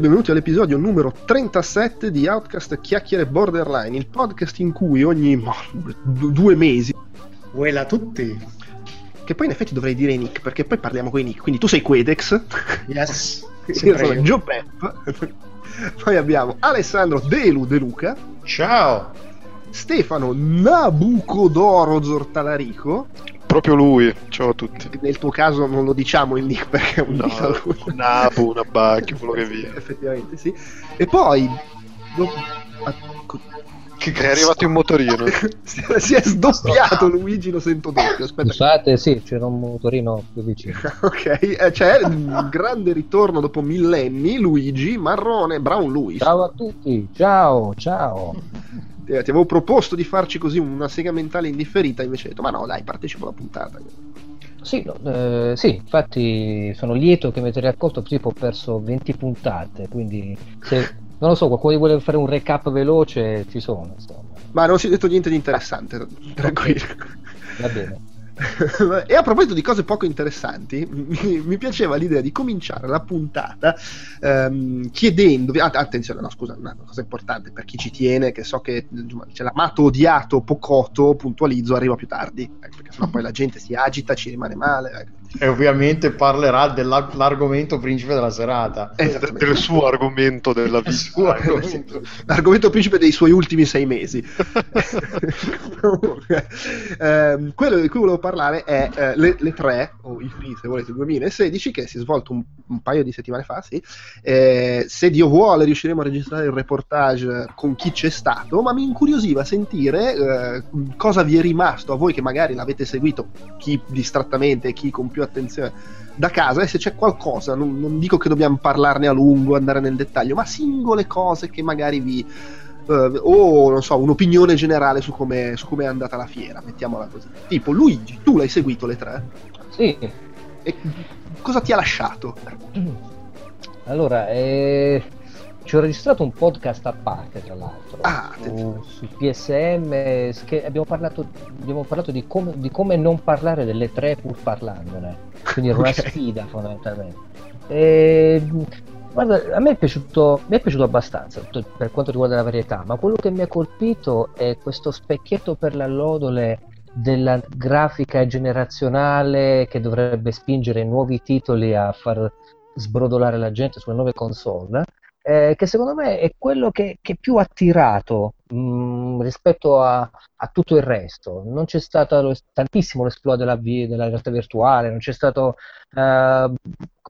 benvenuti all'episodio numero 37 di Outcast Chiacchiere Borderline, il podcast in cui ogni due mesi... Vuela tutti! Che poi in effetti dovrei dire Nick, perché poi parliamo con i Nick, quindi tu sei Quedex. Yes! io sono Joe Pep. poi abbiamo Alessandro Delu De Luca. Ciao! Stefano Nabucodoro Zortalarico. Proprio lui, ciao a tutti. Nel tuo caso non lo diciamo il nick perché è un no, nick Un Nabu, una Bacchio, quello che via. Effettivamente sì. E poi... Che è arrivato in motorino. si è sdoppiato Luigi, lo sento doppio. Aspetta. Scusate, sì, c'era un motorino più vicino. ok, eh, c'è il grande ritorno dopo millenni, Luigi Marrone, Brown Luis. Ciao a tutti, ciao, ciao. Ti avevo proposto di farci così una sega mentale indifferita, invece hai detto, ma no, dai, partecipo alla puntata. Sì, no, eh, sì, infatti sono lieto che mi avete raccolto, tipo ho perso 20 puntate, quindi se, non lo so, qualcuno vuole fare un recap veloce, ci sono. Insomma. Ma non si è detto niente di interessante, tranquillo. Va bene. e a proposito di cose poco interessanti, mi, mi piaceva l'idea di cominciare la puntata ehm, chiedendovi. Ah, attenzione, no, scusa, una cosa importante per chi ci tiene, che so che c'è l'amato odiato Pocotto, puntualizzo, arriva più tardi, ecco, perché sennò poi la gente si agita, ci rimane male. Ecco. E ovviamente parlerà dell'argomento principe della serata. Del suo argomento della vita. Argomento. L'argomento principe dei suoi ultimi sei mesi. eh, quello di cui volevo parlare è eh, le, le, tre, o i free se volete, 2016, che si è svolto un, un paio di settimane fa, sì. Eh, se Dio vuole riusciremo a registrare il reportage con chi c'è stato, ma mi incuriosiva sentire eh, cosa vi è rimasto a voi che magari l'avete seguito, chi distrattamente e chi con più attenzione da casa e se c'è qualcosa, non, non, dico che dobbiamo parlarne a lungo, andare nel dettaglio, ma singole cose che magari vi... Uh, o non so, un'opinione generale su come è andata la fiera, mettiamola così. Tipo, Luigi, tu l'hai seguito le tre? Sì. E cosa ti ha lasciato? Allora, eh, ci ho registrato un podcast a parte, tra l'altro, ah, su, su, PSM, che abbiamo parlato, abbiamo parlato di, come, di, come, non parlare delle tre pur parlandone, quindi era una okay. sfida fondamentalmente. E, guarda, a me è, piaciuto, mi è piaciuto abbastanza per quanto riguarda la varietà, ma quello che mi ha colpito è questo specchietto per l'allodole della grafica generazionale che dovrebbe spingere nuovi titoli a far sbrodolare la gente sulle nuove console eh, che secondo me è quello che, che più ha attirato mh, mm, rispetto a, a, tutto il resto. Non c'è stato lo, tantissimo l'esploit della, della, realtà virtuale, non c'è stato... Uh,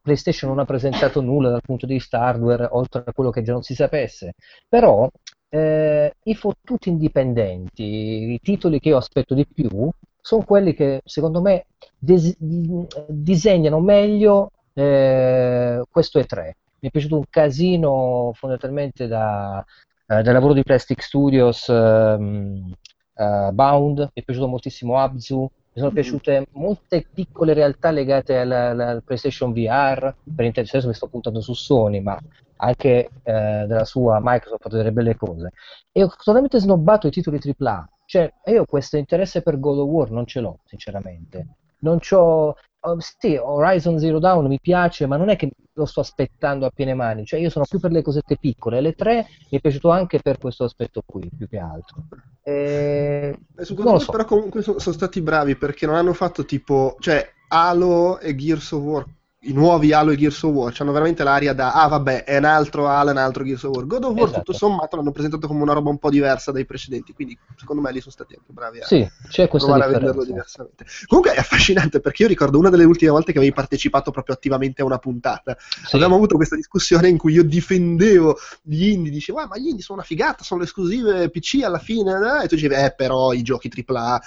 PlayStation non ha presentato nulla dal punto di vista hardware, oltre a quello che già non si sapesse. Però eh, i fottuti indipendenti, i titoli che io aspetto di più, sono quelli che secondo me dis- disegnano meglio eh, questo E3 mi è piaciuto un casino fondamentalmente da, eh, dal lavoro di Plastic Studios um, uh, Bound, mi è piaciuto moltissimo Abzu, mi sono mm. piaciute molte piccole realtà legate alla PlayStation VR, per intenderci adesso mi sto puntando su Sony, ma anche eh, della sua Microsoft ha fatto delle belle cose. E ho totalmente snobbato i titoli AAA, cioè io questo interesse per God of War non ce l'ho, sinceramente. Non c'ho, Oh, sì, Horizon Zero Dawn mi piace, ma non è che lo sto aspettando a piene mani, cioè io sono più per le cosette piccole. Le tre mi è piaciuto anche per questo aspetto qui, più che altro. E... Eh, su non lo so. Però comunque sono, sono stati bravi perché non hanno fatto tipo, cioè Halo e Gears of War i nuovi Halo e Gears of War hanno veramente l'aria da ah vabbè è un altro Halo, un altro Gears of War God of War esatto. tutto sommato l'hanno presentato come una roba un po' diversa dai precedenti quindi secondo me lì sono stati anche bravi a sì, c'è provare a venderlo diversamente. Comunque è affascinante perché io ricordo una delle ultime volte che avevi partecipato proprio attivamente a una puntata. Sì. abbiamo avuto questa discussione in cui io difendevo gli indie dicevo ah ma gli indie sono una figata sono le esclusive PC alla fine eh? e tu dicevi eh però i giochi AAA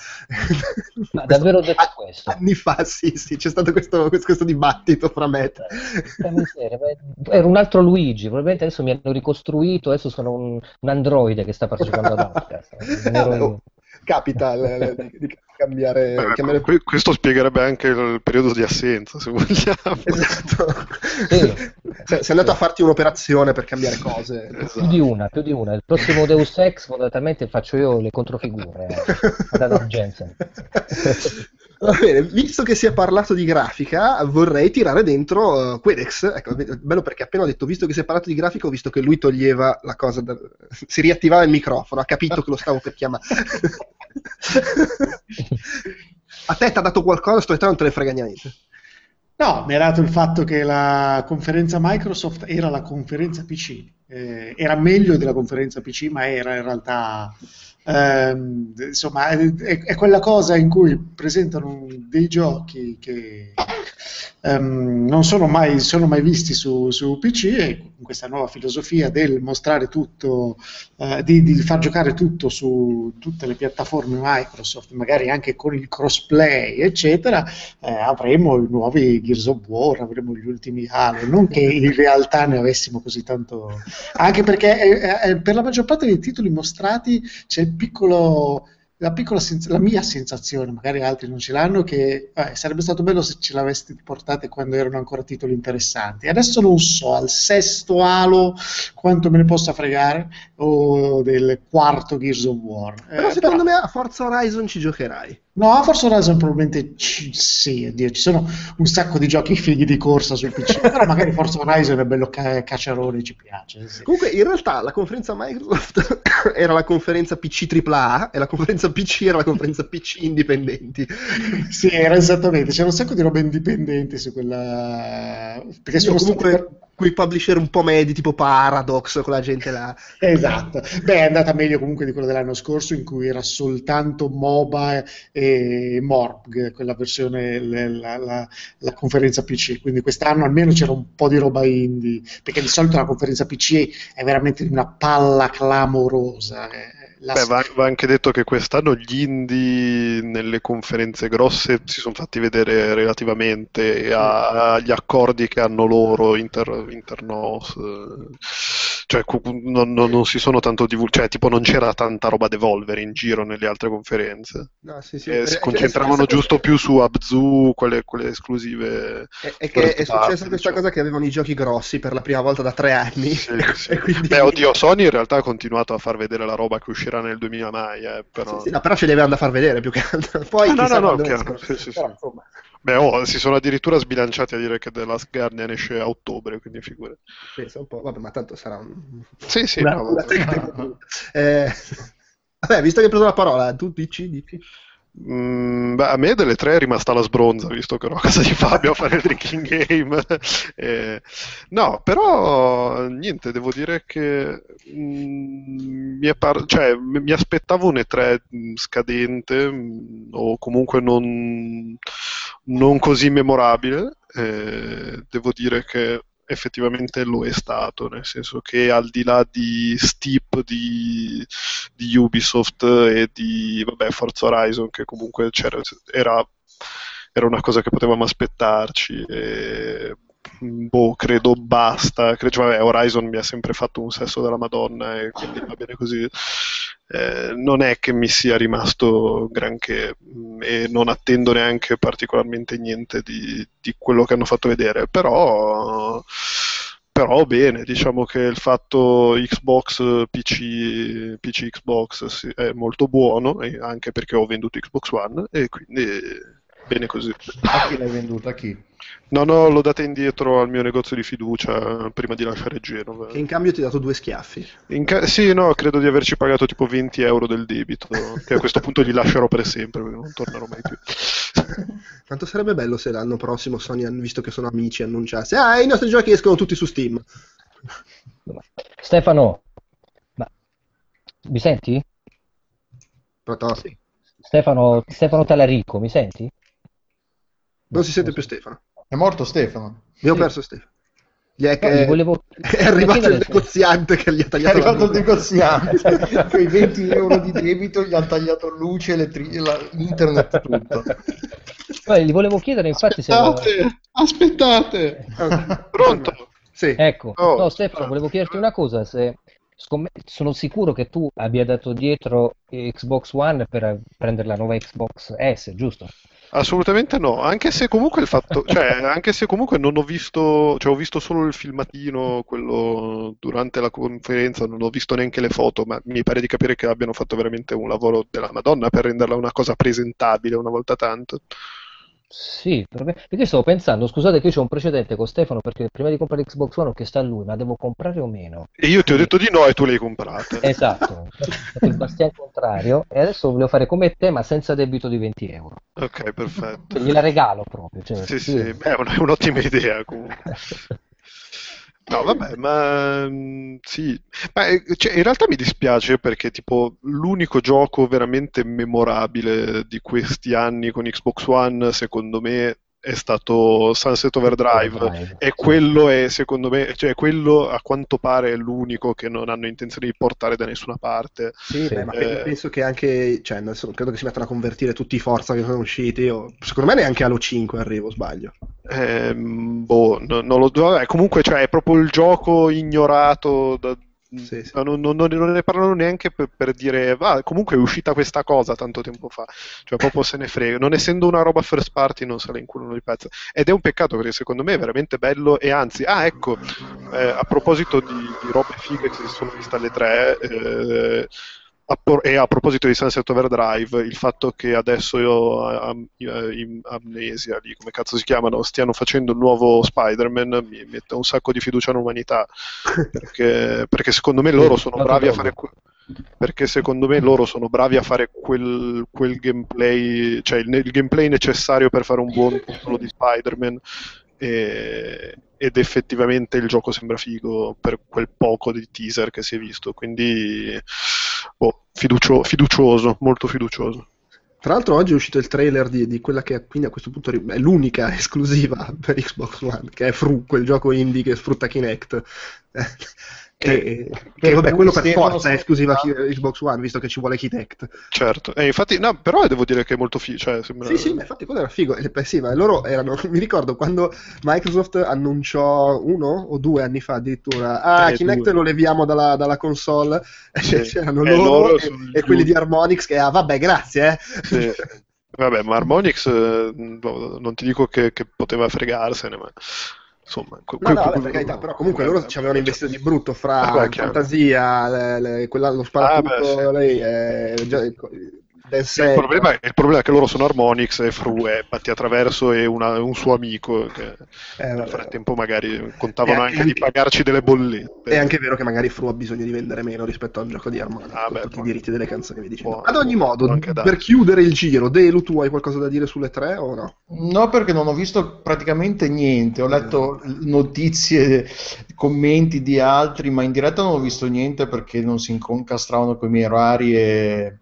ma davvero detto questo? anni fa sì sì c'è stato questo, questo dibattito partito fra me. Era un altro Luigi, probabilmente adesso mi hanno ricostruito, adesso sono un, un androide che sta partecipando ad podcast. capita di cambiare, Beh, cambiare- que- questo spiegherebbe anche il periodo di assenza, se vogliamo. Esatto. Sì. Se- sei andato a farti un'operazione per cambiare cose. Più di una, più di una. Il prossimo Deus Ex fondamentalmente faccio io le controfigure eh, ad Jensen. Va bene, visto che si è parlato di grafica, vorrei tirare dentro uh, Quedex. Ecco, bello perché appena ho detto, visto che si è parlato di grafica, ho visto che lui toglieva la cosa, da- si riattivava il microfono, ha capito che lo stavo per chiamare. A te ti ha dato qualcosa, sto non te ne frega niente. No, mi ha dato il fatto che la conferenza Microsoft era la conferenza PC. Eh, era meglio della conferenza PC, ma era in realtà ehm, insomma è, è quella cosa in cui presentano dei giochi che ehm, non sono mai, sono mai visti su, su PC e con questa nuova filosofia del mostrare tutto, eh, di, di far giocare tutto su tutte le piattaforme Microsoft, magari anche con il crossplay, eccetera, eh, avremo i nuovi Gears of War, avremo gli ultimi Halo, non che in realtà ne avessimo così tanto, anche perché eh, eh, per la maggior parte dei titoli mostrati c'è piccolo la, piccola sens- la mia sensazione, magari altri non ce l'hanno, che eh, sarebbe stato bello se ce l'aveste portate quando erano ancora titoli interessanti. Adesso non so, al sesto Halo quanto me ne possa fregare, o del quarto Gears of War. Però Eh, secondo me a Forza Horizon ci giocherai. No, Forza Horizon probabilmente ci, sì, oddio, ci sono un sacco di giochi fighi di corsa sul PC, però magari Forza Horizon è bello ca- cacciarone, ci piace. sì. Comunque, in realtà, la conferenza Microsoft era la conferenza PC AAA e la conferenza PC era la conferenza PC indipendenti. Sì, era esattamente, c'era un sacco di robe indipendenti su quella... perché sono comunque stati... quei publisher un po' medi, tipo Paradox, quella gente là. Esatto, beh è andata meglio comunque di quello dell'anno scorso in cui era soltanto MOBA e Morg, quella versione, la, la- la conferenza PC, quindi quest'anno almeno c'era un po' di roba indie, perché di solito la conferenza PC è veramente una palla clamorosa. eh, la- Beh, va, va anche detto che quest'anno gli indie nelle conferenze grosse si sono fatti vedere relativamente agli accordi che hanno loro inter, internos. Cioè, non, non- non si sono tanto divulgati, cioè, tipo non c'era tanta roba Devolver in giro nelle altre conferenze. No, sì, sì. E Eh, si concentravano è- giusto più su Abzu, quelle, quelle esclusive. È che è successa questa diciamo. cosa che avevano i giochi grossi per la prima volta da tre anni. Sì, sì. E quindi- Beh, oddio, Sony in realtà ha continuato a far vedere la roba che uscirà nel 2000 mai, eh, però... Sì, sì, no, però ce li avevano da far vedere più che altro. Poi Ah, no, no, no, chiaro, Però, insomma, Beh, oh, si sono addirittura sbilanciati a dire che The Last Guardian esce a ottobre, quindi figurati. pensa un po'. Vabbè, ma tanto sarà un... Sì, sì, una- una-. Eh, Vabbè, visto che hai preso la parola, tu dici, dici. Mm, beh, a me delle tre è rimasta la sbronza, visto che ero a casa di Fabio a fare il drinking game. Eh, no, però niente, devo dire che mm, mi, par- cioè, mi mi aspettavo un E3 mm, scadente mm, o comunque non, non così memorabile. Eh, devo dire che effettivamente lo è stato, nel senso che al di là di Steep di, di Ubisoft e di vabbè, Forza Horizon, che comunque era, era una cosa che potevamo aspettarci. E, boh, credo basta. Credo, cioè, vabbè, Horizon mi ha sempre fatto un sesso della Madonna e quindi va bene così. Eh, non è che mi sia rimasto granché mh, e non attendo neanche particolarmente niente di, di quello che hanno fatto vedere, però, però bene, diciamo che il fatto Xbox PC, PC Xbox è molto buono, anche perché ho venduto Xbox One e quindi bene così. A chi l'hai venduta? A chi? No, no, l'ho data indietro al mio negozio di fiducia prima di lasciare Genova. Che in cambio ti ha dato due schiaffi. In ca- sì, no, credo di averci pagato tipo 20 euro del debito, che a questo punto gli lascerò per sempre, perché non tornerò mai più. Quanto sarebbe bello se l'anno prossimo Sony, visto che sono amici, annunciasse Ah, i nostri giochi escono tutti su Steam. Stefano, ma mi senti? Pronto? Stefano, Stefano Talarico, mi senti? Non si sente più Stefano. È morto Stefano. Abbiamo Sì. perso Stefano. Gli è, No, volevo- è arrivato il negoziante che gli ha È tagliato la arrivato il negoziante con i 20 euro di debito, gli ha tagliato luce, elettri- la- internet, tutto. No, gli volevo chiedere infatti se... Aspettate, aspettate. Ah, Pronto? Sì. Ecco, Oh, no Stefano, volevo chiederti una cosa, se sono sicuro che tu abbia dato dietro Xbox One per prendere la nuova Xbox S, giusto? Assolutamente no, anche se comunque il fatto, cioè, anche se comunque non ho visto, cioè ho visto solo il filmatino, quello durante la conferenza, non ho visto neanche le foto, ma mi pare di capire che abbiano fatto veramente un lavoro della Madonna per renderla una cosa presentabile una volta tanto. Sì, perché stavo pensando, scusate che io ho un precedente con Stefano perché prima di comprare Xbox One ho chiesto a lui, ma devo comprare o meno? E io ti ho detto di no e tu l'hai comprata. Esatto, il bastian contrario e adesso voglio fare come te ma senza debito di 20 euro. Ok, perfetto. Gliela regalo proprio. Cioè, sì, sì, Beh, è un'ottima idea comunque. No, vabbè, ma mm, sì, ma, eh, cioè, in realtà mi dispiace perché tipo l'unico gioco veramente memorabile di questi anni con Xbox One, secondo me, è stato Sunset Overdrive Overdrive, e quello è secondo me, cioè quello a quanto pare è l'unico che non hanno intenzione di portare da nessuna parte. Sì, beh, ma eh, penso che anche, cioè, adesso credo che si mettano a convertire tutti i Forza che sono usciti, o, secondo me neanche Halo 5 arrivo, sbaglio. Eh, boh, no, non lo vabbè, comunque cioè, è proprio il gioco ignorato da, sì, sì. Non, non, non, ne parlano neanche per, per dire, ah, comunque è uscita questa cosa tanto tempo fa, cioè proprio se ne frega, non essendo una roba first party non se la inculano di pezzo, ed è un peccato perché secondo me è veramente bello e anzi, ah ecco, eh, a proposito di, di robe fighe che si sono viste alle tre, eh, e a proposito di Sunset Overdrive, il fatto che adesso io, am, in Amnesia, lì, come cazzo si chiamano, stiano facendo il nuovo Spider-Man mi mette un sacco di fiducia all'umanità perché, perché secondo me loro sono bravi a fare perché secondo me loro sono bravi a fare quel, quel gameplay, cioè il, il, gameplay necessario per fare un buon titolo di Spider-Man e, ed effettivamente il gioco sembra figo per quel poco di teaser che si è visto, quindi oh, fiducio, fiducioso, molto fiducioso. Tra l'altro oggi è uscito il trailer di, di, quella che quindi a questo punto è l'unica esclusiva per Xbox One, che è Fru, quel gioco indie che sfrutta Kinect. Che, che vabbè, quello per forza è esclusiva Xbox One, visto che ci vuole Kinect. Certo, e infatti, no, però devo dire che è molto figo. Cioè, sembra... Sì, sì, ma infatti quello era figo. Beh, sì, ma loro erano, mi ricordo quando Microsoft annunciò uno o due anni fa addirittura, ah, eh, Kinect due. lo leviamo dalla, dalla console, sì. c'erano eh, loro, loro e, e quelli di Harmonix che, ah, vabbè, grazie, eh. Sì. Vabbè, ma Harmonix eh, non ti dico che, che poteva fregarsene, ma insomma, no, no, vabbè, per carità, però comunque loro ci avevano investito di brutto fra ah, fantasia, le, le, quella, lo sparatutto, ah, beh, sì. lei, eh, già, il problema, il problema, è che loro sono Harmonix e Fru è Patti Attraverso e una, un suo amico che eh, nel frattempo magari contavano anche, anche, di pagarci delle bollette. È anche vero che magari Fru ha bisogno di vendere meno rispetto al gioco di Harmonix, ah, con tutti i diritti delle canzoni che dicevo. Ad ogni modo, per chiudere il giro, Delu, tu hai qualcosa da dire sulle tre o no? No, perché non ho visto praticamente niente, ho letto notizie, commenti di altri, ma in diretta non ho visto niente perché non si incastravano con i miei orari e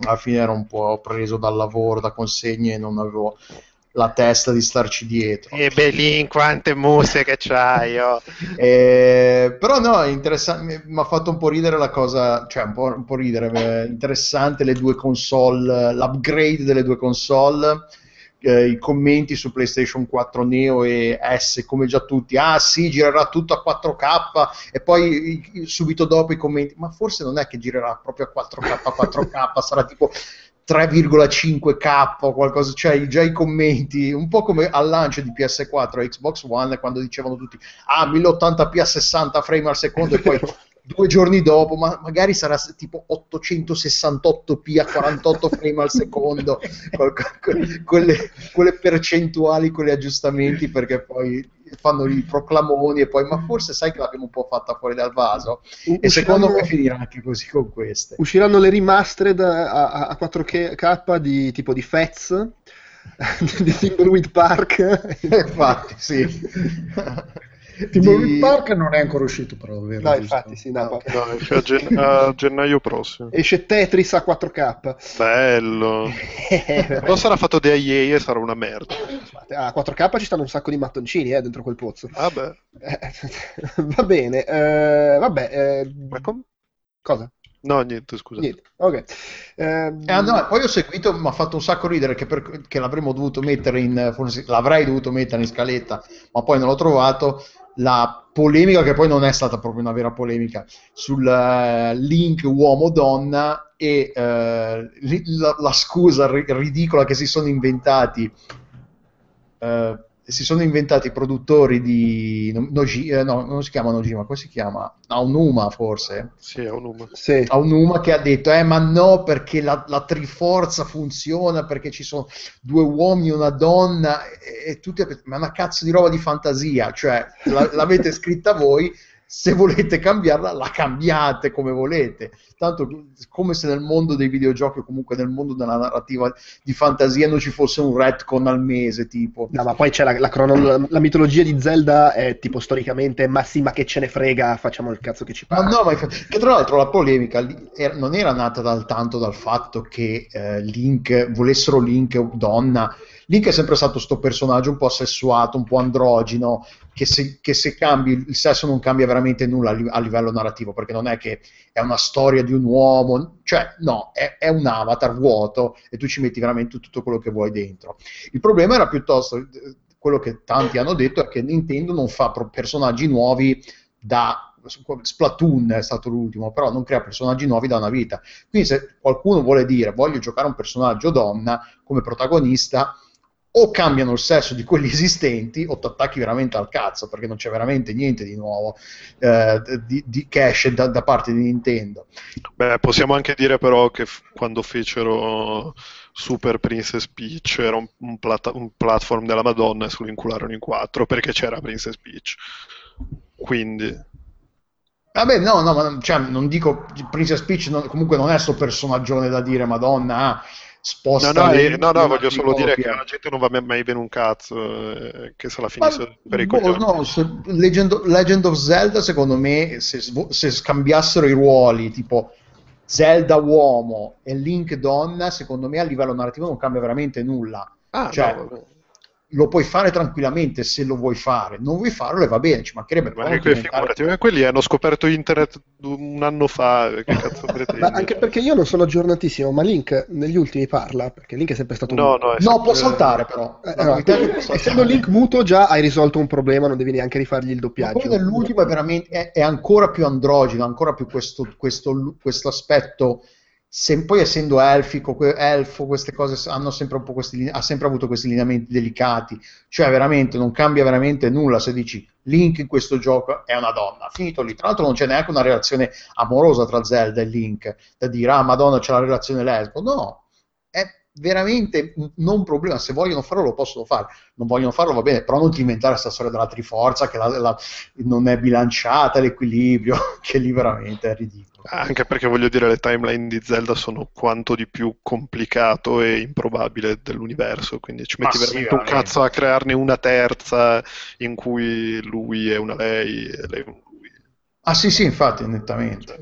alla fine ero un po' preso dal lavoro, da consegne e non avevo la testa di starci dietro. E Belin, quante muse che c'hai! Oh. eh, però no, interessante, mi ha fatto un po' ridere la cosa, cioè un po', un po' ridere, interessante le due console, l'upgrade delle due console eh, i commenti su PlayStation 4 Neo e S come già tutti, ah sì, girerà tutto a 4K e poi subito dopo i commenti, ma forse non è che girerà proprio a 4K, 4K sarà tipo 3,5K o qualcosa, cioè già i commenti, un po' come al lancio di PS4 e Xbox One quando dicevano tutti ah 1080p a 60 frame al secondo e poi due giorni dopo, ma magari sarà tipo 868p a 48 frame al secondo, quelle, quelle, percentuali, quegli aggiustamenti, perché poi fanno i proclamoni e poi, ma forse sai che l'abbiamo un po' fatta fuori dal vaso. U- e secondo me finirà anche così con queste. Usciranno le remastered a, a 4K di tipo di Fez di Thimbleweed Park. Infatti, sì. Timberwolf di... Park non è ancora uscito però, vero? No, infatti sì, no, ah, okay. no esce a, gen- a, gennaio prossimo. Esce Tetris a 4K. Bello. però sarà fatto da EA e sarà una merda. A 4K ci stanno un sacco di mattoncini eh, dentro quel pozzo. Vabbè. Eh, va bene, eh, vabbè. Eh, Ma com- cosa? No, niente, scusa. Niente. Ok. Ehm... Eh, no, poi ho seguito, mi ha fatto un sacco ridere che, per, che l'avremmo dovuto mettere in, forse l'avrei dovuto mettere in scaletta, ma poi non l'ho trovato la polemica che poi non è stata proprio una vera polemica sul eh, link uomo-donna e li- la, la scusa ri- ridicola che si sono inventati eh, si sono inventati i produttori di no, Noji- eh, no, non si chiama Nojima, come si chiama? Aonuma forse? Sì, numero. Sì. Aonuma che ha detto eh ma no perché la, la triforza funziona perché ci sono due uomini e una donna e, e tutti ma è una cazzo di roba di fantasia cioè la- l'avete scritta voi se volete cambiarla la cambiate come volete tanto come se nel mondo dei videogiochi o comunque nel mondo della narrativa di fantasia non ci fosse un retcon al mese tipo No, ma poi c'è la, la, crono- la- mitologia di Zelda è tipo storicamente, ma sì, ma che ce ne frega, facciamo il cazzo che ci Ma pare. no, ma infatti- che tra l'altro la polemica non era nata dal tanto dal fatto che eh, Link volessero Link donna. Link è sempre stato sto personaggio un po' sessuato, un po' androgino, che se, che se cambi il sesso non cambia veramente nulla a, li- a livello narrativo, perché non è che è una storia di un uomo, cioè no, è, è un avatar vuoto e tu ci metti veramente tutto quello che vuoi dentro. Il problema era piuttosto eh, quello che tanti hanno detto è che Nintendo non fa personaggi nuovi da Splatoon è stato l'ultimo, però non crea personaggi nuovi da una vita. Quindi se qualcuno vuole dire voglio giocare un personaggio donna come protagonista, o cambiano il sesso di quelli esistenti o ti attacchi veramente al cazzo perché non c'è veramente niente di nuovo eh, di, di esce da, da parte di Nintendo. Beh, possiamo anche dire però che f- quando fecero Super Princess Peach era un, un plata- un platform della Madonna e se lo incularono in quattro perché c'era Princess Peach. Quindi, Vabbè, no, no, ma cioè, non dico Princess Peach, non- comunque non è sto personaggione da dire Madonna, ah, sposta no, no, eh, no, no, voglio solo dire che alla gente non va mai- bene un cazzo eh, che se la finisse Ma, per i boh, no, se- Legend, Legend of Zelda, secondo me, se, se scambiassero i ruoli, tipo Zelda uomo e Link donna, secondo me a livello narrativo non cambia veramente nulla. Ah, cioè, no. Lo puoi fare tranquillamente se lo vuoi fare, non vuoi farlo e va bene, ci mancherebbe Ma non che diventare- figurati, ma quelli hanno scoperto internet un anno fa, che cazzo? Ma anche perché io non sono aggiornatissimo, ma Link negli ultimi parla, perché Link è sempre stato No, muto. no, sempre- può saltare però. Eh, è che può saltare. essendo Link muto già hai risolto un problema, non devi neanche rifargli il Ma doppiaggio. poi nell'ultimo è veramente è, è ancora più androgeno, ancora più questo, questo, questo aspetto. Se, poi essendo elfico, elfo, queste cose hanno sempre un po' questi, ha sempre avuto questi lineamenti delicati. Cioè, veramente non cambia veramente nulla se dici Link in questo gioco è una donna. Finito lì. Tra l'altro, non c'è neanche una relazione amorosa tra Zelda e Link da dire ah, Madonna, c'è la relazione lesbo. No, veramente non un problema. Se vogliono farlo, lo possono fare. Non vogliono farlo, va bene, però non ti inventare questa storia della triforza che la- la- non è bilanciata l'equilibrio, che lì veramente è ridicolo. Anche perché voglio dire, le timeline di Zelda sono quanto di più complicato e improbabile dell'universo, quindi ci metti veramente un cazzo a crearne una terza in cui lui è una lei e lei è un lui. Ah sì, sì, infatti, nettamente.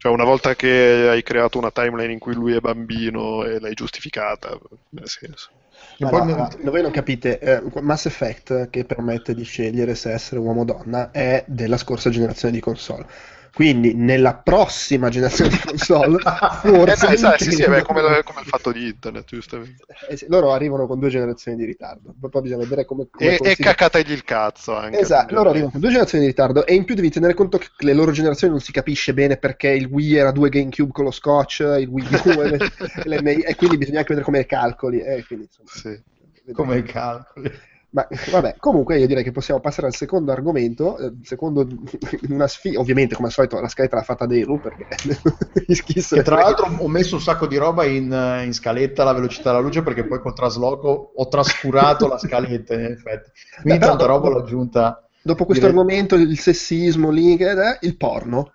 Cioè, una volta che hai creato una timeline in cui lui è bambino e l'hai giustificata, nel senso. Poi no, voi non capite, eh, Mass Effect che permette di scegliere se essere uomo o donna è della scorsa generazione di console. Quindi nella prossima generazione di console forse Eh, sai, sì, sì, è come, come il fatto di internet, giustamente. Eh sì, loro arrivano con due generazioni di ritardo. Poi poi bisogna vedere come, come E, e consider- cacategli il cazzo anche. Esatto, loro arrivano con due generazioni di ritardo e in più devi tenere conto che le loro generazioni non si capisce bene perché il Wii era due GameCube con lo scotch, il Wii U e, le- e quindi bisogna anche vedere come calcoli. E quindi, insomma, Sì. come i calcoli. Ma vabbè, comunque io direi che possiamo passare al secondo argomento, eh, secondo una sfida, ovviamente come al solito la scaletta l'ha fatta Delu perché Che tra l'altro ho messo un sacco di roba in, eh, in scaletta alla velocità della luce perché poi col trasloco ho trascurato la scaletta in effetti. Quindi tanta roba l'ho aggiunta. Dopo questo direi- argomento, il sessismo lì, che è il porno.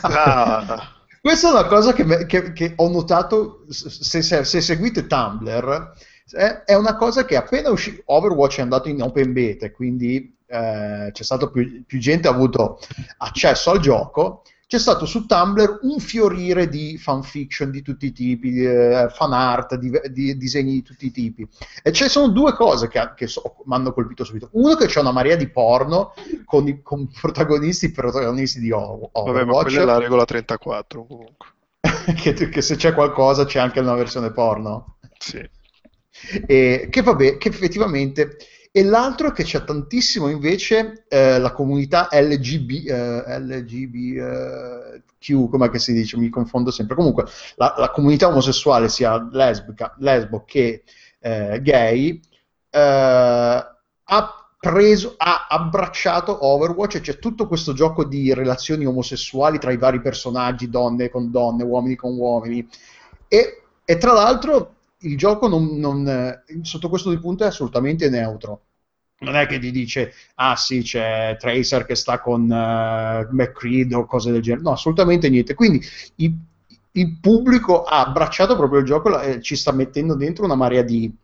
Ah, Questa è una cosa che, me- che- che ho notato se, se- se seguite Tumblr. È, è una cosa che appena uscito Overwatch è andato in open beta, quindi eh, c'è stato più, più gente ha avuto accesso al gioco. C'è stato su Tumblr un fiorire di fanfiction di tutti i tipi, di, eh, fan art, di, di disegni di tutti i tipi. E ci sono due cose che, che so- mi hanno colpito subito. Uno che c'è una marea di porno con, i, con protagonisti protagonisti di O- vabbè, ma Overwatch. quella è la regola 34 comunque. che, che se c'è qualcosa c'è anche una versione porno. Sì. E che vabbè, che effettivamente E l'altro è che c'è tantissimo invece eh, la comunità LGB, eh, LGBTQ, come si dice, mi confondo sempre. Comunque, la, la comunità omosessuale, sia lesbica, lesbo che eh, gay, eh, ha preso, ha abbracciato Overwatch e c'è tutto questo gioco di relazioni omosessuali tra i vari personaggi, donne con donne, uomini con uomini. E, e tra l'altro il gioco non, non, eh, sotto questo punto è assolutamente neutro. Non è che ti dice, ah sì, c'è Tracer che sta con uh, McCreed o cose del genere. No, assolutamente niente. Quindi i, il pubblico ha abbracciato proprio il gioco e ci sta mettendo dentro una marea di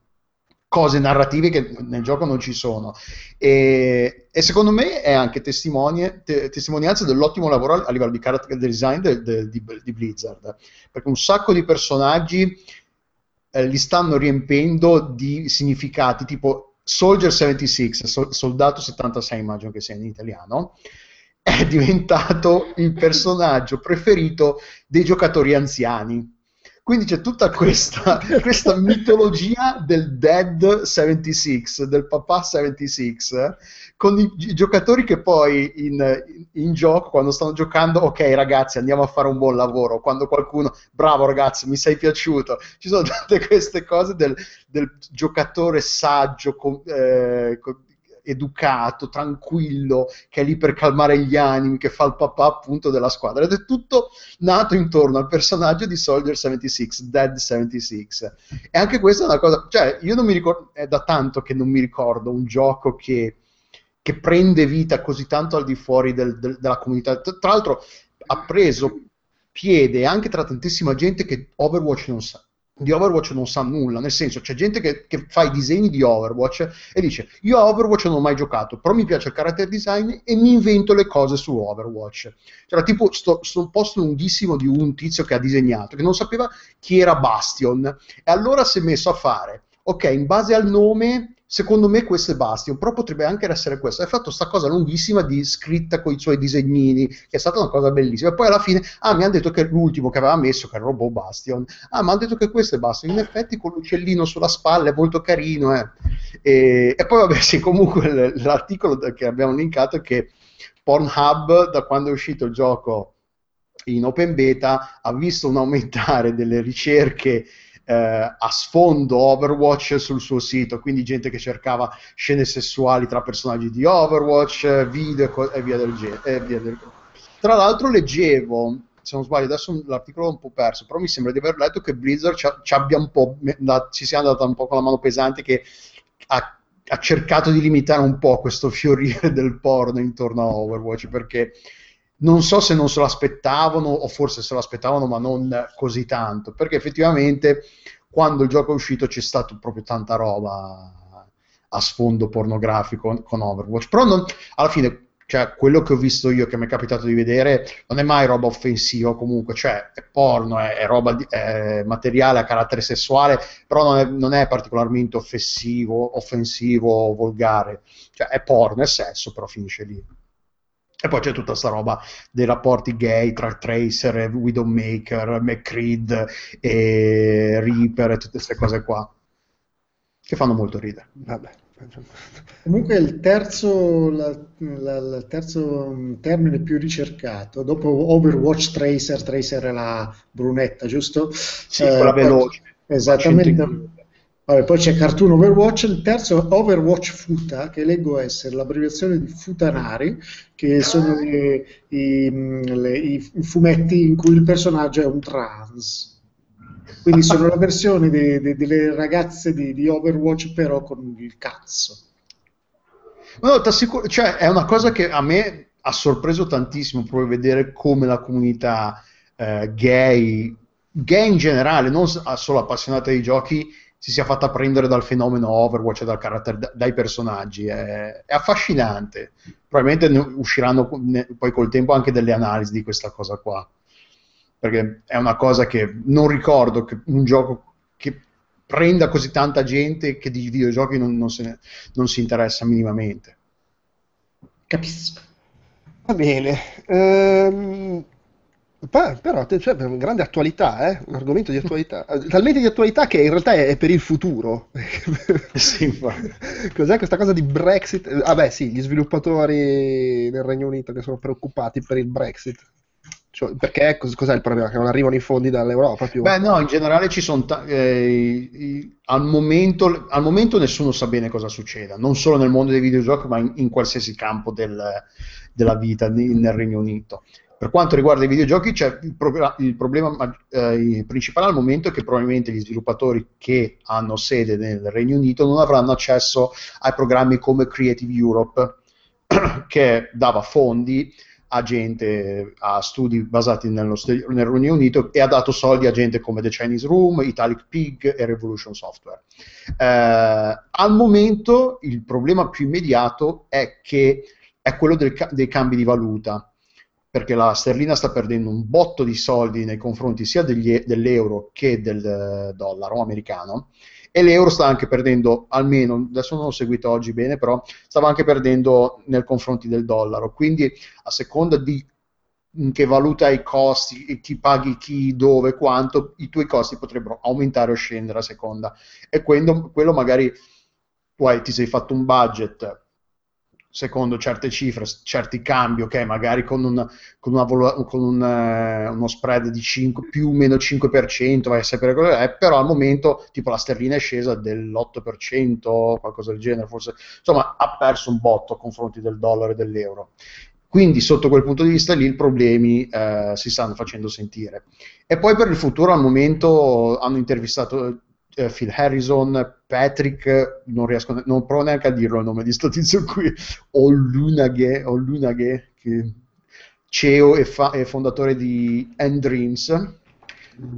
cose narrative che nel gioco non ci sono. E, e secondo me è anche te- testimonianza dell'ottimo lavoro a livello di character design de- de- di, di Blizzard. Perché un sacco di personaggi eh, li stanno riempendo di significati tipo Soldier 76, so- soldato 76 immagino che sia in italiano, è diventato il personaggio preferito dei giocatori anziani. Quindi c'è tutta questa, questa mitologia del Dead 76, del papà 76, con i, i giocatori che poi in, in, gioco, quando stanno giocando, ok ragazzi andiamo a fare un buon lavoro, quando qualcuno, bravo ragazzi, mi sei piaciuto, ci sono tutte queste cose del, del giocatore saggio, con, eh, con, educato, tranquillo, che è lì per calmare gli animi, che fa il papà appunto della squadra. Ed è tutto nato intorno al personaggio di Soldier 76, Dead 76. E anche questa è una cosa, cioè io non mi ricordo, è da tanto che non mi ricordo un gioco che che prende vita così tanto al di fuori del, del, della comunità. Tra l'altro ha preso piede anche tra tantissima gente che Overwatch non sa. Di Overwatch non sa nulla, nel senso c'è gente che, che, fa i disegni di Overwatch e dice io a Overwatch non ho mai giocato, però mi piace il character design e mi invento le cose su Overwatch. C'era tipo sto, sto post lunghissimo di un tizio che ha disegnato, che non sapeva chi era Bastion e allora si è messo a fare, ok, in base al nome secondo me questo è Bastion, però potrebbe anche essere questo. Hai fatto questa cosa lunghissima di scritta con i suoi disegnini, che è stata una cosa bellissima. E poi alla fine, ah, mi hanno detto che l'ultimo che aveva messo, che era il robot Bastion, ah, mi hanno detto che questo è Bastion. In effetti con l'uccellino sulla spalla è molto carino. Eh. E, e, poi vabbè, sì, comunque l'articolo che abbiamo linkato è che Pornhub, da quando è uscito il gioco in open beta, ha visto un aumentare delle ricerche eh, a sfondo Overwatch sul suo sito, quindi gente che cercava scene sessuali tra personaggi di Overwatch, video e, via del genere. Tra l'altro leggevo, se non sbaglio adesso l'articolo è un po' perso, però mi sembra di aver letto che Blizzard ci, ci ci sia andata un po' con la mano pesante che ha, ha cercato di limitare un po' questo fiorire del porno intorno a Overwatch perché non so se non se lo aspettavano o forse se lo aspettavano ma non così tanto perché effettivamente quando il gioco è uscito c'è stata proprio tanta roba a sfondo pornografico con Overwatch. Però non, alla fine cioè, quello che ho visto io che mi è capitato di vedere non è mai roba offensiva comunque cioè è porno è, è roba di, è materiale a carattere sessuale però non è, non è particolarmente offensivo offensivo volgare. Cioè è porno è sesso però finisce lì e poi c'è tutta questa roba dei rapporti gay tra Tracer, Widowmaker, McCreed e Reaper e tutte queste cose qua, che fanno molto ridere. Vabbè. Comunque il terzo, la, la, il terzo termine più ricercato, dopo Overwatch Tracer, Tracer è la brunetta, giusto? Sì, eh, quella veloce. Esattamente. Vabbè, poi c'è Cartoon Overwatch, il terzo Overwatch Futa, che leggo essere l'abbreviazione di Futanari, che sono i, i, le, i, fumetti in cui il personaggio è un trans. Quindi sono la versione de, de, delle ragazze di, di, Overwatch, però con il cazzo. No, cioè, è una cosa che a me ha sorpreso tantissimo proprio vedere come la comunità eh, gay, gay in generale, non solo appassionata di giochi, si sia fatta prendere dal fenomeno Overwatch e dal carattere, dai personaggi. È, è affascinante. Probabilmente ne usciranno ne, poi col tempo anche delle analisi di questa cosa qua. Perché è una cosa che non ricordo che un gioco che prenda così tanta gente che di videogiochi non, non, ne, non si interessa minimamente. Capisco. Va bene. Um, però te- cioè, grande attualità, eh? un argomento di attualità, talmente di attualità che in realtà è, è per il futuro. Sì. Cos'è questa cosa di Brexit? Eh, Vabbè, sì, gli sviluppatori nel Regno Unito che sono preoccupati per il Brexit. Cioè, perché cos- cos'è il problema? Che non arrivano i fondi dall'Europa più? Beh, no, in generale ci sono. ta- eh, i- al, momento, al momento nessuno sa bene cosa succeda, non solo nel mondo dei videogiochi, ma in, in qualsiasi campo del- della vita di- nel Regno Unito. Per quanto riguarda i videogiochi, il, progra- il problema ma- eh, principale al momento è che probabilmente gli sviluppatori che hanno sede nel Regno Unito non avranno accesso ai programmi come Creative Europe, che dava fondi a gente, a studi basati nello nel Regno Unito e ha dato soldi a gente come The Chinese Room, Italic Pig e Revolution Software. Eh, al momento il problema più immediato è che è quello del dei cambi di valuta, perché la sterlina sta perdendo un botto di soldi nei confronti sia degli- dell'euro che del dollaro americano e l'euro sta anche perdendo, almeno adesso non ho seguito oggi bene, però stava anche perdendo nei confronti del dollaro. Quindi a seconda di in che valuta i costi, e chi paghi chi, dove, quanto, i tuoi costi potrebbero aumentare o scendere a seconda. E quello, quello magari tu hai, ti sei fatto un budget secondo certe cifre, certi cambi, ok, magari con, un, con, una con un, eh, uno spread di 5, più o meno 5%, vai a sapere che è, però al momento tipo la sterlina è scesa dell'8%, qualcosa del genere, forse, insomma ha perso un botto a confronti del dollaro e dell'euro. Quindi sotto quel punto di vista lì i problemi eh, si stanno facendo sentire. E poi per il futuro al momento hanno intervistato eh, Phil Harrison, Patrick, non riesco, non provo neanche a dirlo il nome di sto tizio qui, Olunaghe, Olunaghe che CEO e, fa- e fondatore di End Dreams.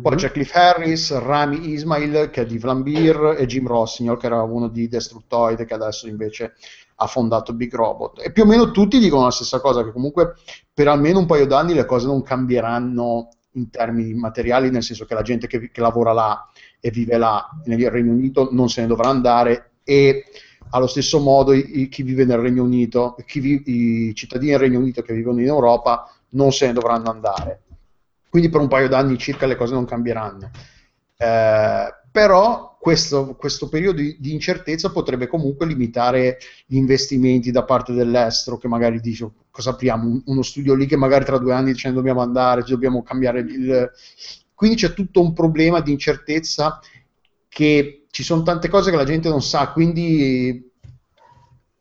Poi c'è Cliff Harris, Rami Ismail che è di Vlambir e Jim Rossignol che era uno di Destructoid che adesso invece ha fondato Big Robot. E più o meno tutti dicono la stessa cosa, che comunque per almeno un paio d'anni le cose non cambieranno in termini materiali, nel senso che la gente che, che lavora là e vive là nel Regno Unito non se ne dovrà andare e allo stesso modo i- i- chi vive nel Regno Unito, vi- i cittadini del Regno Unito che vivono in Europa non se ne dovranno andare. Quindi per un paio d'anni circa le cose non cambieranno. Eh, però questo, questo periodo di, di incertezza potrebbe comunque limitare gli investimenti da parte dell'estero che magari dice cosa apriamo Un- uno studio lì che magari tra due anni ce ne dobbiamo andare, dobbiamo cambiare il... Quindi c'è tutto un problema di incertezza che ci sono tante cose che la gente non sa, quindi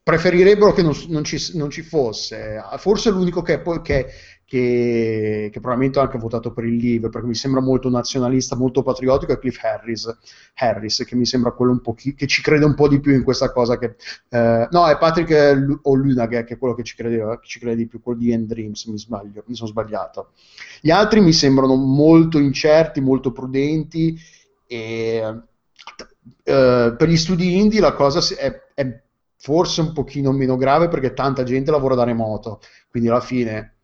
preferirebbero che non, non ci, non ci fosse. Forse l'unico che, poi, che, che, che probabilmente ho anche votato per il Leave, perché mi sembra molto nazionalista, molto patriottico, è Cliff Harris, Harris che mi sembra quello un po' chi- che ci crede un po' di più in questa cosa. Che, eh, no, è Patrick o Lunaghe che è quello che ci, credeva, che ci crede di più, quello di End Dreams, mi sbaglio, mi sono sbagliato. Gli altri mi sembrano molto incerti, molto prudenti e eh, per gli studi indie la cosa è, è forse un pochino meno grave perché tanta gente lavora da remoto, quindi alla fine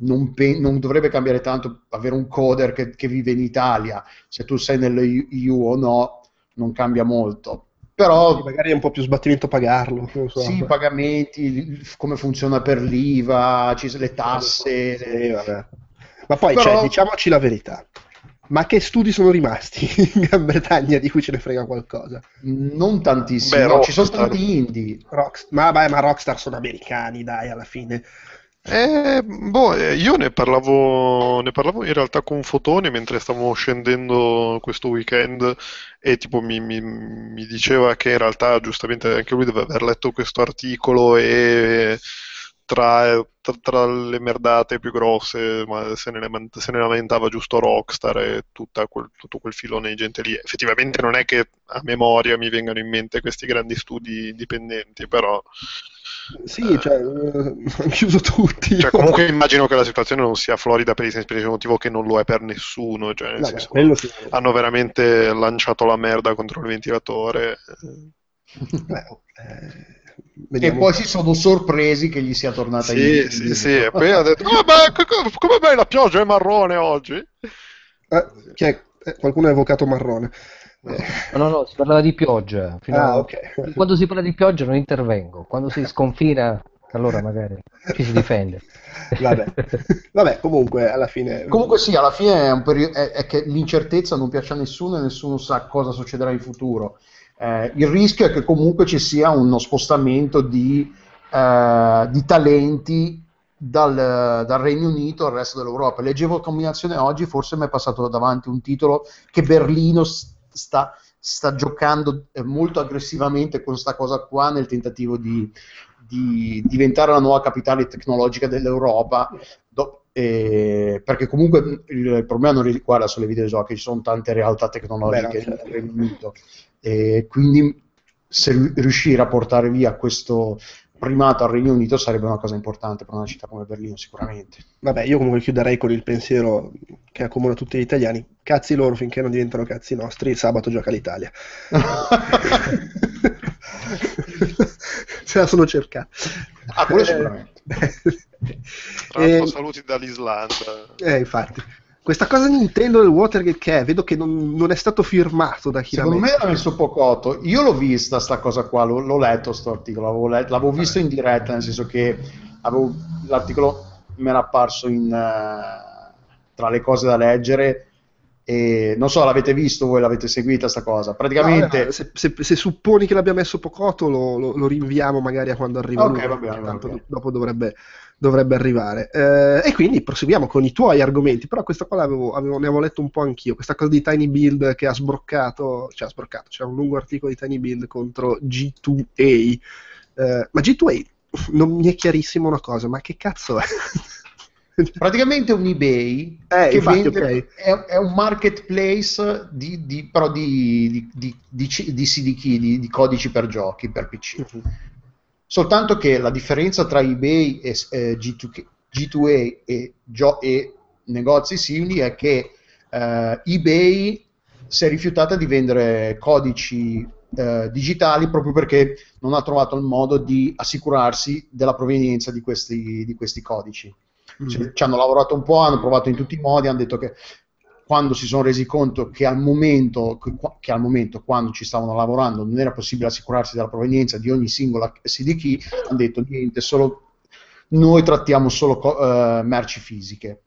non, pe- non dovrebbe cambiare tanto avere un coder che, che vive in Italia, se tu sei nell'EU o no, non cambia molto. Però Magari è un po' più sbattimento pagarlo. so. sì, i pagamenti, come funziona per l'IVA, le tasse, Sì, le- vabbè. Ma poi, Però- cioè, diciamoci la verità. Ma che studi sono rimasti in Gran Bretagna di cui ce ne frega qualcosa? non tantissimi, Beh, no, ci sono tanti indie. Rockst- ma, beh, ma Rockstar sono americani, dai, alla fine. Eh, boh, eh, io ne parlavo, ne parlavo in realtà con Fotone mentre stavamo scendendo questo weekend e tipo mi, mi- mi diceva che in realtà giustamente anche lui deve aver letto questo articolo e tra, tra- tra le merdate più grosse se ne, se ne lamentava giusto Rockstar e quel- tutto quel filone di gente lì. Effettivamente non è che a memoria mi vengano in mente questi grandi studi dipendenti, però... Sì, cioè, eh, hanno chiuso tutti. Cioè, comunque immagino che la situazione non sia florida per il semplice motivo che non lo è per nessuno. Cioè, nel Vabbè, senso, sì. hanno veramente lanciato la merda contro il ventilatore. Beh, oh, eh, E poi si sono sorpresi che gli sia tornata Sì, in sì, sì. E poi ha detto: "Ah, ma co- co- come mai la pioggia è marrone oggi? Eh, chi è? Eh, qualcuno ha evocato Marrone. Eh, No, no, si parlava di pioggia. Fino ah, a- ok. Quando si parla di pioggia non intervengo. Quando si sconfina allora magari ci si difende. Vabbè. Vabbè, comunque alla fine... Comunque sì, alla fine è, un perio- è- è che l'incertezza non piace a nessuno e nessuno sa cosa succederà in futuro. Eh, il rischio è che comunque ci sia uno spostamento di, eh, di talenti dal, dal Regno Unito al resto dell'Europa. Leggevo combinazione oggi, forse mi è passato davanti un titolo che Berlino sta, sta giocando eh, molto aggressivamente con questa cosa qua nel tentativo di, di diventare la nuova capitale tecnologica dell'Europa. Do- eh, perché comunque il, il problema non riguarda solo i videogiochi, ci sono tante realtà tecnologiche certo. nel Regno Unito. E quindi se ri- riuscire a portare via questo primato al Regno Unito sarebbe una cosa importante per una città come Berlino sicuramente. Vabbè, io comunque chiuderei con il pensiero che accomuna tutti gli italiani. Cazzi loro finché non diventano cazzi nostri, sabato gioca l'Italia. Se la sono cercata. Ah, quello sicuramente. Tra l'altro, Eh, saluti dall'Islanda. eh, infatti. Questa cosa Nintendo del Watergate che è? Vedo che non, non è stato firmato da chi Secondo me l'ha messo Pocotto. Io l'ho vista sta cosa qua, l'ho, l'ho letto sto articolo, l'avevo, let- l'avevo visto in diretta, nel senso che avevo- l'articolo mi era apparso in, eh, tra le cose da leggere e non so, l'avete visto voi, l'avete seguita sta cosa. Praticamente... No, se, se- se supponi che l'abbia messo Pocotto, lo, lo- lo rinviamo magari a quando arriva Ok, lui, va bene, perché va tanto bene. dopo dovrebbe, dovrebbe arrivare. Eh, e quindi proseguiamo con i tuoi argomenti, però questa qua l'avevo, avevo- ne avevo letto un po' anch'io, questa cosa di Tiny Build che ha sbroccato, cioè ha sbroccato, c'è un lungo articolo di Tiny Build contro G2A. Eh, ma G2A non mi è chiarissimo una cosa, ma che cazzo è? Praticamente un eBay Eh, che infatti, vende- ok. è, è un marketplace di, di- però di, di, di, CD key, di, di codici per giochi, per PC. Soltanto che la differenza tra eBay e eh, G2, G2A e, gio- e negozi simili è che eh, eBay si è rifiutata di vendere codici eh, digitali proprio perché non ha trovato il modo di assicurarsi della provenienza di questi, di questi codici. Ci- ci hanno lavorato un po', hanno provato in tutti i modi, hanno detto che quando si sono resi conto che al momento, che, al momento quando ci stavano lavorando non era possibile assicurarsi della provenienza di ogni singola CD key, hanno detto niente, solo noi trattiamo solo eh, merci fisiche.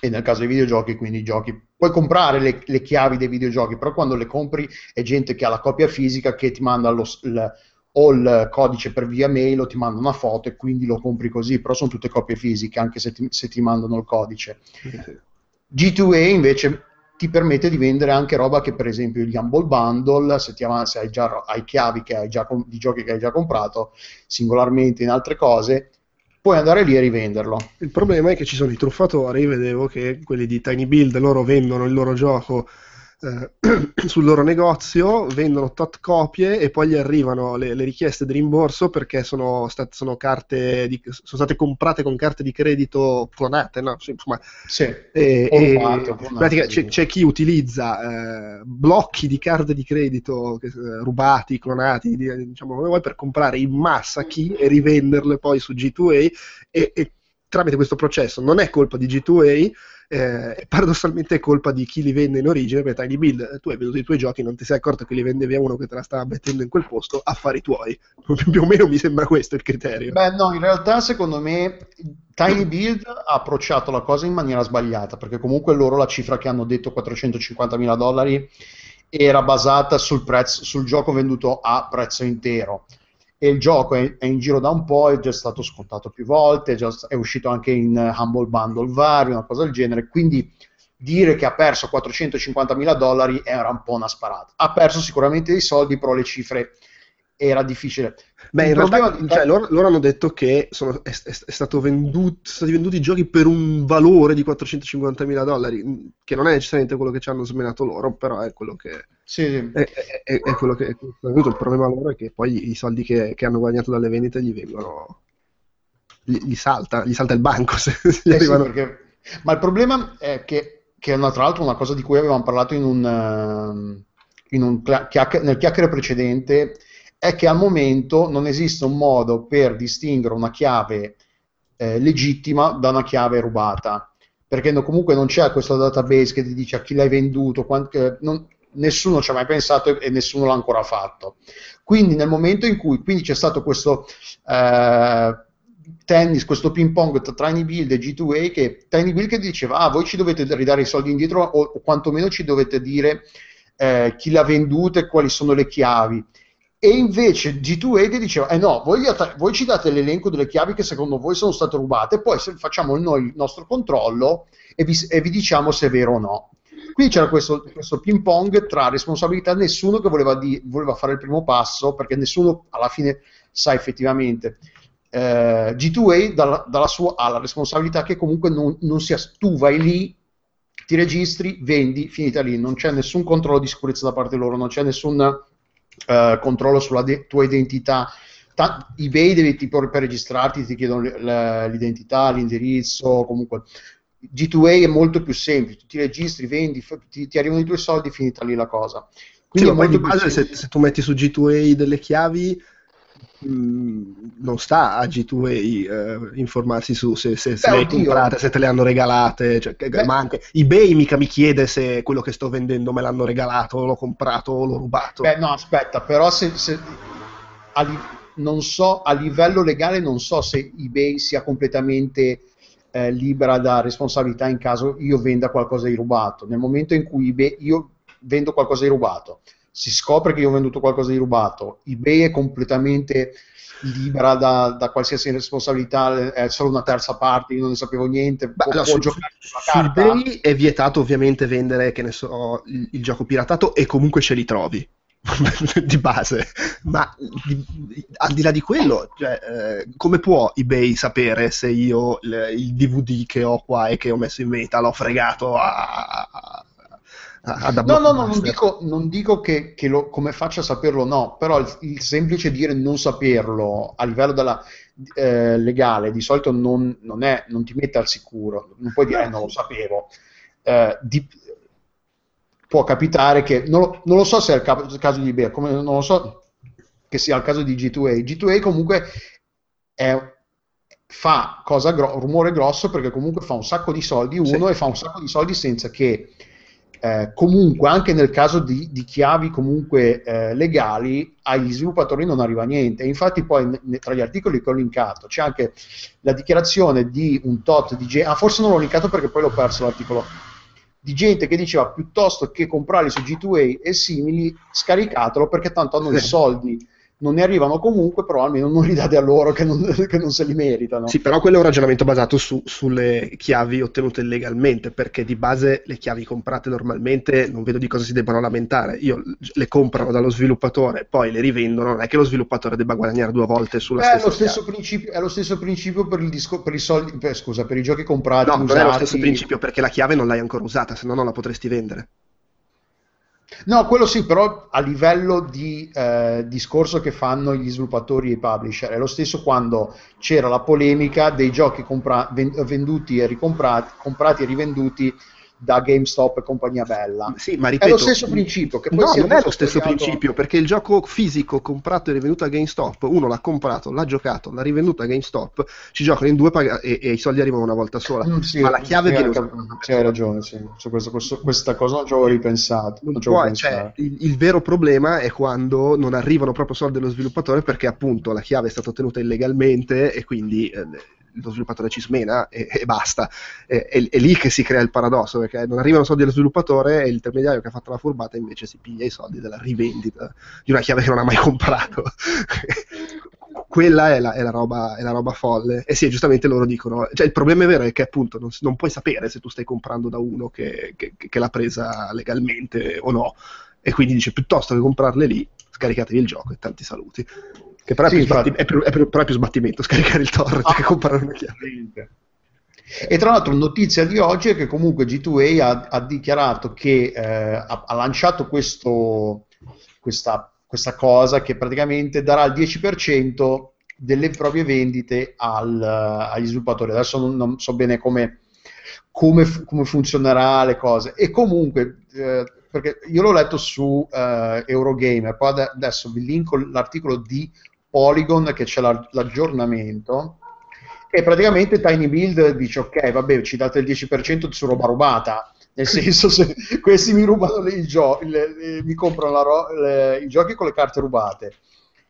E nel caso dei videogiochi, quindi i giochi, puoi comprare le, le chiavi dei videogiochi, però quando le compri è gente che ha la copia fisica che ti manda lo, il, o il codice per via mail o ti manda una foto e quindi lo compri così, però sono tutte copie fisiche anche se ti, se ti mandano il codice. G2A invece ti permette di vendere anche roba che per esempio gli Humble Bundle, se, ti avanzi, hai, già, hai chiavi hai già, di giochi che hai già comprato singolarmente in altre cose, puoi andare lì e rivenderlo. Il problema è che ci sono i truffatori, vedevo che quelli di Tiny Build loro vendono il loro gioco eh, sul loro negozio, vendono tot copie e poi gli arrivano le, le richieste di rimborso perché sono, state, sono, carte di- sono state comprate con carte di credito clonate, no? Sì, insomma, Sì. e, e- rubate, o in clonate, pratica c'è, c'è chi utilizza eh, blocchi di carte di credito eh, rubati, clonati, di- diciamo come vuoi, per comprare in massa key e rivenderle poi su G2A e, e tramite questo processo non è colpa di G2A eh, paradossalmente è colpa di chi li vende in origine per Tiny Build tu hai venduto i tuoi giochi non ti sei accorto che li vendevi a uno che te la stava mettendo in quel posto affari tuoi più o meno mi sembra questo il criterio Beh, no, in realtà secondo me Tiny Build ha approcciato la cosa in maniera sbagliata, perché comunque loro la cifra che hanno detto 450 mila dollari era basata sul, prezzo, sul gioco venduto a prezzo intero. E il gioco è, in giro da un po', è già stato scontato più volte, è, già- è uscito anche in eh, Humble Bundle vari, una cosa del genere. Quindi dire che ha perso 450 mila dollari era un po' una sparata. Ha perso sicuramente dei soldi, però le cifre era difficile. Beh, Il in realtà di- cioè, loro, loro hanno detto che sono, è, è- venduto, sono stati venduti giochi per un valore di 450 mila dollari, mh, che non è necessariamente quello che ci hanno smenato loro, però è quello che Sì, sì. è, è- è- quello che è venuto. Il problema loro è che poi i soldi che, che hanno guadagnato dalle vendite gli vengono. Gli, gli salta, gli salta il banco se se Eh sì, arrivano. perché- Ma il problema è che, che è una- tra l'altro una cosa di cui avevamo parlato in un, ehm, in un chiacch- nel chiacchiere precedente, è che al momento non esiste un modo per distinguere una chiave eh, legittima da una chiave rubata, perché no- comunque non c'è questo database che ti dice a chi l'hai venduto, quan- eh, non- nessuno ci ha mai pensato e, nessuno l'ha ancora fatto. Quindi nel momento in cui c'è stato questo, eh, tennis, questo ping pong tra Tiny Build e G2A, che Tiny Build che diceva, ah, voi ci dovete ridare i soldi indietro o, o quantomeno ci dovete dire eh, chi l'ha venduta e quali sono le chiavi. E invece G2A che diceva, eh no, voi, voi, ci date l'elenco delle chiavi che secondo voi sono state rubate, poi facciamo noi il nostro controllo e vi, e vi diciamo se è vero o no. Quindi c'era questo, questo ping pong tra responsabilità, nessuno che voleva, di, voleva, fare il primo passo, perché nessuno alla fine sa effettivamente. Eh, G2A dalla, dalla sua, ha la responsabilità che comunque non, non sia, tu vai lì, ti registri, vendi, finita lì, non c'è nessun controllo di sicurezza da parte loro, non c'è nessun uh, controllo sulla de- tua identità. Ta- eBay devi tipo per registrarti ti chiedono l- l'identità, l'indirizzo, comunque G2A è molto più semplice, ti registri, vendi, ti, ti, arrivano i tuoi soldi, finita lì la cosa. Quindi sì, molto base, se, se, tu metti su G2A delle chiavi, mh, mm, non sta a G2A eh, informarsi su se, se, se le hai comprate, se te le hanno regalate, cioè, ma anche eBay mica mi chiede se quello che sto vendendo me l'hanno regalato, l'ho comprato o l'ho rubato. Beh, no, aspetta, però se, se a, non so, a livello legale non so se eBay sia completamente eh, libera da responsabilità in caso io venda qualcosa di rubato. Nel momento in cui eBay, io vendo qualcosa di rubato, si scopre che io ho venduto qualcosa di rubato, eBay è completamente libera da, da, qualsiasi responsabilità, è solo una terza parte, io non ne sapevo niente. Beh, può, no, può su, su eBay è vietato ovviamente vendere, che ne so, il, il gioco piratato e comunque ce li trovi. di base, ma di, al di là di quello, cioè, eh, come può eBay sapere se io il, il, DVD che ho qua e che ho messo in meta l'ho fregato a, a, a No, no, no, non dico, non dico che, che lo, come faccia a saperlo, no, però il, il, semplice dire non saperlo a livello della, eh, legale di solito non, non, è, non ti mette al sicuro, non puoi dire eh, non lo sapevo. Eh, di, può capitare che, non lo, non lo so se è il, caso, il caso di eBay, come non lo so che sia il caso di G2A. G2A comunque è, fa cosa gro- rumore grosso perché comunque fa un sacco di soldi uno sì. e fa un sacco di soldi senza che eh, comunque anche nel caso di, di chiavi comunque eh, legali agli sviluppatori non arriva niente infatti poi ne, tra gli articoli che ho linkato c'è anche la dichiarazione di un tot di gente ah forse non l'ho linkato perché poi l'ho perso l'articolo di gente che diceva piuttosto che comprarli su G2A e simili, scaricatelo perché tanto hanno i soldi non ne arrivano comunque, però almeno non li date a loro che non, che non se li meritano. Sì, però quello è un ragionamento basato su, sulle chiavi ottenute legalmente, perché di base le chiavi comprate normalmente non vedo di cosa si debbano lamentare. Io le comprano dallo sviluppatore, poi le rivendono, non è che lo sviluppatore debba guadagnare due volte sulla è stessa lo stesso principio, È lo stesso principio per, disco, per i soldi, per, scusa, per i giochi comprati. No, usati. non è lo stesso principio perché la chiave non l'hai ancora usata, se no non la potresti vendere. No, quello sì, però a livello di eh, discorso che fanno gli sviluppatori e i publisher. È lo stesso quando c'era la polemica dei giochi compra- venduti e ricomprati, comprati e rivenduti da GameStop e compagnia bella. Sì, ma ripeto, è lo stesso principio. Che poi no, non è lo stesso principio, perché il gioco fisico comprato e rivenduto a GameStop, uno l'ha comprato, l'ha giocato, l'ha rivenduto a GameStop, ci giocano in due pag- e, e, i soldi arrivano una volta sola. Mm, sì, ma la chiave sì, viene usata. Sì, hai ragione, sì. Su questo, questo, questa cosa non ci avevo ripensato. Non non puoi, cioè, il, il, vero problema è quando non arrivano proprio soldi dello sviluppatore perché appunto la chiave è stata ottenuta illegalmente e quindi... Eh, lo sviluppatore ci smena e, e basta. E, è, è, lì che si crea il paradosso, perché non arrivano soldi allo sviluppatore e l'intermediario che ha fatto la furbata invece si piglia i soldi della rivendita di una chiave che non ha mai comprato. Quella è la, è, la roba, è la, roba, folle. E sì, giustamente loro dicono, cioè il problema è vero è che appunto non, non puoi sapere se tu stai comprando da uno che, che, che l'ha presa legalmente o no. E quindi dice piuttosto che comprarle lì, scaricatevi il gioco e tanti saluti. Che però, sì, è, più sbatti- è, più, è, più, però è, più sbattimento scaricare il torrent ah, che comprare una chiave. E tra l'altro notizia di oggi è che comunque G2A ha, ha dichiarato che eh, ha, ha, lanciato questo, questa, questa, cosa che praticamente darà il 10% delle proprie vendite al, agli sviluppatori. Adesso non, non so bene come, come, come, funzionerà le cose. E comunque, eh, perché io l'ho letto su eh, Eurogamer, poi adesso vi linko l'articolo di Polygon che c'è l'aggiornamento e praticamente Tiny Build dice ok vabbè ci date il 10% su roba rubata. Nel senso se questi mi rubano i giochi mi comprano ro- le, i giochi con le carte rubate.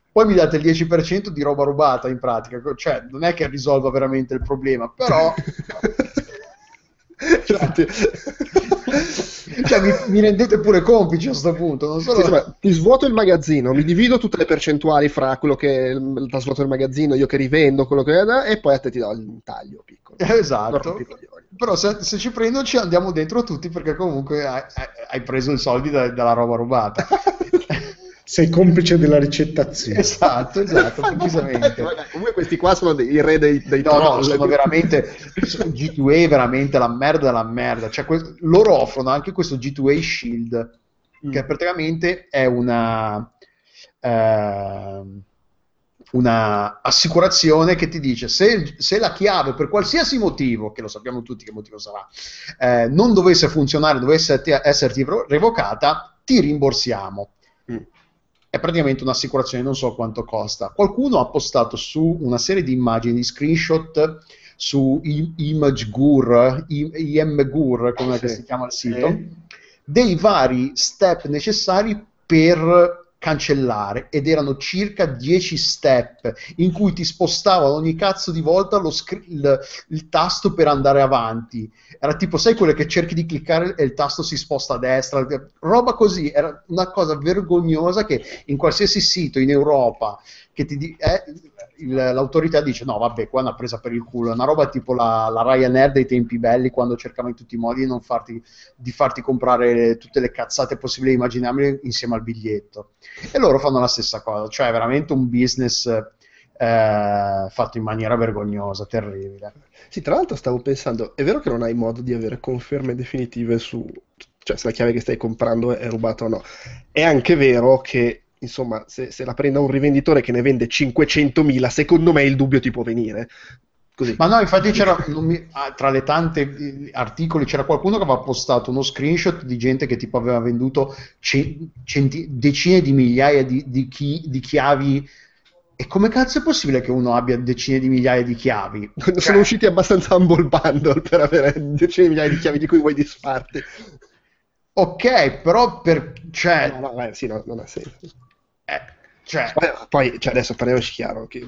Poi mi date il 10% di roba rubata in pratica, cioè non è che risolva veramente il problema, però... cioè, cioè, mi, mi, rendete pure complice a questo punto. Non solo... sì, insomma, ti svuoto il magazzino, mi divido tutte le percentuali fra quello che da svuoto il magazzino, io che rivendo quello che è, e poi a te ti do il taglio piccolo. Esatto. Però se, se, ci prendo ci andiamo dentro tutti perché comunque hai, hai preso i soldi da, dalla roba rubata. sei complice della ricettazione. Esatto, esatto, precisamente. comunque questi qua sono dei, i re dei, dei no, troll. No, sono veramente G2A è veramente la merda della merda. Cioè, que- loro offrono anche questo G2A Shield, mm. che praticamente è una eh, una assicurazione che ti dice se, se, la chiave per qualsiasi motivo, che lo sappiamo tutti che motivo sarà, eh, non dovesse funzionare, dovesse esserti revocata, ti rimborsiamo. È praticamente un'assicurazione, non so quanto costa. Qualcuno ha postato su una serie di immagini, di screenshot su ImageGur, IMGur, come sì. si chiama il sito, dei vari step necessari per cancellare ed erano circa 10 step in cui ti spostavano ogni cazzo di volta scr- il, il, tasto per andare avanti. Era tipo, sai quelle che cerchi di cliccare e il tasto si sposta a destra, roba così, era una cosa vergognosa che in qualsiasi sito in Europa che ti eh, il, l'autorità dice no vabbè qua è una presa per il culo. È una roba tipo la, la Ryanair dei tempi belli quando cercava in tutti i modi di, farti, di farti comprare tutte le cazzate possibili e immaginabili insieme al biglietto. E loro fanno la stessa cosa cioè è veramente un business eh, fatto in maniera vergognosa terribile. Sì tra l'altro stavo pensando è vero che non hai modo di avere conferme definitive su cioè se la chiave che stai comprando è rubata o no? È anche vero che insomma, se, se, la prenda un rivenditore che ne vende 500.000, secondo me il dubbio ti può venire. Così. Ma no, infatti c'era, mi, ah, tra le tante eh, articoli, c'era qualcuno che aveva postato uno screenshot di gente che tipo aveva venduto centi, decine di migliaia di, di, chi, di, chiavi. E come cazzo è possibile che uno abbia decine di migliaia di chiavi? Sono cioè... usciti abbastanza humble bundle per avere decine di migliaia di chiavi di cui vuoi disfarti. Ok, però per... Cioè... No, no, eh, sì, no, non ha senso. Eh, cioè... Poi, cioè, adesso parliamoci chiaro, che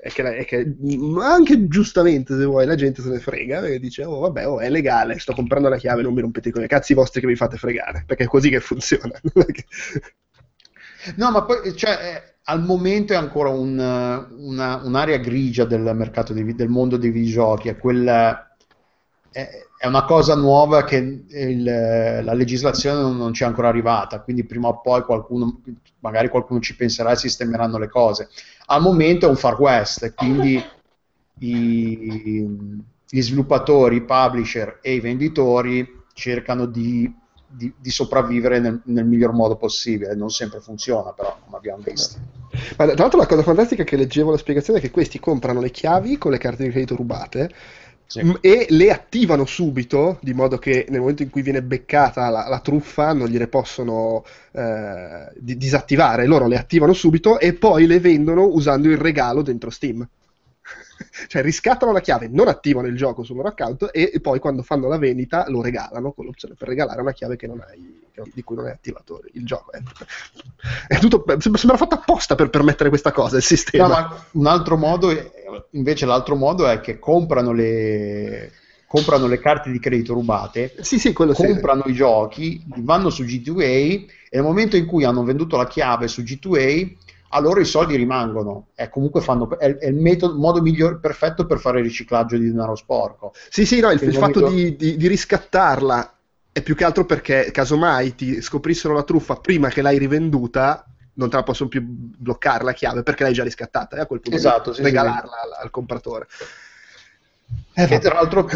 è, che, è che anche giustamente, se vuoi, la gente se ne frega e dice, oh vabbè, oh, è legale, sto comprando la chiave, non mi rompete con i cazzi vostri che vi fate fregare, perché è così che funziona. no, ma poi, cioè, eh, al momento è ancora un, una, un'area grigia del mercato, di, del mondo dei videogiochi, è quella... È, è una cosa nuova che il, la legislazione non, non ci è ancora arrivata, quindi prima o poi qualcuno, magari qualcuno ci penserà e sistemeranno le cose. Al momento è un far west, quindi i, gli sviluppatori, i publisher e i venditori cercano di, di, di sopravvivere nel, nel, miglior modo possibile. Non sempre funziona, però, come abbiamo visto. Ma tra l'altro la cosa fantastica che leggevo la spiegazione è che questi comprano le chiavi con le carte di credito rubate sì. e le attivano subito, di modo che nel momento in cui viene beccata la, la truffa non gliele possono eh, di, disattivare, loro le attivano subito e poi le vendono usando il regalo dentro Steam. cioè riscattano la chiave, non attivano il gioco sul loro account e, poi quando fanno la vendita lo regalano con l'opzione per regalare una chiave che non hai, di cui non è attivato il gioco. È, è tutto, sembra fatto apposta per permettere questa cosa il sistema. No, un altro modo, invece l'altro modo è che comprano le comprano le carte di credito rubate, sì, sì, comprano sì. i giochi, vanno su G2A e nel momento in cui hanno venduto la chiave su G2A a loro i soldi rimangono. È comunque fanno, è, è il metodo, modo migliore, perfetto per fare riciclaggio di denaro sporco. Sì, sì, no, il, il fatto di, di, di, riscattarla è più che altro perché casomai ti scoprissero la truffa prima che l'hai rivenduta, non te la possono più bloccare la chiave perché l'hai già riscattata e a quel punto esatto, sì, regalarla sì. Al, al, compratore. Eh, che tra l'altro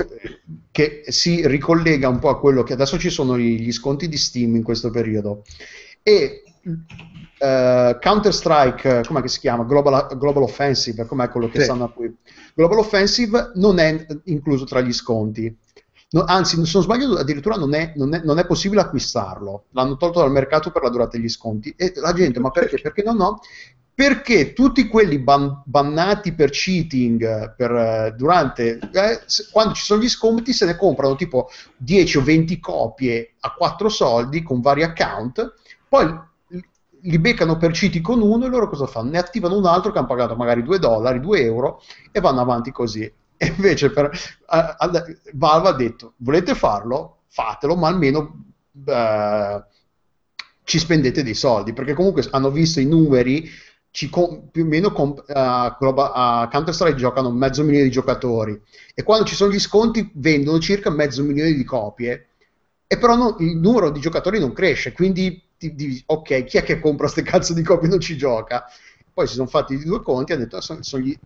che si ricollega un po' a quello che adesso ci sono gli sconti di Steam in questo periodo e Uh, Counter-Strike, come si chiama? Global, Global Offensive, com'è quello che sì. stanno qui? Global Offensive non è incluso tra gli sconti. No, anzi, se non sbaglio, addirittura non è, non, è, non è, possibile acquistarlo. L'hanno tolto dal mercato per la durata degli sconti. E la gente, ma perché? Perché no, no? Perché tutti quelli ban- bannati per cheating per, uh, durante eh, se, quando ci sono gli sconti se ne comprano tipo 10 o 20 copie a 4 soldi con vari account. Poi li beccano per citi con uno e loro cosa fanno? Ne attivano un altro che hanno pagato magari 2 dollari, 2 euro e vanno avanti così. E invece per, a- a- Valve ha detto, volete farlo? Fatelo, ma almeno eh, ci spendete dei soldi, perché comunque hanno visto i numeri, com- più o meno com- a Globa- a Counter-Strike giocano mezzo milione di giocatori e quando ci sono gli sconti vendono circa mezzo milione di copie e però no- il numero di giocatori non cresce, quindi ti, di, ok, chi è che compra queste cazzo di copie e non ci gioca? Poi si sono fatti i due conti e hanno detto, "Ah, sono, sono gli...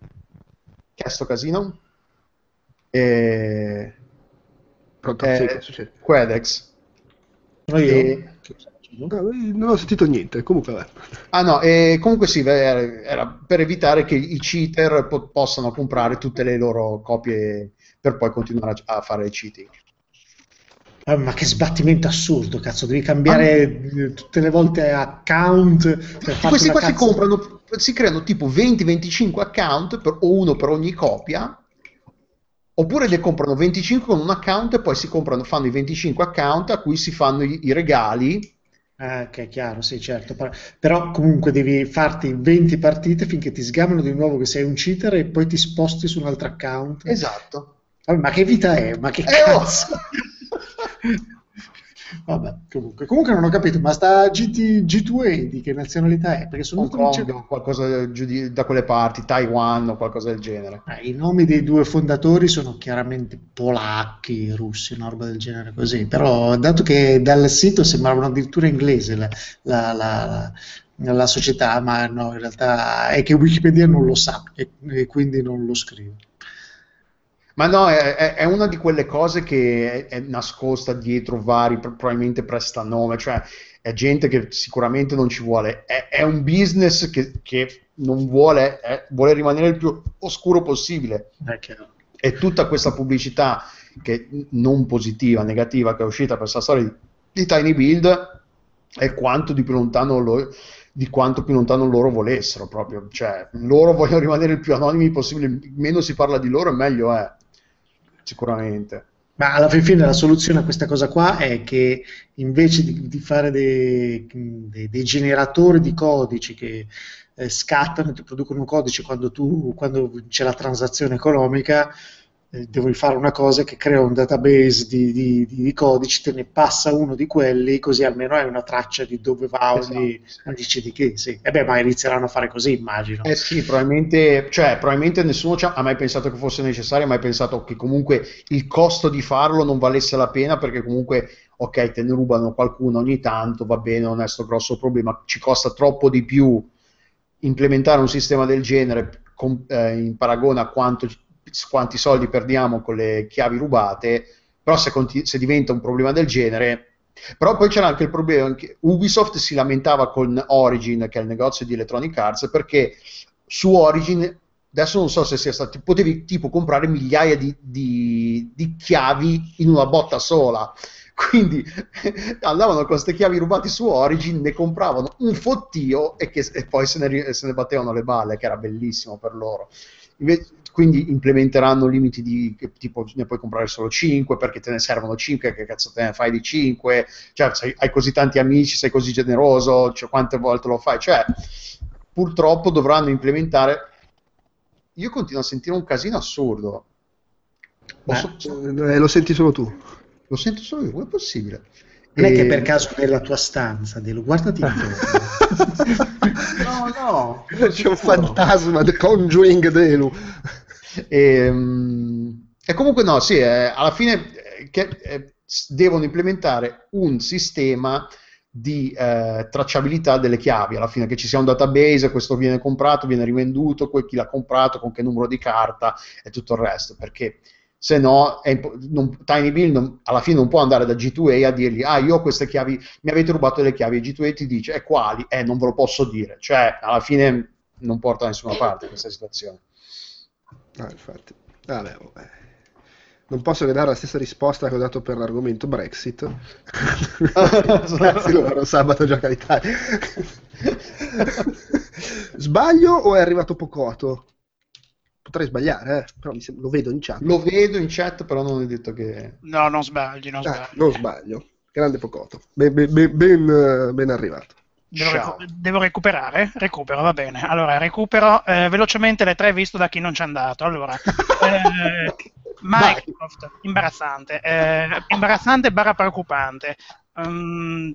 Che è sto casino? E... Pronto? Eh, Sì, che succede? Quedex. Sono? E- No, non ho sentito niente, comunque vabbè. Ah no, e comunque sì, era, era per evitare che i cheater po- possano comprare tutte le loro copie per poi continuare a, a fare il cheating. Ah, ma che sbattimento assurdo, cazzo, devi cambiare eh, tutte le volte account per Questi qua si cazzo- comprano, si creano tipo 20-25 account per- o uno per ogni copia, oppure ne comprano 25 con un account e poi si comprano, fanno i 25 account a cui si fanno i, i regali. Ah, ok, chiaro, sì, certo. Però, però comunque devi farti 20 partite finché ti sgamano di nuovo che sei un cheater e poi ti sposti su un altro account. Esatto. Ma che vita è? Ma che Eh, oh! Vabbè, comunque. Comunque non ho capito, ma sta GT, G2A di che nazionalità è? Perché sono Hong Kong qualcosa di- da quelle parti, Taiwan o qualcosa del genere. Ah, I nomi dei due fondatori sono chiaramente polacchi, russi, una roba del genere così, però dato che dal sito sembravano addirittura inglese la, la- la- la- la società, ma no, in realtà è che Wikipedia non lo sa e, e quindi non lo scrive. Ma no, è, è- una di quelle cose che è, è nascosta dietro vari, pro- probabilmente prestanome, cioè è gente che sicuramente non ci vuole, è, è un business che, che non vuole, vuole rimanere il più oscuro possibile. E tutta questa pubblicità che non positiva, negativa, che è uscita per questa storia di, di Tiny Build è quanto di più lontano lo- di quanto più lontano loro volessero proprio, cioè loro vogliono rimanere il più anonimi possibile, meno si parla di loro e meglio è, sicuramente. Ma alla fin fine la soluzione a questa cosa qua è che invece di, di fare dei, dei- dei generatori di codici che eh, scattano e ti producono un codice quando, tu, quando c'è la transazione economica, eh, devi fare una cosa che crea un database di, di- di- di codici, te ne passa uno di quelli, così almeno hai una traccia di dove va Esatto, ogni sì. dice di che. Sì. E beh, ma inizieranno a fare così, immagino. Eh sì, probabilmente, cioè, probabilmente nessuno ci ha mai pensato che fosse necessario, ha mai pensato che comunque il costo di farlo non valesse la pena perché comunque, ok, te ne rubano qualcuno ogni tanto, va bene, non è sto grosso problema, ci costa troppo di più implementare un sistema del genere con- eh, in paragone a quanto- quanti soldi perdiamo con le chiavi rubate, però se, conti- se diventa un problema del genere... Però poi c'era anche il problema che Ubisoft si lamentava con Origin, che è il negozio di Electronic Arts, perché su Origin adesso non so se sia stato potevi tipo comprare migliaia di, di- di chiavi in una botta sola. Quindi andavano con queste chiavi rubate su Origin ne compravano un fottio e, che- e poi se ne, se ne battevano le balle che era bellissimo per loro. Inve- quindi implementeranno limiti di che tipo ne puoi comprare solo 5 perché te ne servono 5 che cazzo te ne fai di 5 cioè sei- hai così tanti amici sei così generoso cioè, quante volte lo fai cioè purtroppo dovranno implementare io continuo a sentire un casino assurdo Posso- Eh, lo senti solo tu. lo sento solo io, come è possibile? Non è che E- per caso nella tua stanza, Delo, guardati intorno. no no C'è un fantasma, The Conjuring Delu. E, mm, e comunque no, sì, eh, alla fine eh, che, eh, devono implementare un sistema di eh, tracciabilità delle chiavi, alla fine che ci sia un database, questo viene comprato, viene rivenduto, que- chi l'ha comprato, con che numero di carta e tutto il resto, perché se no è impo- non- Tiny Bill non- alla fine non può andare da G2A a dirgli ah io ho queste chiavi, mi avete rubato le chiavi e G2A ti dice e quali? Eh non ve lo posso dire, cioè alla fine non porta da nessuna parte questa situazione. Ah, infatti. Vabbè, vabbè. Non posso che dare la stessa risposta che ho dato per l'argomento Brexit. Grazie loro, sabato gioca l'Italia. Sbaglio o è arrivato Pocoto? Potrei sbagliare, eh? però lo vedo in chat. Lo vedo in chat, però non è detto che. No, non sbagli, non Ah, sbagli. non sbaglio. Grande Pocoto. Ben, ben- ben- ben arrivato. Devo, recu- devo recuperare? Recupero, va bene. Allora, recupero eh, velocemente le tre visto da chi non c'è andato. Allora, eh, Microsoft, imbarazzante. eh, imbarazzante barra preoccupante. Um,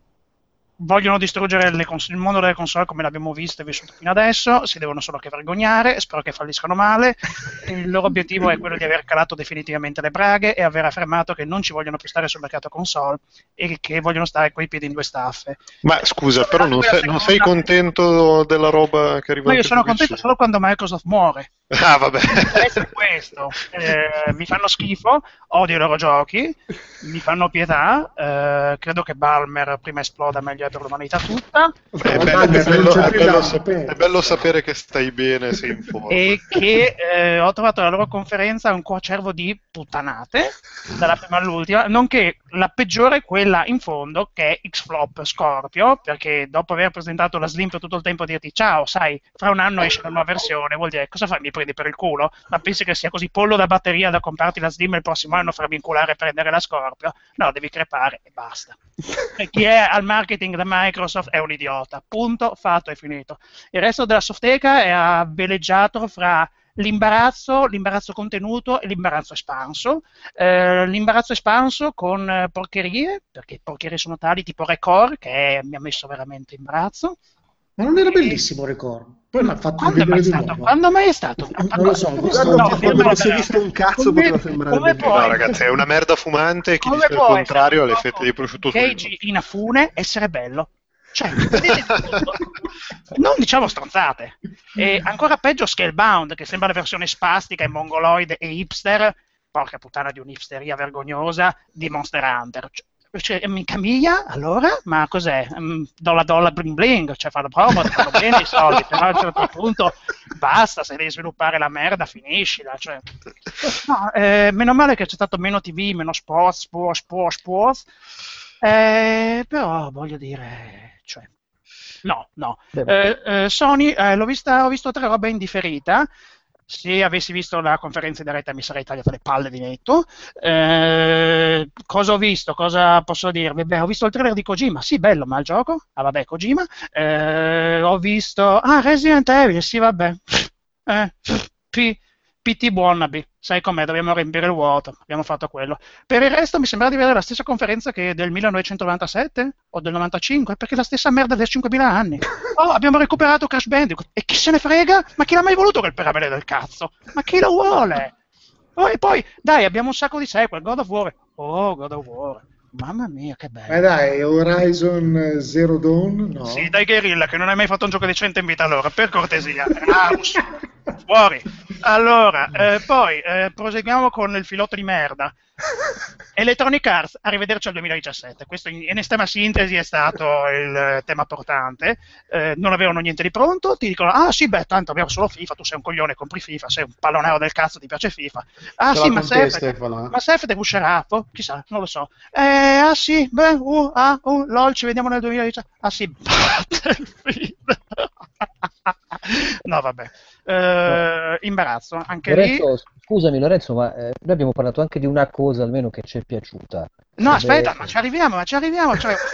vogliono distruggere le cons- il mondo delle console come l'abbiamo visto e vissuto fino adesso, si devono solo che vergognare, spero che falliscano male. Il loro obiettivo è quello di aver calato definitivamente le braghe e aver affermato che non ci vogliono più stare sul mercato console e che vogliono stare coi piedi in due staffe. Ma scusa, però non sei, non sei contento della roba che arriva Ma io sono su contento solo quando Microsoft muore. Ah, vabbè. È questo. Eh, mi fanno schifo, odio i loro giochi, mi fanno pietà. eh, credo che Balmer prima esploda meglio per l'umanità tutta. È bello, è bello- è bello è bello sapere che stai bene, sei in forma. E che eh, ho trovato la loro conferenza un coacervo di puttanate, dalla prima all'ultima, nonché la peggiore, quella in fondo, che è X-Flop Scorpio, perché dopo aver presentato la Slim per tutto il tempo a dirti ciao, sai, fra un anno esce la nuova versione, vuol dire cosa fai, mi prendi per il culo? Ma pensi che sia così pollo da batteria da comprarti la Slim e il prossimo anno farmi inculare e prendere la Scorpio? No, devi crepare e basta. E chi è al marketing da Microsoft è un idiota. Punto, fatto e finito. Il resto della softeca è avveleggiato fra l'imbarazzo, l'imbarazzo contenuto e l'imbarazzo espanso. Eh, l'imbarazzo espanso con eh, porcherie, perché porcherie sono tali, tipo Record, che mi ha messo veramente imbarazzo. Ma non era bellissimo Record. Poi mi ha fatto Quando è mai vedere di stato? nuovo. Quando mai è stato? Non lo so, ho visto- Guarda, No, fermate, non si è visto un cazzo come- poteva sembrare come può- No, ragazzi, è una merda fumante chi Come dice il può contrario ha le essere fette di prosciutto Cage in Afune essere bello. Cioè, non diciamo stronzate. E ancora peggio Scalebound, che sembra la versione spastica e mongoloide e hipster, porca puttana di un'hipsteria vergognosa, di Monster Hunter. Cioè, cioè, mica mia, allora? Ma cos'è? Mm, Dolla dolla bling bling, cioè fanno promo, ti fanno bene i soldi, però a un certo punto basta, se devi sviluppare la merda finiscila. Cioè. No, eh, meno male che c'è stato meno TV, meno sports, sports, sports, sports. Eh, però voglio dire, cioè, no, no. Eh, eh, Sony, eh, l'ho vista, ho visto tre robe in differita. Se avessi visto la conferenza in diretta mi sarei tagliato le palle di netto. Eh, cosa ho visto? Cosa posso dirvi? Beh, ho visto il trailer di Kojima. Sì, bello, ma il gioco? Ah, vabbè, Kojima. Eh, ho visto. Ah, Resident Evil. Sì, vabbè. Eh, P- PT Wannabe. Sai com'è? Dobbiamo riempire il vuoto. Abbiamo fatto quello. Per il resto mi sembra di avere la stessa conferenza che del 1997 o del 95, perché è la stessa merda del 5000 anni. Oh, abbiamo recuperato Crash Bandicoot. E chi se ne frega? Ma chi l'ha mai voluto quel peramele del cazzo? Ma chi lo vuole? Oh, e poi, dai, abbiamo un sacco di sequel. God of War. Oh, God of War. Mamma mia, che bello. Ma dai, Horizon Zero Dawn? No. Sì, dai Guerrilla, che non hai mai fatto un gioco decente in vita allora, per cortesia. Raus, fuori. Allora, eh, poi eh, proseguiamo con il filotto di merda. Electronic Arts, arrivederci al 2017. Questo in, in estrema sintesi è stato il eh, tema portante. Eh, non avevano niente di pronto, ti dicono, ah sì, beh, tanto abbiamo solo FIFA, tu sei un coglione, compri FIFA, sei un pallonero del cazzo, ti piace FIFA. Ah Ce sì, ma con te, se... Stefano. eh. Ma Sefde uscirà? Oh, chissà, non lo so. Eh, ah sì, beh, uh, ah, uh, lol, ci vediamo nel 2017. Ah sì, Battlefield. no, vabbè. Eh, imbarazzo, anche lì. Scusami Lorenzo, ma eh, noi abbiamo parlato anche di una cosa almeno che ci è piaciuta. No, aspetta, ma ci arriviamo, ma ci arriviamo. Cioè...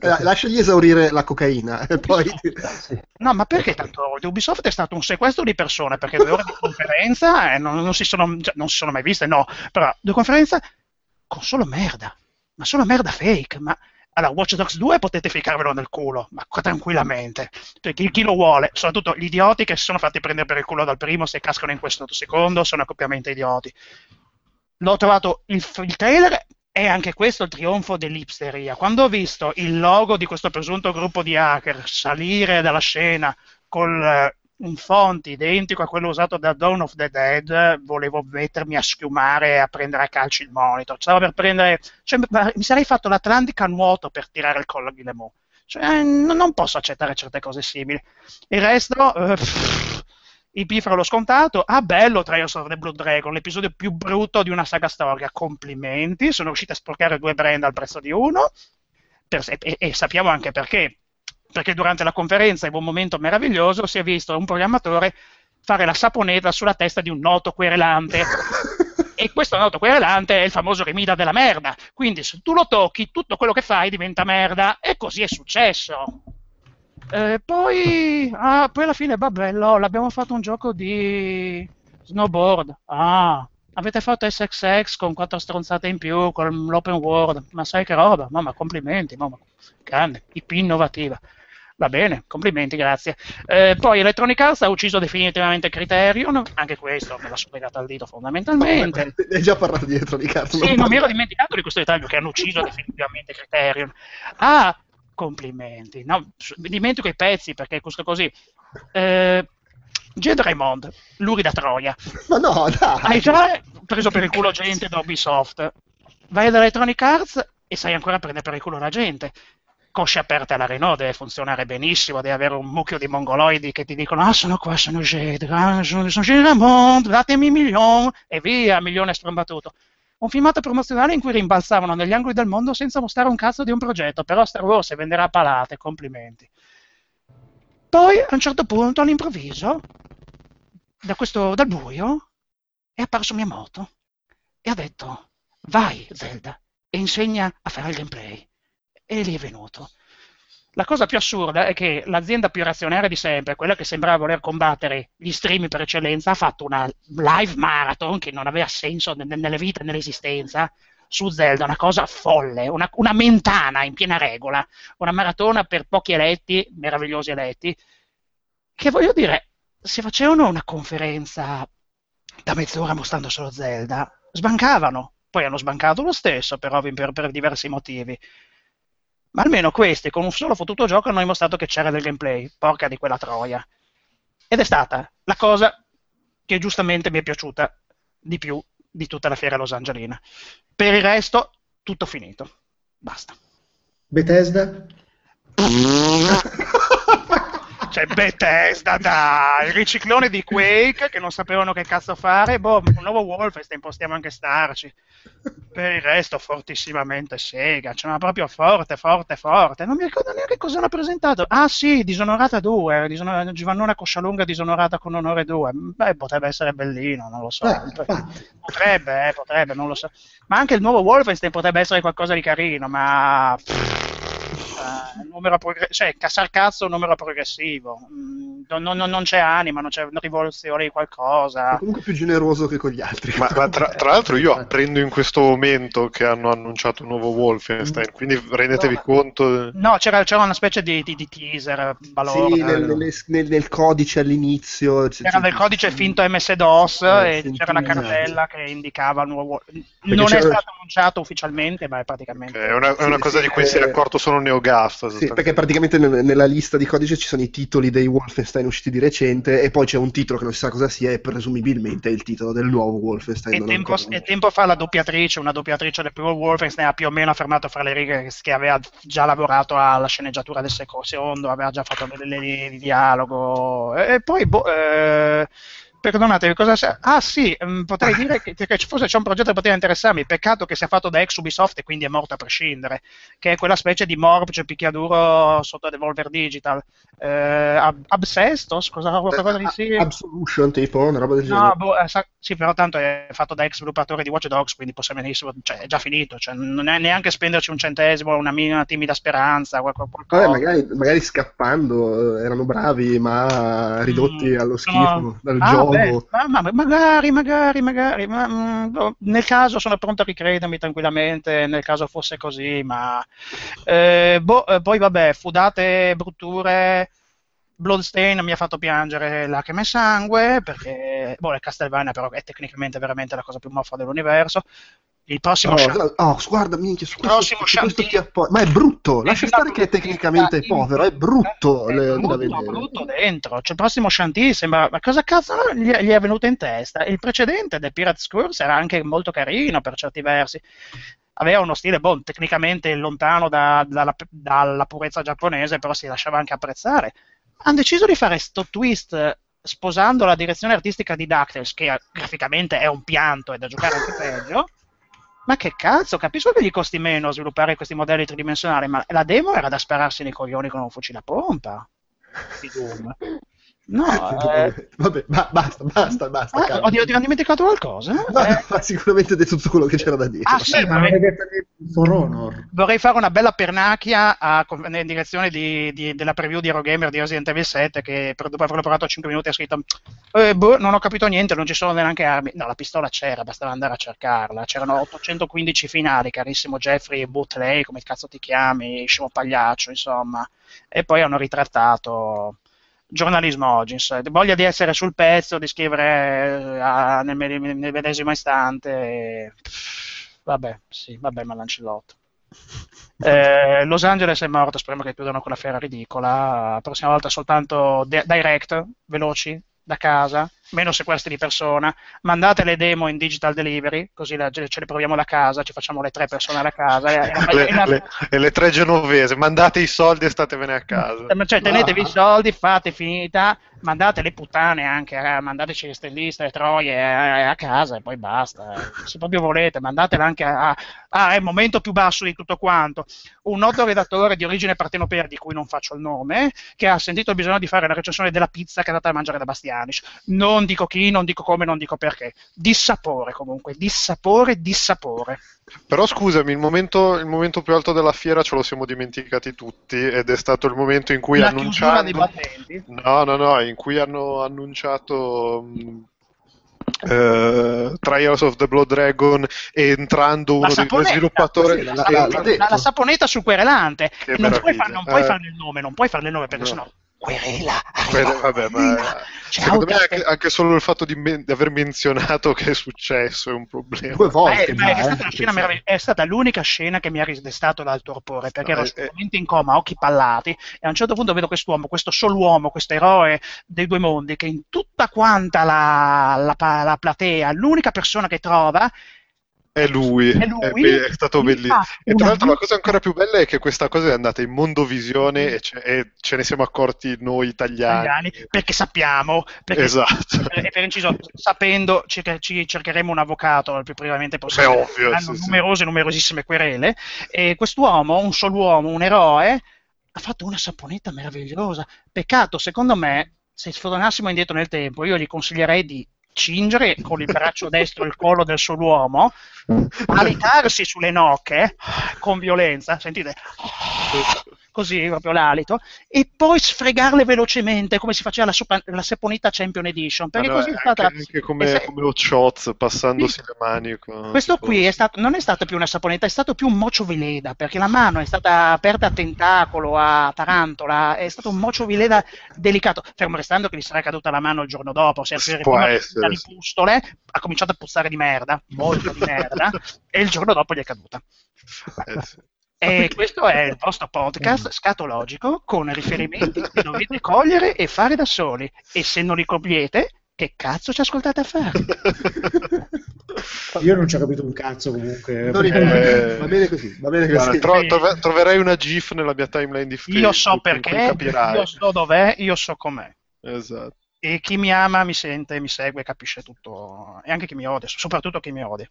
Eh, Lasciagli esaurire la cocaina e poi... Sì. No, ma perché tanto Ubisoft è stato un sequestro di persone? Perché due ore di conferenza eh, non, non si sono, cioè, non si sono mai viste, no. Però due conferenze con solo merda, ma solo merda fake. Ma allora, Watch Dogs 2 potete ficarvelo nel culo, ma tranquillamente. Cioè, chi, lo vuole? Soprattutto gli idioti che si sono fatti prendere per il culo dal primo, se cascano in questo secondo, sono accoppiamenti idioti. L'ho trovato il, il trailer è anche questo il trionfo dell'ipsteria. Quando ho visto il logo di questo presunto gruppo di hacker salire dalla scena con eh, un font identico a quello usato da Dawn of the Dead, volevo mettermi a schiumare e a prendere a calci il monitor. Stavo per prendere, cioè, mi sarei fatto l'Atlantica a nuoto per tirare il collo di Lemon. Cioè, non non posso accettare certe cose simili. Il resto, eh, pff, i pifra l'ho scontato. Ah, bello Trials of the Blood Dragon, l'episodio più brutto di una saga storica. Complimenti, sono riusciti a sporcare due brand al prezzo di uno. Per- e, e sappiamo anche perché. Perché durante la conferenza, in un momento meraviglioso, si è visto un programmatore fare la saponetta sulla testa di un noto querelante. E questo noto querelante è il famoso Remida della merda. Quindi se tu lo tocchi, tutto quello che fai diventa merda. E così è successo. Eh, poi, ah, poi alla fine, vabbè, LOL, abbiamo fatto un gioco di snowboard. Ah, avete fatto SXX con quattro stronzate in più, con l'open world. Ma sai che roba? Mamma, complimenti, mamma. Grande, IP innovativa. Va bene, complimenti, grazie. Eh, poi Electronic Arts ha ucciso definitivamente Criterion, anche questo me l'ha superato al dito fondamentalmente. Hai già parlato di Electronic Arts. Sì, non mi ero dimenticato di questo dettaglio che hanno ucciso definitivamente Criterion. Ah, complimenti. No, dimentico i pezzi perché è questo così. Eh, Jed Raymond, Luri da Troia. Ma no, dai. Hai già preso per il culo gente da Ubisoft. Vai da Electronic Arts e sai ancora prendere per il culo la gente. Cosce aperte alla Renault deve funzionare benissimo, deve avere un mucchio di mongoloidi che ti dicono ah sono qua, sono Jed, sono, sono Jed Raymond, datemi milione e via, milione strombattuto. Un filmato promozionale in cui rimbalzavano negli angoli del mondo senza mostrare un cazzo di un progetto, però Star Wars si venderà a palate, complimenti. Poi a un certo punto, all'improvviso, da questo, dal buio, è apparso Miyamoto e ha detto vai Zelda e insegna a fare il gameplay. E lì è venuto. La cosa più assurda è che l'azienda più reazionaria di sempre, quella che sembrava voler combattere gli stream per eccellenza, ha fatto una live marathon che non aveva senso ne- nelle vite e nell'esistenza su Zelda, una cosa folle, una, una mentana in piena regola, una maratona per pochi eletti, meravigliosi eletti, che voglio dire, se facevano una conferenza da mezz'ora mostrando solo Zelda, sbancavano. Poi hanno sbancato lo stesso, per, ovvi- per- per diversi motivi. Ma almeno questi, con un solo fottuto gioco, hanno dimostrato che c'era del gameplay. Porca di quella troia. Ed è stata la cosa che giustamente mi è piaciuta di più di tutta la fiera Los Angelina. Per il resto, tutto finito. Basta. Bethesda? C'è Bethesda, dai, il riciclone di Quake che non sapevano che cazzo fare. Boh, un nuovo Wolfenstein possiamo anche starci. Per il resto, fortissimamente Sega, cioè, ma proprio forte, forte, forte. Non mi ricordo neanche cosa hanno presentato. Ah, sì, Disonorata 2, Disonor- Giovannona Coscialunga Disonorata con onore 2. Beh, potrebbe essere bellino, non lo so. Eh, infatti. Potrebbe, eh, potrebbe, non lo so. Ma anche il nuovo Wolfenstein potrebbe essere qualcosa di carino, ma... eh, numero progre- cioè, cassar cazzo un numero progressivo. Mm, non, non- non c'è anima, non c'è una rivoluzione di È qualcosa. comunque più generoso che con gli altri. Ma, ma tra, tra l'altro io apprendo in questo momento che hanno annunciato un nuovo Wolfenstein, quindi rendetevi No. conto... No, c'era, c'era una specie di, di- di teaser balordo. Sì, nel, nelle- nel- nel codice all'inizio. C'era c- del codice finto MS-DOS Eh, e c'era la esatto. cartella che indicava il nuovo. Non è c'era- stato annunciato ufficialmente, ma è praticamente. È una, è una Sì, cosa sì, di cui si è eh, accorto solo NeoGAF. Sì, perché praticamente nel- nella lista di codice ci sono i titoli dei Wolfenstein usciti di recente e poi c'è un titolo che non si sa cosa sia e presumibilmente è il titolo del nuovo Wolfenstein. E tempo, e tempo fa la doppiatrice, una doppiatrice del primo Wolfenstein ha più o meno affermato fra le righe che- aveva già lavorato alla sceneggiatura del secondo, aveva già fatto le linee di dialogo. E, e poi, boh, eh, perdonate, cosa sa- Ah sì, mm, potrei dire che, che forse c'è un progetto che poteva interessarmi, peccato che sia fatto da ex Ubisoft e quindi è morto a prescindere, che è quella specie di morpg picchiaduro sotto Devolver Digital. Eh, Ab- Absestos, cosa, qualcosa di Eh, sì? Absolution, tipo, una roba del No, genere. boh, eh, sa- sì, però tanto è fatto da ex sviluppatori di Watch Dogs, quindi possiamo benissimo, cioè, è già finito, cioè, non è neanche spenderci un centesimo, una, mi- una timida speranza, qual- qual- qualcosa. Vabbè, magari, magari scappando eh, erano bravi, ma ridotti Mm, allo schifo dal Ah, gioco. Beh, ma, ma- magari, magari, magari, ma, mm, boh, nel caso sono pronto a ricredermi tranquillamente, nel caso fosse così, ma eh, boh, eh, poi vabbè, fudate, brutture, Bloodstain mi ha fatto piangere lacrime e sangue, perché, boh, le Castlevania però è tecnicamente veramente la cosa più moffa dell'universo. Il prossimo Oh, Shantae- oh, guarda, minchia, su questo, Prossimo su questo ti appo- Ma è brutto, lascia È stare che è tecnicamente brutto, povero, è brutto è le- da brutto, vedere. brutto dentro. Cioè, il prossimo Shanty sembra. Ma cosa cazzo gli, gli è venuto in testa? Il precedente del Pirates Curse era anche molto carino per certi versi. Aveva uno stile, boh, tecnicamente lontano da- dalla, dalla purezza giapponese, però si lasciava anche apprezzare. Hanno deciso di fare sto twist eh, sposando la direzione artistica di DuckTales, che eh, graficamente è un pianto e da giocare anche peggio. Ma che cazzo, capisco che gli costi meno sviluppare questi modelli tridimensionali, ma la demo era da spararsi nei coglioni con un fucile a pompa. Di Doom. No, eh, Vabbè, ba- basta, basta, basta. ah, ti hanno dimenticato qualcosa? No, Eh, ma sicuramente detto tutto quello che c'era da dire. ah sì, Ma non vorrei, For Honor. vorrei fare una bella pernacchia a- in direzione di- di- della preview di Eurogamer di Resident Evil 7 che per, dopo averlo provato a 5 minuti ha scritto eh, boh, non ho capito niente, non ci sono neanche armi. No, la pistola c'era, bastava andare a cercarla. C'erano 815 finali, carissimo Jeffrey Butley, come cazzo ti chiami, scemo pagliaccio, insomma. E poi hanno ritrattato giornalismo oggi, insomma, voglia di essere sul pezzo, di scrivere eh, a- nel, nel medesimo istante. e- Vabbè, sì, vabbè, ma Lancellotto. Eh, Los Angeles è morto, speriamo che chiudano quella fiera ridicola. La prossima volta soltanto di- direct, veloci, da casa, meno sequestri di persona. Mandate le demo in digital delivery, così la- ce le proviamo da casa, ci facciamo le tre persone alla casa. E, Le, e- le- e le tre genovese, mandate i soldi e statevene a casa. eh, Cioè, tenetevi i soldi, fate finita, mandate le puttane anche, eh, mandateci le stelliste, le troie eh, a casa e poi basta. eh. Se proprio volete, mandatele anche a... Ah, è il momento più basso di tutto quanto. Un noto redattore di origine partenopea, di cui non faccio il nome, che ha sentito il bisogno di fare la recensione della pizza che è andata a mangiare da Bastianic. Non dico chi, non dico come, non dico perché. Dissapore comunque, dissapore, dissapore. Però scusami, il momento, il momento più alto della fiera ce lo siamo dimenticati tutti ed è stato il momento in cui battenti. No, no, no, in cui hanno annunciato eh, Trials of the Blood Dragon entrando uno dei due sviluppatori la- la- la, la saponetta. Che non puoi, far- non puoi Eh. farne il nome, non puoi farne il nome perché No. sennò querela. Arriva vabbè, ma. C'è secondo me anche, anche solo il fatto di, men- di aver menzionato che è successo è un problema. Due Ma volte. è, ma è già, stata eh. meravigliosa, è stata l'unica scena che mi ha risdestato dal torpore perché No, ero eh, eh. assolutamente in coma, occhi pallati, e a un certo punto vedo quest'uomo, questo solo questo eroe dei due mondi, che in tutta quanta la, la pa- la platea, l'unica persona che trova È lui, È lui? è, è stato bellissimo. E tra l'altro la cosa ancora più bella è che questa cosa è andata in mondovisione e ce, e ce ne siamo accorti noi italiani. italiani, perché sappiamo, perché Esatto. e per inciso, sapendo ci, ci cercheremo un avvocato il più brevemente possibile. ovvio, Hanno sì, sì. numerose, numerosissime querele. E quest'uomo, un solo uomo, un eroe, ha fatto una saponetta meravigliosa. Peccato, secondo me, se sfornassimo indietro nel tempo, io gli consiglierei di cingere con il braccio destro il collo del suo uomo, alitarsi sulle nocche con violenza, sentite, così proprio l'alito, e poi sfregarle velocemente come si faceva la, sopa- la Saponetta Champion Edition, perché no, così è anche, stata... anche come, è sta- come Ochoz passandosi Sì. le mani. con- questo tipo- qui è stato- non è stato più una saponetta, è stato più un mocio vileda, perché la mano è stata aperta a tentacolo, a tarantola, è stato un mocio vileda delicato, fermo restando che gli sarà caduta la mano il giorno dopo, se Può essere, di pustole, ha cominciato a puzzare di merda, molto di merda, e il giorno dopo gli è caduta. Eh, sì. E questo è il vostro podcast scatologico con riferimenti che dovete cogliere e fare da soli. E se non li cogliete, che cazzo ci ascoltate a fare? Io non ci ho capito un cazzo comunque. Non perché- importa, Eh, va bene così, va bene così. tro- trove- troverai una GIF nella mia timeline di Facebook. Io so perché, io so dov'è, io so com'è. Esatto. E chi mi ama mi sente, mi segue, capisce tutto. E anche chi mi odia, soprattutto chi mi odia.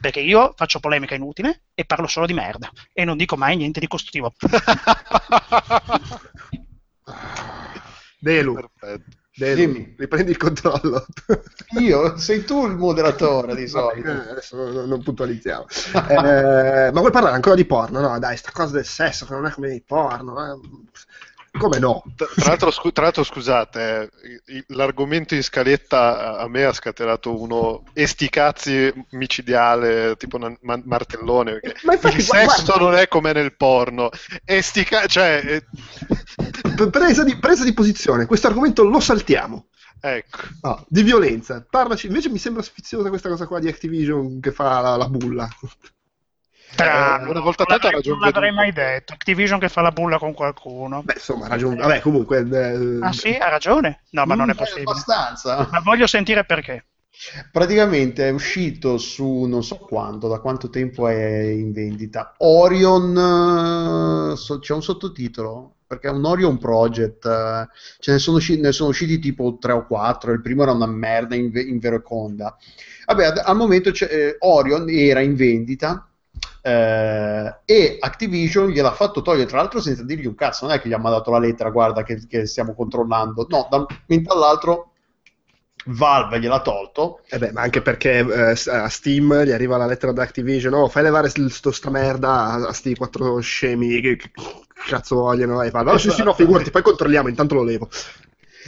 Perché io faccio polemica inutile e parlo solo di merda. E non dico mai niente di costruttivo. Delu, Perfetto. Delu, Dimmi. riprendi il controllo. Io, sei tu il moderatore di Eh, solito. adesso non, non puntualizziamo. Eh, ma vuoi parlare ancora di porno? No, dai, sta cosa del sesso che non è come i porno. eh. Come no? Tra l'altro, scu- tra l'altro, scusate, eh, l'argomento in scaletta a- me ha scatenato uno esticazzi micidiale, tipo una ma- martellone, Ma infatti, il guarda- sesso non è come nel porno. Estica- cioè, eh, Presa di, presa di posizione, questo argomento lo saltiamo. ecco. No, di violenza. Parlaci, invece mi sembra sfiziosa questa cosa qua di Activision che fa la, la bulla. Tra- Eh, una volta non tanto ragione Non l'avrei mai detto. Activision che fa la bulla con qualcuno. Beh, insomma, ha ragione. Vabbè, comunque. eh, Ah sì, ha ragione. No, ma non è Mm, possibile. abbastanza. Ma voglio sentire perché. Praticamente è uscito su non so quanto, da quanto tempo è in vendita. Orion, eh, so- c'è un sottotitolo perché è un Orion Project. eh, ce ne sono, usci- ne sono usciti tipo 3 o 4. Il primo era una merda in, ve- in Veroconda. Vabbè, ad- al momento c'è- eh, Orion era in vendita. Eh, e Activision gliel'ha fatto togliere tra l'altro senza dirgli un cazzo non è che gli ha mandato la lettera guarda che, che stiamo controllando no da un momento all'altro Valve gliel'ha tolto Eh beh, ma anche perché eh, a Steam gli arriva la lettera da Activision, oh, fai levare st- sto, sta merda a, a sti quattro scemi che, che cazzo vogliono. E Valve, oh, sì, sì, no, figurati, poi controlliamo, intanto lo levo.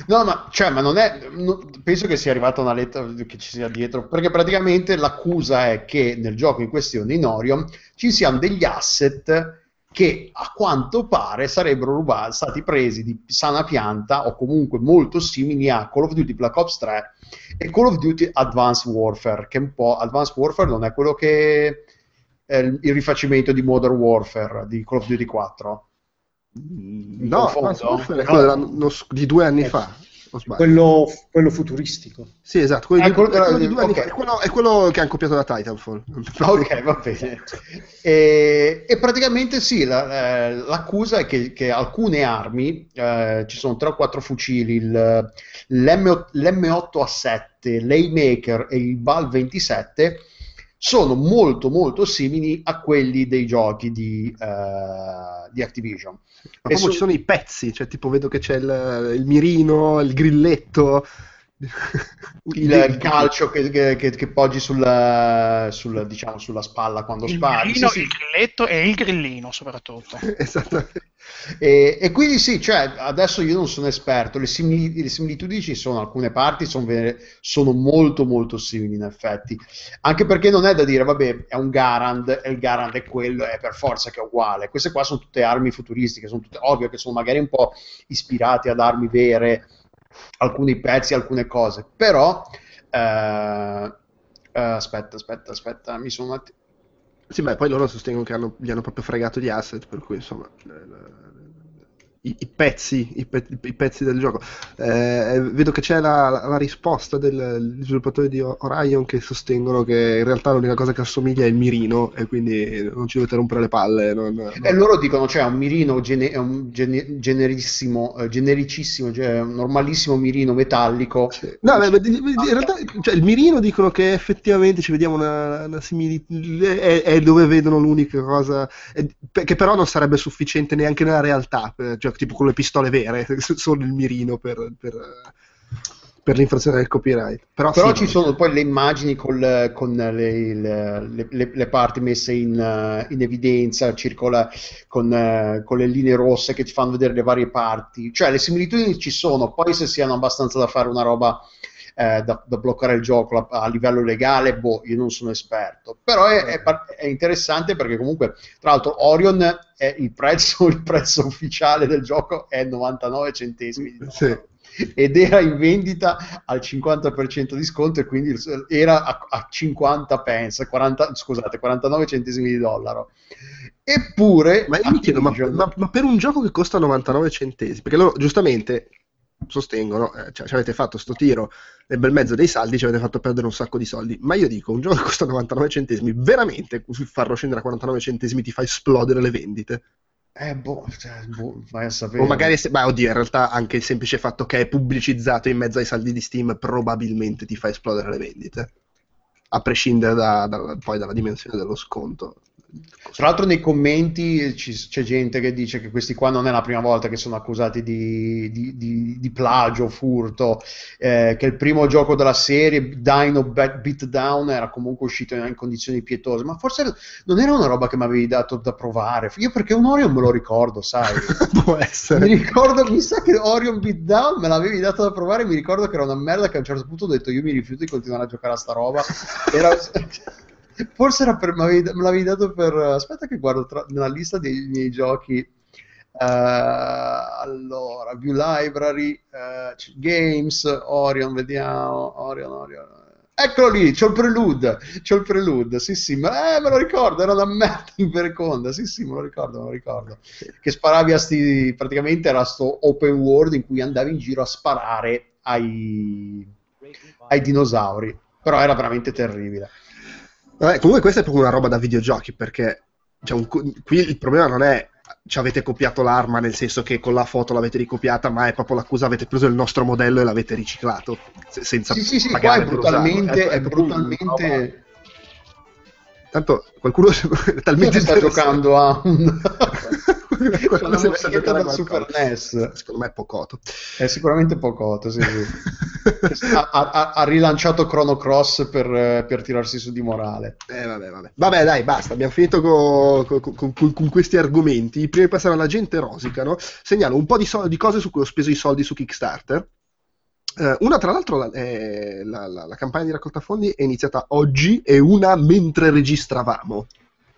No, ma, cioè, ma non è. no- penso che sia arrivata una lettera che ci sia dietro. Perché praticamente l'accusa è che nel gioco in questione, in Orion, ci siano degli asset che a quanto pare sarebbero rubati, stati presi di sana pianta o comunque molto simili a Call of Duty Black Ops 3 e Call of Duty Advanced Warfare. Che un po' Advanced Warfare non è quello che è il rifacimento di Modern Warfare di Call of Duty 4. No, confondo? È No. quello sc- di due anni Eh, fa. Quello, quello futuristico. Sì, esatto, quello, Eh, di, quello- è quello di due anni fa. È quello, è quello che hanno copiato da Titanfall. Ok, va bene. E, e praticamente sì, la- eh, l'accusa è che, che alcune armi, eh, ci sono 3 o 4 fucili, il- l'M, l'M8A7, l'Aymaker e il Bal 27, sono molto molto simili a quelli dei giochi di, eh, di Activision. Ma E proprio su- ci sono i pezzi, cioè tipo vedo che c'è il, il mirino, il grilletto. Il, il calcio che, che- che- poggi sulla, sul- diciamo, sulla spalla quando Il spari. grillino, Sì, sì. il grilletto e il grillino soprattutto. Esatto. E, e quindi sì, cioè, adesso io non sono esperto, le, simili- le similitudini ci sono, alcune parti sono, vere- sono molto molto simili in effetti, anche perché non è da dire, vabbè, è un Garand, e il Garand è quello, è per forza che è uguale, queste qua sono tutte armi futuristiche, sono tutte, ovvio che sono magari un po' ispirate ad armi vere, alcuni pezzi, alcune cose, però... eh, eh, aspetta, aspetta, aspetta, mi sono un attimo... Sì, beh, poi loro sostengono che hanno- gli hanno proprio fregato gli asset, per cui insomma, eh, i, i pezzi, i, pe- i pezzi del gioco. Eh, vedo che c'è la, la risposta del- degli sviluppatori di Orion che sostengono che in realtà l'unica cosa che assomiglia è il mirino e quindi non ci dovete rompere le palle. non- non- E loro dicono, cioè, un mirino gene- un gene- generissimo, eh, genericissimo, cioè un normalissimo mirino metallico. Sì. No, beh, in realtà cioè, il mirino dicono che effettivamente ci vediamo una, una similitudine, è, è dove vedono l'unica cosa, è- che però non sarebbe sufficiente neanche nella realtà, per- cioè tipo con le pistole vere, solo il mirino per, per, per l'infrazione del copyright. Però, Però sì, ci no. sono poi le immagini col- con le, le- le- le- le parti messe in, eh, in evidenza, circola con, eh, con le linee rosse che ti fanno vedere le varie parti. Cioè le similitudini ci sono, poi se siano abbastanza da fare una roba eh, da, da bloccare il gioco a, a livello legale, boh, io non sono esperto. Però è, è è interessante perché comunque, tra l'altro, Orion il prezzo, il prezzo ufficiale del gioco è 99 centesimi di dollaro Sì. ed era in vendita al 50% di sconto e quindi era a, a 50 pence, 40, scusate, 49 centesimi di dollaro. Eppure, Ma io mi chiedo, ma, ma- ma per un gioco che costa 99 centesimi, perché loro giustamente sostengono, eh, cioè, ci avete fatto sto tiro nel bel mezzo dei saldi, ci avete fatto perdere un sacco di soldi, ma io dico, un gioco che costa 99 centesimi, veramente farlo scendere a 49 centesimi ti fa esplodere le vendite? eh, boh, cioè, boh, vai a sapere. O magari, se, beh, oddio, in realtà anche il semplice fatto che è pubblicizzato in mezzo ai saldi di Steam probabilmente ti fa esplodere le vendite, a prescindere da- da- poi dalla dimensione dello sconto. Tra l'altro nei commenti c'è gente che dice che questi qua non è la prima volta che sono accusati di, di- di- di plagio, furto, eh, che il primo gioco della serie, Dino Beatdown, era comunque uscito in, in condizioni pietose, ma forse non era una roba che mi avevi dato da provare, io perché un Orion me lo ricordo, sai. Può Mi essere. ricordo, mi sa che Orion Beatdown me l'avevi dato da provare. Mi ricordo che era una merda. Che a un certo punto ho detto: Io mi rifiuto di continuare a giocare a sta roba. Era- Forse era per, me l'avevi- dato per. Aspetta, che guardo tra- nella lista dei miei giochi. Eh, allora, View Library, c- Games, Orion, vediamo. Orion, Orion. Eccolo lì, c'ho il prelude, c'ho il prelude, sì sì, ma, eh, me lo ricordo, era una merda in perconda, sì sì, me lo ricordo, me lo ricordo che sparavi a sti praticamente era sto open world in cui andavi in giro a sparare ai, ai dinosauri però era veramente terribile Vabbè, comunque questa è proprio una roba da videogiochi perché cioè, un qui il problema non è ci avete copiato l'arma nel senso che con la foto l'avete ricopiata ma è proprio l'accusa avete preso il nostro modello e l'avete riciclato se- senza sì sì sì qua pagare è per usarlo. brutalmente è brutalmente tanto qualcuno è talmente sta giocando a un qualcuno Una musichetta giocare a da Super. NES. Secondo me è pocotto. È sicuramente pocotto, sì, sì. ha, ha- ha rilanciato Chrono Cross per, per tirarsi su di morale. Eh, vabbè, vabbè. Vabbè, dai, basta. Abbiamo finito co- co- co- con, con questi argomenti. Prima di passare alla gente rosicano, segnalo un po' di, so- di cose su cui ho speso i soldi su Kickstarter. Eh, una, tra l'altro, la, è- la- la- la campagna di raccolta fondi è iniziata oggi e una mentre registravamo.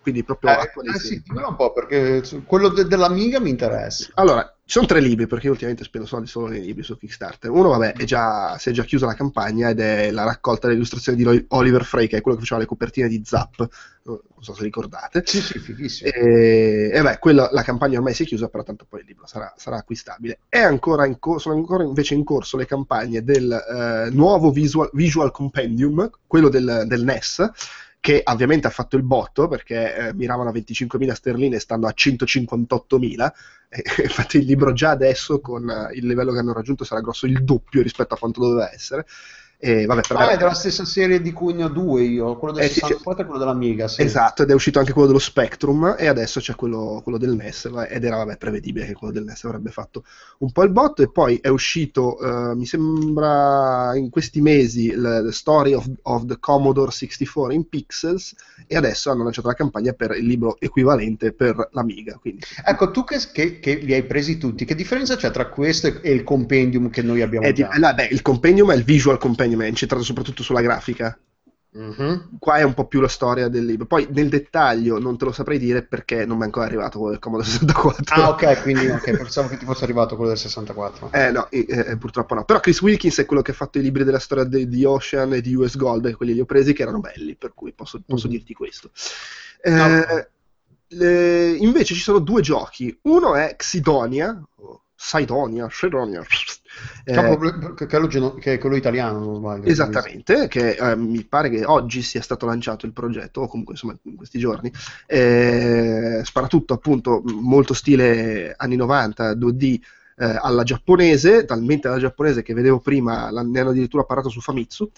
Quindi proprio Eh, attualissima. eh sì, un po' perché quello de- dell'Amiga mi interessa. Allora, ci sono tre libri perché io ultimamente spendo soldi solo nei libri su Kickstarter. Uno, vabbè, è già, si è già chiusa la campagna ed è la raccolta delle illustrazioni di Oliver Frey, che è quello che faceva le copertine di Zap. Non so se ricordate. Sì, sì, fighissimo. E, e beh, quello- la campagna ormai si è chiusa, però tanto poi il libro sarà, sarà acquistabile. È ancora corso, sono ancora invece in corso le campagne del eh, nuovo visual, visual Compendium, quello del, del NES, che ovviamente ha fatto il botto perché eh, miravano a 25.000 sterline e stanno a 158.000. E, infatti il libro già adesso con eh, il livello che hanno raggiunto sarà grosso il doppio rispetto a quanto doveva essere. E vabbè, però Ah, è della stessa serie di cui ne ho due io, quello del Eh, sì, 64 e quello dell'Amiga. Sì. Esatto, ed è uscito anche quello dello Spectrum e adesso c'è quello, quello del NES ed era vabbè, prevedibile che quello del NES avrebbe fatto un po' il botto e poi è uscito, eh, mi sembra in questi mesi, il The Story of, of the Commodore 64 in Pixels e adesso hanno lanciato la campagna per il libro equivalente per l'Amiga. Quindi, Ecco, tu che, che- che li hai presi tutti, che differenza c'è tra questo e- il compendium che noi abbiamo è di- no, beh, il compendium è il visual compendium, è incentrato soprattutto sulla grafica. Mhm. Qua è un po' più la storia del libro. Poi nel dettaglio non te lo saprei dire perché non mi è ancora arrivato quello del Commodore 64. Ah, ok, quindi ok, pensavo che ti fosse arrivato quello del 64. Eh no, eh, eh, purtroppo no. Però Chris Wilkins è quello che ha fatto i libri della storia de- di Ocean e di US Gold, quelli li ho presi che erano belli, per cui posso, posso Mhm. dirti questo. Eh, Ah. le- invece ci sono due giochi. Uno è Xidonia, Sidonia, Sidonia. Eh, Capo- che, è geno- che è quello italiano, non sbaglio. Esattamente, che eh, mi pare che oggi sia stato lanciato il progetto, o comunque insomma in questi giorni. Eh, sparatutto appunto molto stile anni 90, 2D eh, alla giapponese, talmente alla giapponese che vedevo prima, ne hanno addirittura parlato su Famitsu,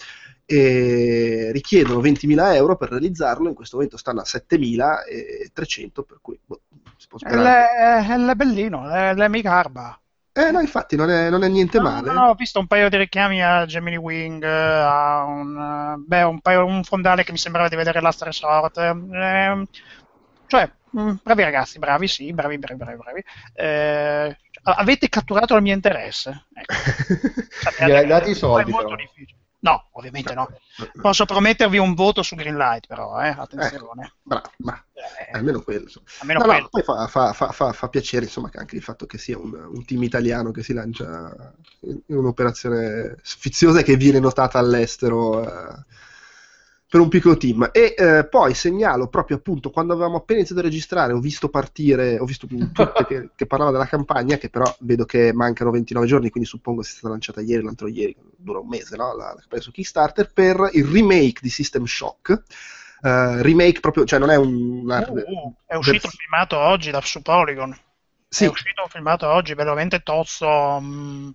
e richiedono 20.000 euro per realizzarlo, in questo momento stanno a 7.300, per cui boh, si può È sperare. è bellino, è le mica arba. Eh no, infatti non è, non è niente No, male. no, no, ho visto un paio di richiami a Gemini Wing, a un, eh, beh, un, paio, un fondale che mi sembrava di vedere Last Resort. ehm, cioè, mh, bravi ragazzi, bravi, sì, bravi, bravi, bravi, bravi. Eh, avete catturato il mio interesse. Ecco. Gli hai dati i è soldi, molto però. difficile. No, ovviamente no. Posso promettervi un voto su Greenlight, però, eh, attenzione. Bravo, ma Eh, almeno quello. almeno No, no, quello. poi fa, fa- fa- fa- fa piacere insomma, che anche il fatto che sia un, un team italiano che si lancia in in un'operazione sfiziosa e che viene notata all'estero eh, per un piccolo team. E eh, poi segnalo proprio appunto quando avevamo appena iniziato a registrare, ho visto partire, ho visto tweet che, che parlava della campagna, che però vedo che mancano 29 giorni, quindi suppongo sia stata lanciata ieri, l'altro ieri, dura un mese, no? la, la campagna su Kickstarter, per il remake di System Shock. Eh, remake proprio, cioè non è un... una- Uh, uh, è uscito vers- il filmato oggi da, su Polygon. Sì, È uscito un filmato oggi veramente tozzo. mh,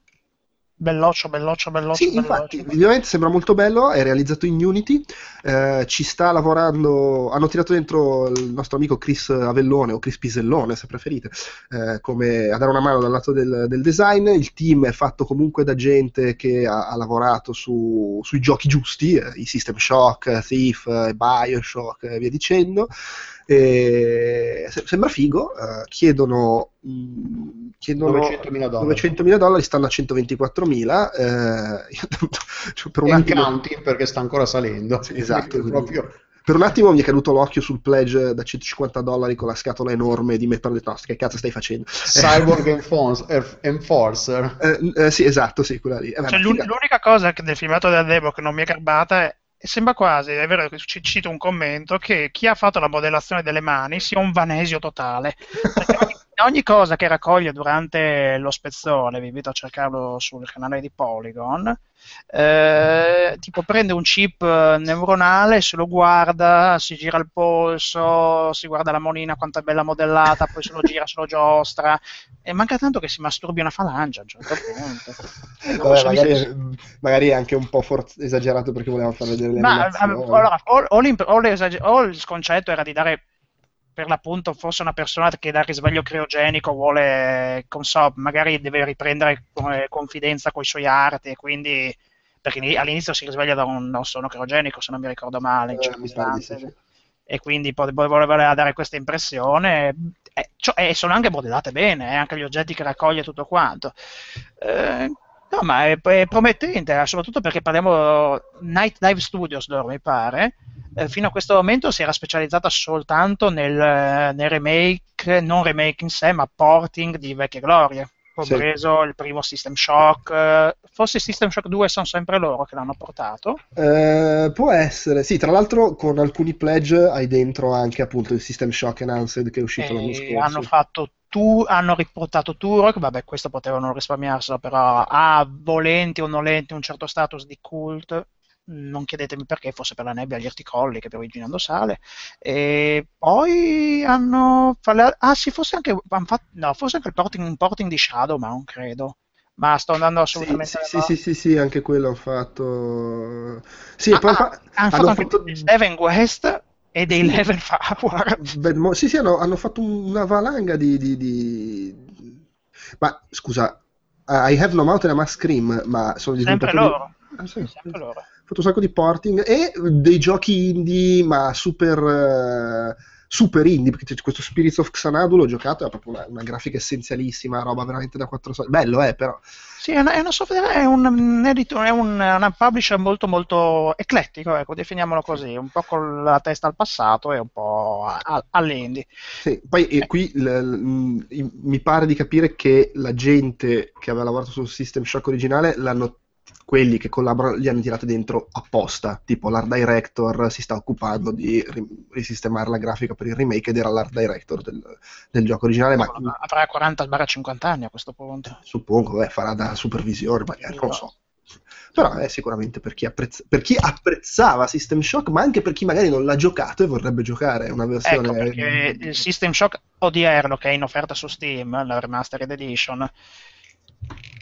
belloccio, belloccio, belloccio. Sì, belloccio. infatti, visivamente sembra molto bello, è realizzato in Unity, eh, ci sta lavorando, hanno tirato dentro il nostro amico Chris Avellone o Chris Pisellone se preferite, eh, come a dare una mano dal lato del, del design, il team è fatto comunque da gente che ha, ha lavorato su- sui giochi giusti, eh, i System Shock, Thief, eh, Bioshock e via dicendo, e se- sembra figo, eh, chiedono... mh, chiedono 900.000 dollari. 900.000 dollari stanno a 124.000 eh, io- cioè, per un attimo counting perché sta ancora salendo. Sì, esatto, Quindi proprio... per un attimo mi è caduto l'occhio sul pledge da 150 dollari con la scatola enorme di Metal no, che cazzo stai facendo Cyborg Enforce- Enforcer. Eh, eh, sì esatto sì quella lì Eh, Cioè, l'unica cosa che del filmato del demo che non mi è garbata è e sembra quasi, è vero che ci cito un commento, che chi ha fatto la modellazione delle mani sia un vanesio totale. Ogni, cosa che raccoglie durante lo spezzone, vi invito a cercarlo sul canale di Polygon, eh, tipo prende un chip neuronale, se lo guarda, si gira il polso, si guarda la monina quanto è bella modellata, poi se lo gira, se lo giostra, e manca tanto che si masturbi una falange a un certo punto. Vabbè, magari, magari, è anche un po' for- esagerato perché voleva far vedere le Ma, allora, o, o, o, o il concetto era di dare per l'appunto fosse una persona che dal risveglio criogenico vuole, non so, magari deve riprendere eh, confidenza con i suoi arti e quindi perché all'inizio si risveglia da un, da un sonno criogenico se non mi ricordo male in eh, sì. e quindi voleva dare questa impressione e, cioè, e sono anche modellate bene eh, anche gli oggetti che raccoglie tutto quanto eh, no ma è, è promettente soprattutto perché parliamo Night Dive Studios loro mi pare eh, fino a questo momento si era specializzata soltanto nel, nel, remake, non remake in sé, ma porting di vecchie glorie, compreso sì. il primo System Shock. Forse System Shock 2 sono sempre loro che l'hanno portato. Eh, può essere, sì, tra l'altro con alcuni pledge hai dentro anche appunto il System Shock Enhanced che è uscito l'anno scorso. Hanno fatto tu, hanno riportato Turok, vabbè questo potevano risparmiarselo, però ha volenti o nolenti un certo status di cult non chiedetemi perché, forse per la nebbia agli articolli che per originando sale. E poi hanno. Ah, sì, forse anche, fatto, no, forse anche il porting, un porting di Shadow, ma non credo. Ma sto andando assolutamente. Sì, sì, sì, sì, sì, anche quello ho fatto. Sì, ah, poi ah, hanno, hanno fatto anche Seven West e dei level forward. Sì, sì, hanno, hanno fatto una valanga di, di, di... Ma scusa, I have no mouth and I must scream, ma sono di Sempre loro. Ah, sì. Sempre loro fatto un sacco di porting e dei giochi indie, ma super, uh, super indie, perché c'è questo Spirits of Xanadu l'ho giocato, è proprio una, una grafica essenzialissima, roba veramente da 4 soldi. Bello, eh, però. Sì, è una, è una software, è un, un editor, è un, una publisher molto molto eclettico, ecco, definiamolo così, un po' con la testa al passato e un po' all'indie. Sì, poi eh. qui l, l, mi pare di capire che la gente che aveva lavorato sul System Shock originale l'hanno quelli che collaborano li hanno tirati dentro apposta, tipo l'art director si sta occupando di risistemare la grafica per il remake ed era l'art director del, del gioco originale. Ma avrà 40-50 anni a questo punto. Suppongo, beh, farà da supervisore, magari, non lo so. Però è sicuramente per chi, apprezz- per chi, apprezzava System Shock, ma anche per chi magari non l'ha giocato e vorrebbe giocare una versione. Ecco, perché il System Shock odierno che è in offerta su Steam, la Remastered Edition,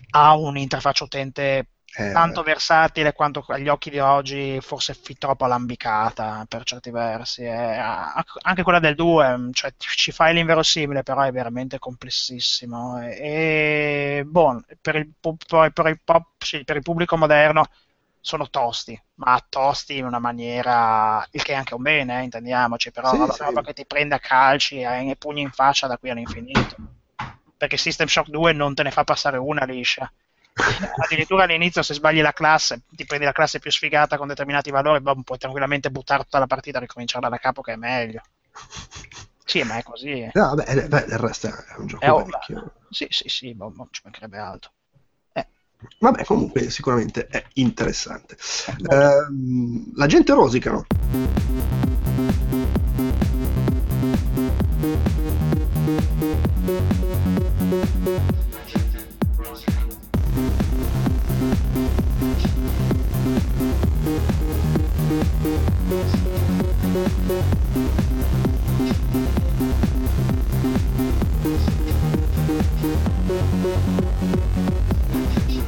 ha un'interfaccia utente eh, tanto versatile quanto agli occhi di oggi forse fin troppo alambicata per certi versi. Eh, anche quella del 2, cioè, ci fai l'inverosimile, però è veramente complessissimo. E, bon, per, il, per, il pop, sì, per il pubblico moderno sono tosti, ma tosti in una maniera, il che è anche un bene, eh, intendiamoci, però sì, una sì. roba che ti prende a calci e pugni in faccia da qui all'infinito. Perché System Shock 2 non te ne fa passare una liscia addirittura all'inizio se sbagli la classe ti prendi la classe più sfigata con determinati valori boh, puoi tranquillamente buttare tutta la partita e ricominciarla da capo che è meglio. Sì ma è così no, beh, eh, beh, il resto è un gioco è vecchio. sì sì sì boh, boh, ci mancherebbe altro. Eh. vabbè comunque sicuramente è interessante. Eh, la gente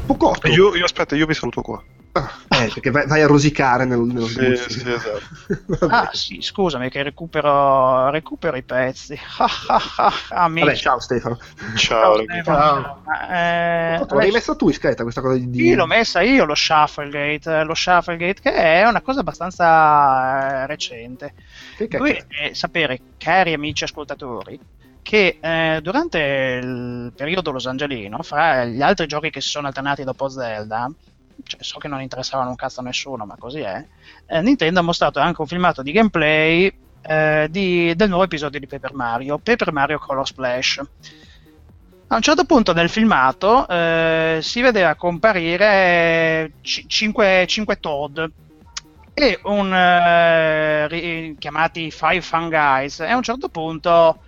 rosicano Pocotto. Io, io aspetta, io vi saluto qua. Ah, eh, perché vai, vai, a rosicare nello, nello sì, sì, esatto. ah sì, scusami che recupero, recupero i pezzi. Vabbè, ciao Stefano. Ciao, ciao Stefano. Eh, l'hai messa tu Ischeta questa cosa di... Sì, l'ho messa io lo Shufflegate, lo Shufflegate che è una cosa abbastanza eh, recente. Che Dovete sapere, cari amici ascoltatori, che eh, durante il periodo Los Angelino, fra gli altri giochi che si sono alternati dopo Zelda, cioè, so che non interessavano un cazzo a nessuno, ma così è, eh, Nintendo ha mostrato anche un filmato di gameplay eh, di, del nuovo episodio di Paper Mario, Paper Mario Color Splash. A un certo punto nel filmato eh, si vedeva comparire 5 Toad e un, eh, chiamati Five Fun Guys e a un certo punto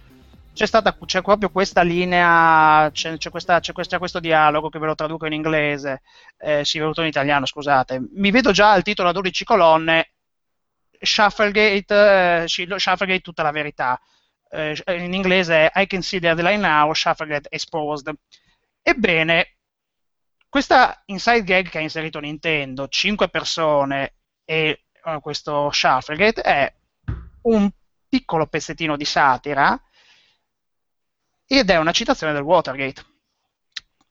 c'è stata c'è proprio questa linea, c'è, c'è, questa, c'è, questo, c'è questo dialogo che ve lo traduco in inglese, eh, sì, venuto in italiano, scusate. Mi vedo già il titolo a 12 colonne, Shufflegate, eh, Shufflegate tutta la verità. Eh, in inglese è I can see the headline now, Shufflegate exposed. Ebbene, questa inside gag che ha inserito Nintendo, 5 persone e uh, questo Shufflegate è un piccolo pezzettino di satira ed è una citazione del Watergate.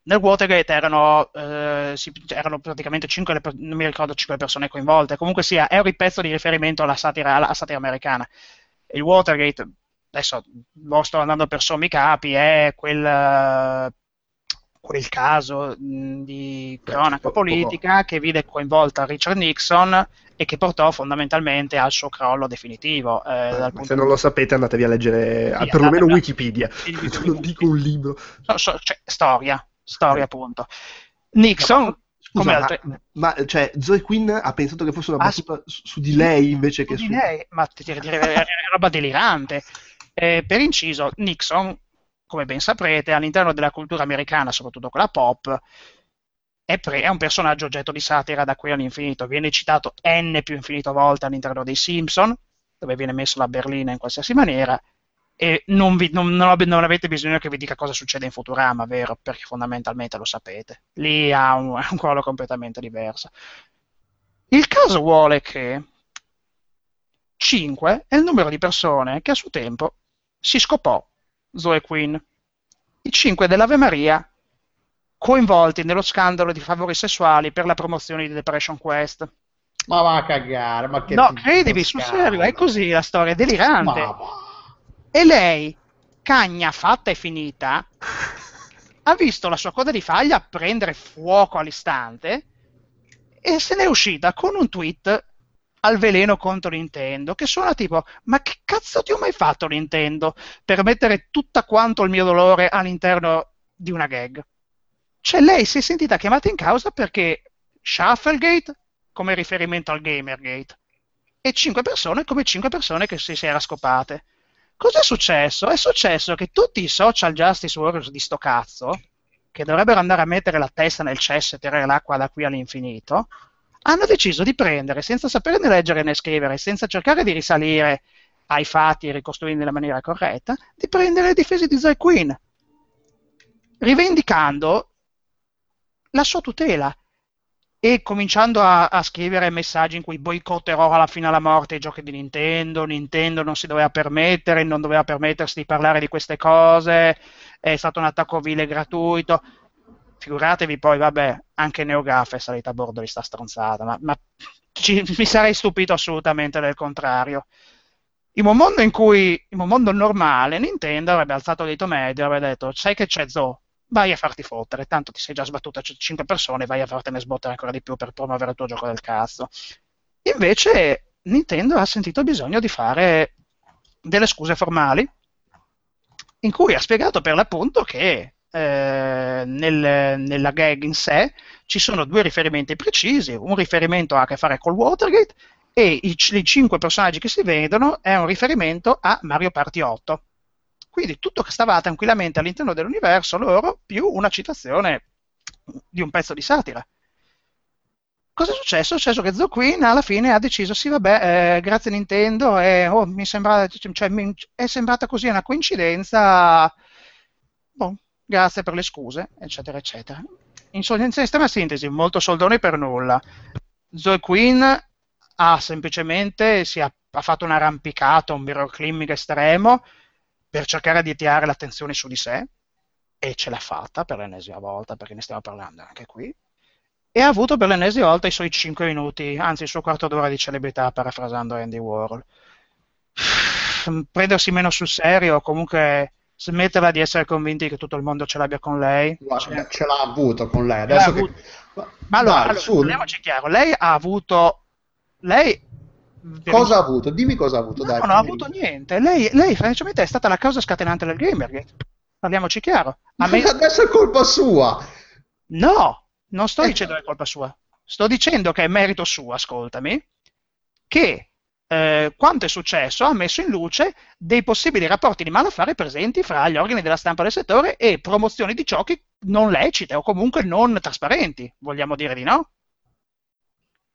Nel Watergate erano, eh, si, erano praticamente 5, non mi ricordo 5 persone coinvolte, comunque sia, è un ripezzo di riferimento alla satira, alla satira americana. Il Watergate, adesso lo sto andando per sommi capi, è quel, quel caso mh, di cronaca politica che vide coinvolta Richard Nixon e che portò fondamentalmente al suo crollo definitivo. Eh, eh, se non lo sapete andatevi a leggere sì, perlomeno andate, Wikipedia, non dico un libro. So, so, cioè, storia, storia appunto. Nixon... Scusa, altre... ma, ma cioè, Zoe Quinn ha pensato che fosse una battuta ah, su, su, di lei invece che su... Di lei? Ma è roba delirante. Eh, per inciso, Nixon, come ben saprete, all'interno della cultura americana, soprattutto quella pop, è, pre- è, un personaggio oggetto di satira da qui all'infinito. Viene citato n più infinito volte all'interno dei Simpson, dove viene messo la berlina in qualsiasi maniera. E non, vi, non, non, non, avete bisogno che vi dica cosa succede in Futurama, vero? Perché fondamentalmente lo sapete. Lì ha un, un ruolo completamente diverso. Il caso vuole che 5 è il numero di persone che a suo tempo si scopò Zoe Quinn. I 5 dell'Ave Maria coinvolti nello scandalo di favori sessuali per la promozione di Depression Quest. Ma va a cagare, ma che No, credimi, sul serio, è così la storia, è delirante. Ma... E lei, cagna fatta e finita, ha visto la sua coda di faglia prendere fuoco all'istante e se n'è uscita con un tweet al veleno contro Nintendo che suona tipo ma che cazzo ti ho mai fatto Nintendo per mettere tutta quanto il mio dolore all'interno di una gag cioè lei si è sentita chiamata in causa perché Shufflegate come riferimento al Gamergate e 5 persone come 5 persone che si, si era scopate. Cos'è successo? È successo che tutti i social justice warriors di sto cazzo, che dovrebbero andare a mettere la testa nel cesso e tirare l'acqua da qui all'infinito, hanno deciso di prendere, senza sapere né leggere né scrivere, senza cercare di risalire ai fatti e ricostruirli nella maniera corretta, di prendere le difese di Zoe Queen, rivendicando la sua tutela e cominciando a, a, scrivere messaggi in cui boicotterò alla fine alla morte i giochi di Nintendo, Nintendo non si doveva permettere, non doveva permettersi di parlare di queste cose, è stato un attacco vile gratuito. Figuratevi poi, vabbè, anche NeoGaf è salita a bordo di sta stronzata, ma, ma ci, mi sarei stupito assolutamente del contrario. In un mondo in cui, in un mondo normale, Nintendo avrebbe alzato il dito medio e avrebbe detto, sai che c'è Zo, vai a farti fottere, tanto ti sei già sbattuta 5 persone, vai a fartene sbottere ancora di più per promuovere il tuo gioco del cazzo. Invece Nintendo ha sentito bisogno di fare delle scuse formali in cui ha spiegato per l'appunto che eh, nel, nella gag in sé ci sono due riferimenti precisi, un riferimento ha a che fare col Watergate e i, i cinque personaggi che si vedono è un riferimento a Mario Party 8 quindi tutto che stava tranquillamente all'interno dell'universo loro più una citazione di un pezzo di satira. Cosa è successo? È successo che Zoquin alla fine ha deciso, sì vabbè, eh, grazie Nintendo, e, oh, mi sembra, cioè, mi, è sembrata così una coincidenza, boh, grazie per le scuse, eccetera, eccetera. In, in estrema sintesi, molto soldoni per nulla. Zoe Quinn ha semplicemente ha, ha fatto un arrampicato, un mirror estremo, per cercare di tirare l'attenzione su di sé, e ce l'ha fatta per l'ennesima volta, perché ne stiamo parlando anche qui, e ha avuto per l'ennesima volta i suoi 5 minuti, anzi il suo quarto d'ora di celebrità, parafrasando Andy Warhol. Prendersi meno sul serio, comunque smetterla di essere convinti che tutto il mondo ce l'abbia con lei. Guarda, cioè, ce l'ha avuto con lei. Adesso che... Ma allora, allora parliamoci chiaro, lei ha avuto... Lei Cosa ha avuto? Dimmi cosa ha avuto. No, dai, non ha avuto niente. Lei, lei, francamente, è stata la causa scatenante del Gamergate. Parliamoci chiaro. A me... Adesso è colpa sua. No, non sto eh. dicendo che è colpa sua. Sto dicendo che è merito suo, ascoltami, che eh, quanto è successo ha messo in luce dei possibili rapporti di malaffare presenti fra gli organi della stampa del settore e promozioni di giochi non lecite o comunque non trasparenti, vogliamo dire di no?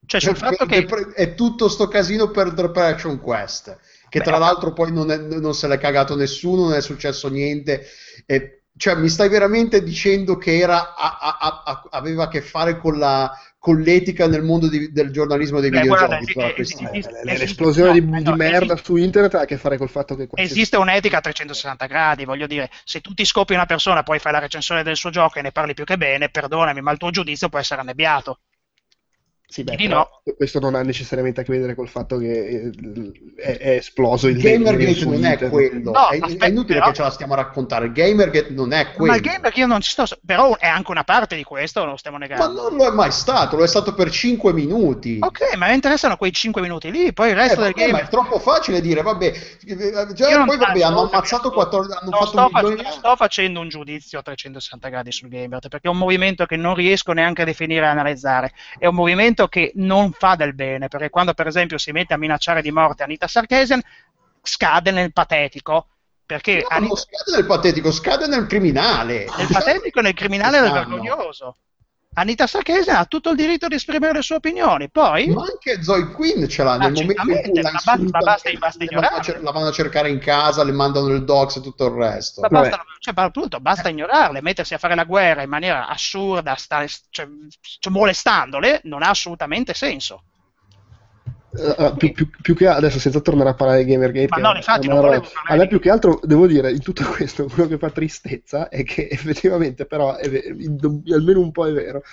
Cioè sul fatto che... È tutto sto casino per The Operation Quest, che Beh, tra l'altro poi non, è- non se l'è cagato nessuno, non è successo niente. E, cioè, mi stai veramente dicendo che era, a- a- a- aveva a che fare con, la, con l'etica nel mondo di- del giornalismo dei videogiochi? l'esplosione di, no, di no, merda esiste- su internet ha a che fare col fatto che qualsiasi- Esiste un'etica a 360 gradi, voglio dire, se tu ti scopi una persona, poi fai la recensione del suo gioco e ne parli più che bene, perdonami, ma il tuo giudizio può essere annebbiato. Sì, beh, no. questo non ha necessariamente a che vedere col fatto che eh, è, è esploso il Gamergate non è quello, No, è, aspetta, è inutile però- che ce la stiamo a raccontare. Gamergate non è quello. Ma il gamer io non ci sto, però è anche una parte di questo, non lo stiamo Ma negando. non lo è mai stato, lo è stato per 5 minuti. Ok, ma mi interessano quei 5 minuti lì, poi il Eh, resto del vabbè, ma game... è troppo facile dire, vabbè, eh, già poi vabbè, hanno ammazzato non 14, hanno non fatto sto, un fac- milione non sto facendo un giudizio a 360 gradi sul gamer, perché è un movimento che non riesco neanche a definire e analizzare. È un movimento che non fa del bene, perché quando per esempio si mette a minacciare di morte Anita Sarkeesian, scade nel patetico. Perché No, Anita- non scade nel patetico, scade nel criminale. nel patetico, nel criminale e nel vergognoso. Anita Sarkeesian ha tutto il diritto di esprimere le sue opinioni, poi... Ma anche Zoe Quinn ce l'ha nel momento in cui la ma basta- ma basta- basta la, la vanno a cercare in casa, le mandano il dox e tutto il resto. Ma basta, cioè, appunto, basta ignorarle, mettersi a fare la guerra in maniera assurda, sta- cioè, molestandole, non ha assolutamente senso. Eh, più, più- più che adesso senza tornare a parlare di Gamergate Ma no, infatti, non volevo a me più che altro devo dire in tutto questo quello che fa tristezza è che effettivamente però è almeno un po' è vero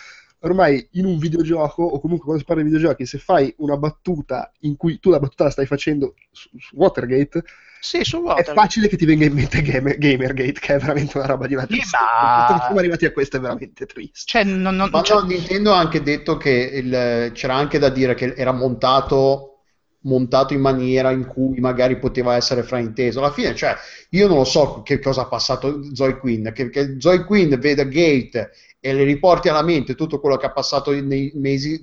ormai in un videogioco o comunque quando si parla di videogiochi se fai una battuta in cui tu la battuta la stai facendo su, su Watergate Sì, su è Watergate. facile che ti venga in mente Gamer- Gamergate che è veramente una roba di una Sì, tristezza ma- siamo arrivati a questo è veramente triste Cioè, non, non- Ma cioè- no, Nintendo ha anche detto che il- c'era anche da dire che era montato, montato in maniera in cui magari poteva essere frainteso. Alla fine, cioè, io non lo so che cosa ha passato Zoe Quinn, che, che Zoe Quinn veda Gate e le riporti alla mente tutto quello che ha passato nei mesi,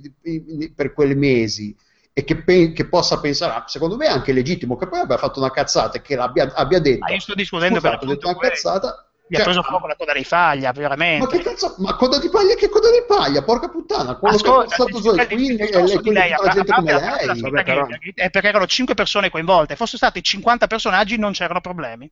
per quei mesi e che, pe- che possa pensare, ah, secondo me è anche legittimo che poi abbia fatto una cazzata e che l'abbia, abbia detto, Ma io sto discutendo per "Scusate, ho detto appunto una questo". cazzata. gli ha Cioè, preso fuoco la coda di faglia, veramente. ma che cazzo? Ma coda di paglia? Che coda di paglia? Porca puttana! Quello Ascolta, che è stato Zoe il e lei, la a gente come lei. Vabbè, però- è perché erano 5 persone coinvolte, fossero stati 50 personaggi non c'erano problemi.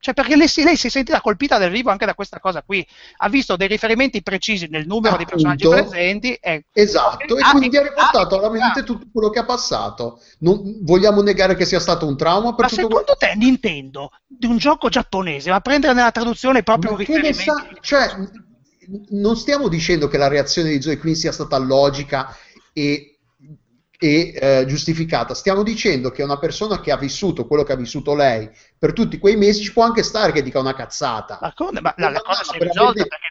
Cioè, perché lei si, lei si è sentita colpita dal vivo anche da questa cosa qui. Ha visto dei riferimenti precisi nel numero di personaggi Appunto. presenti. E... Esatto, e Ah, quindi ha riportato ah, alla mente tutto quello che ha passato. Non, vogliamo negare che sia stato un trauma per Ma tutto secondo te Nintendo di un gioco giapponese va a prendere nella traduzione proprio un Ma ne riferimento? sa? Cioè, non stiamo dicendo che la reazione di Zoe Quinn sia stata logica e, e, eh, giustificata, stiamo dicendo che una persona che ha vissuto quello che ha vissuto lei per tutti quei mesi ci può anche stare che dica una cazzata. Ma, come? Ma la, la cosa si è risolta perché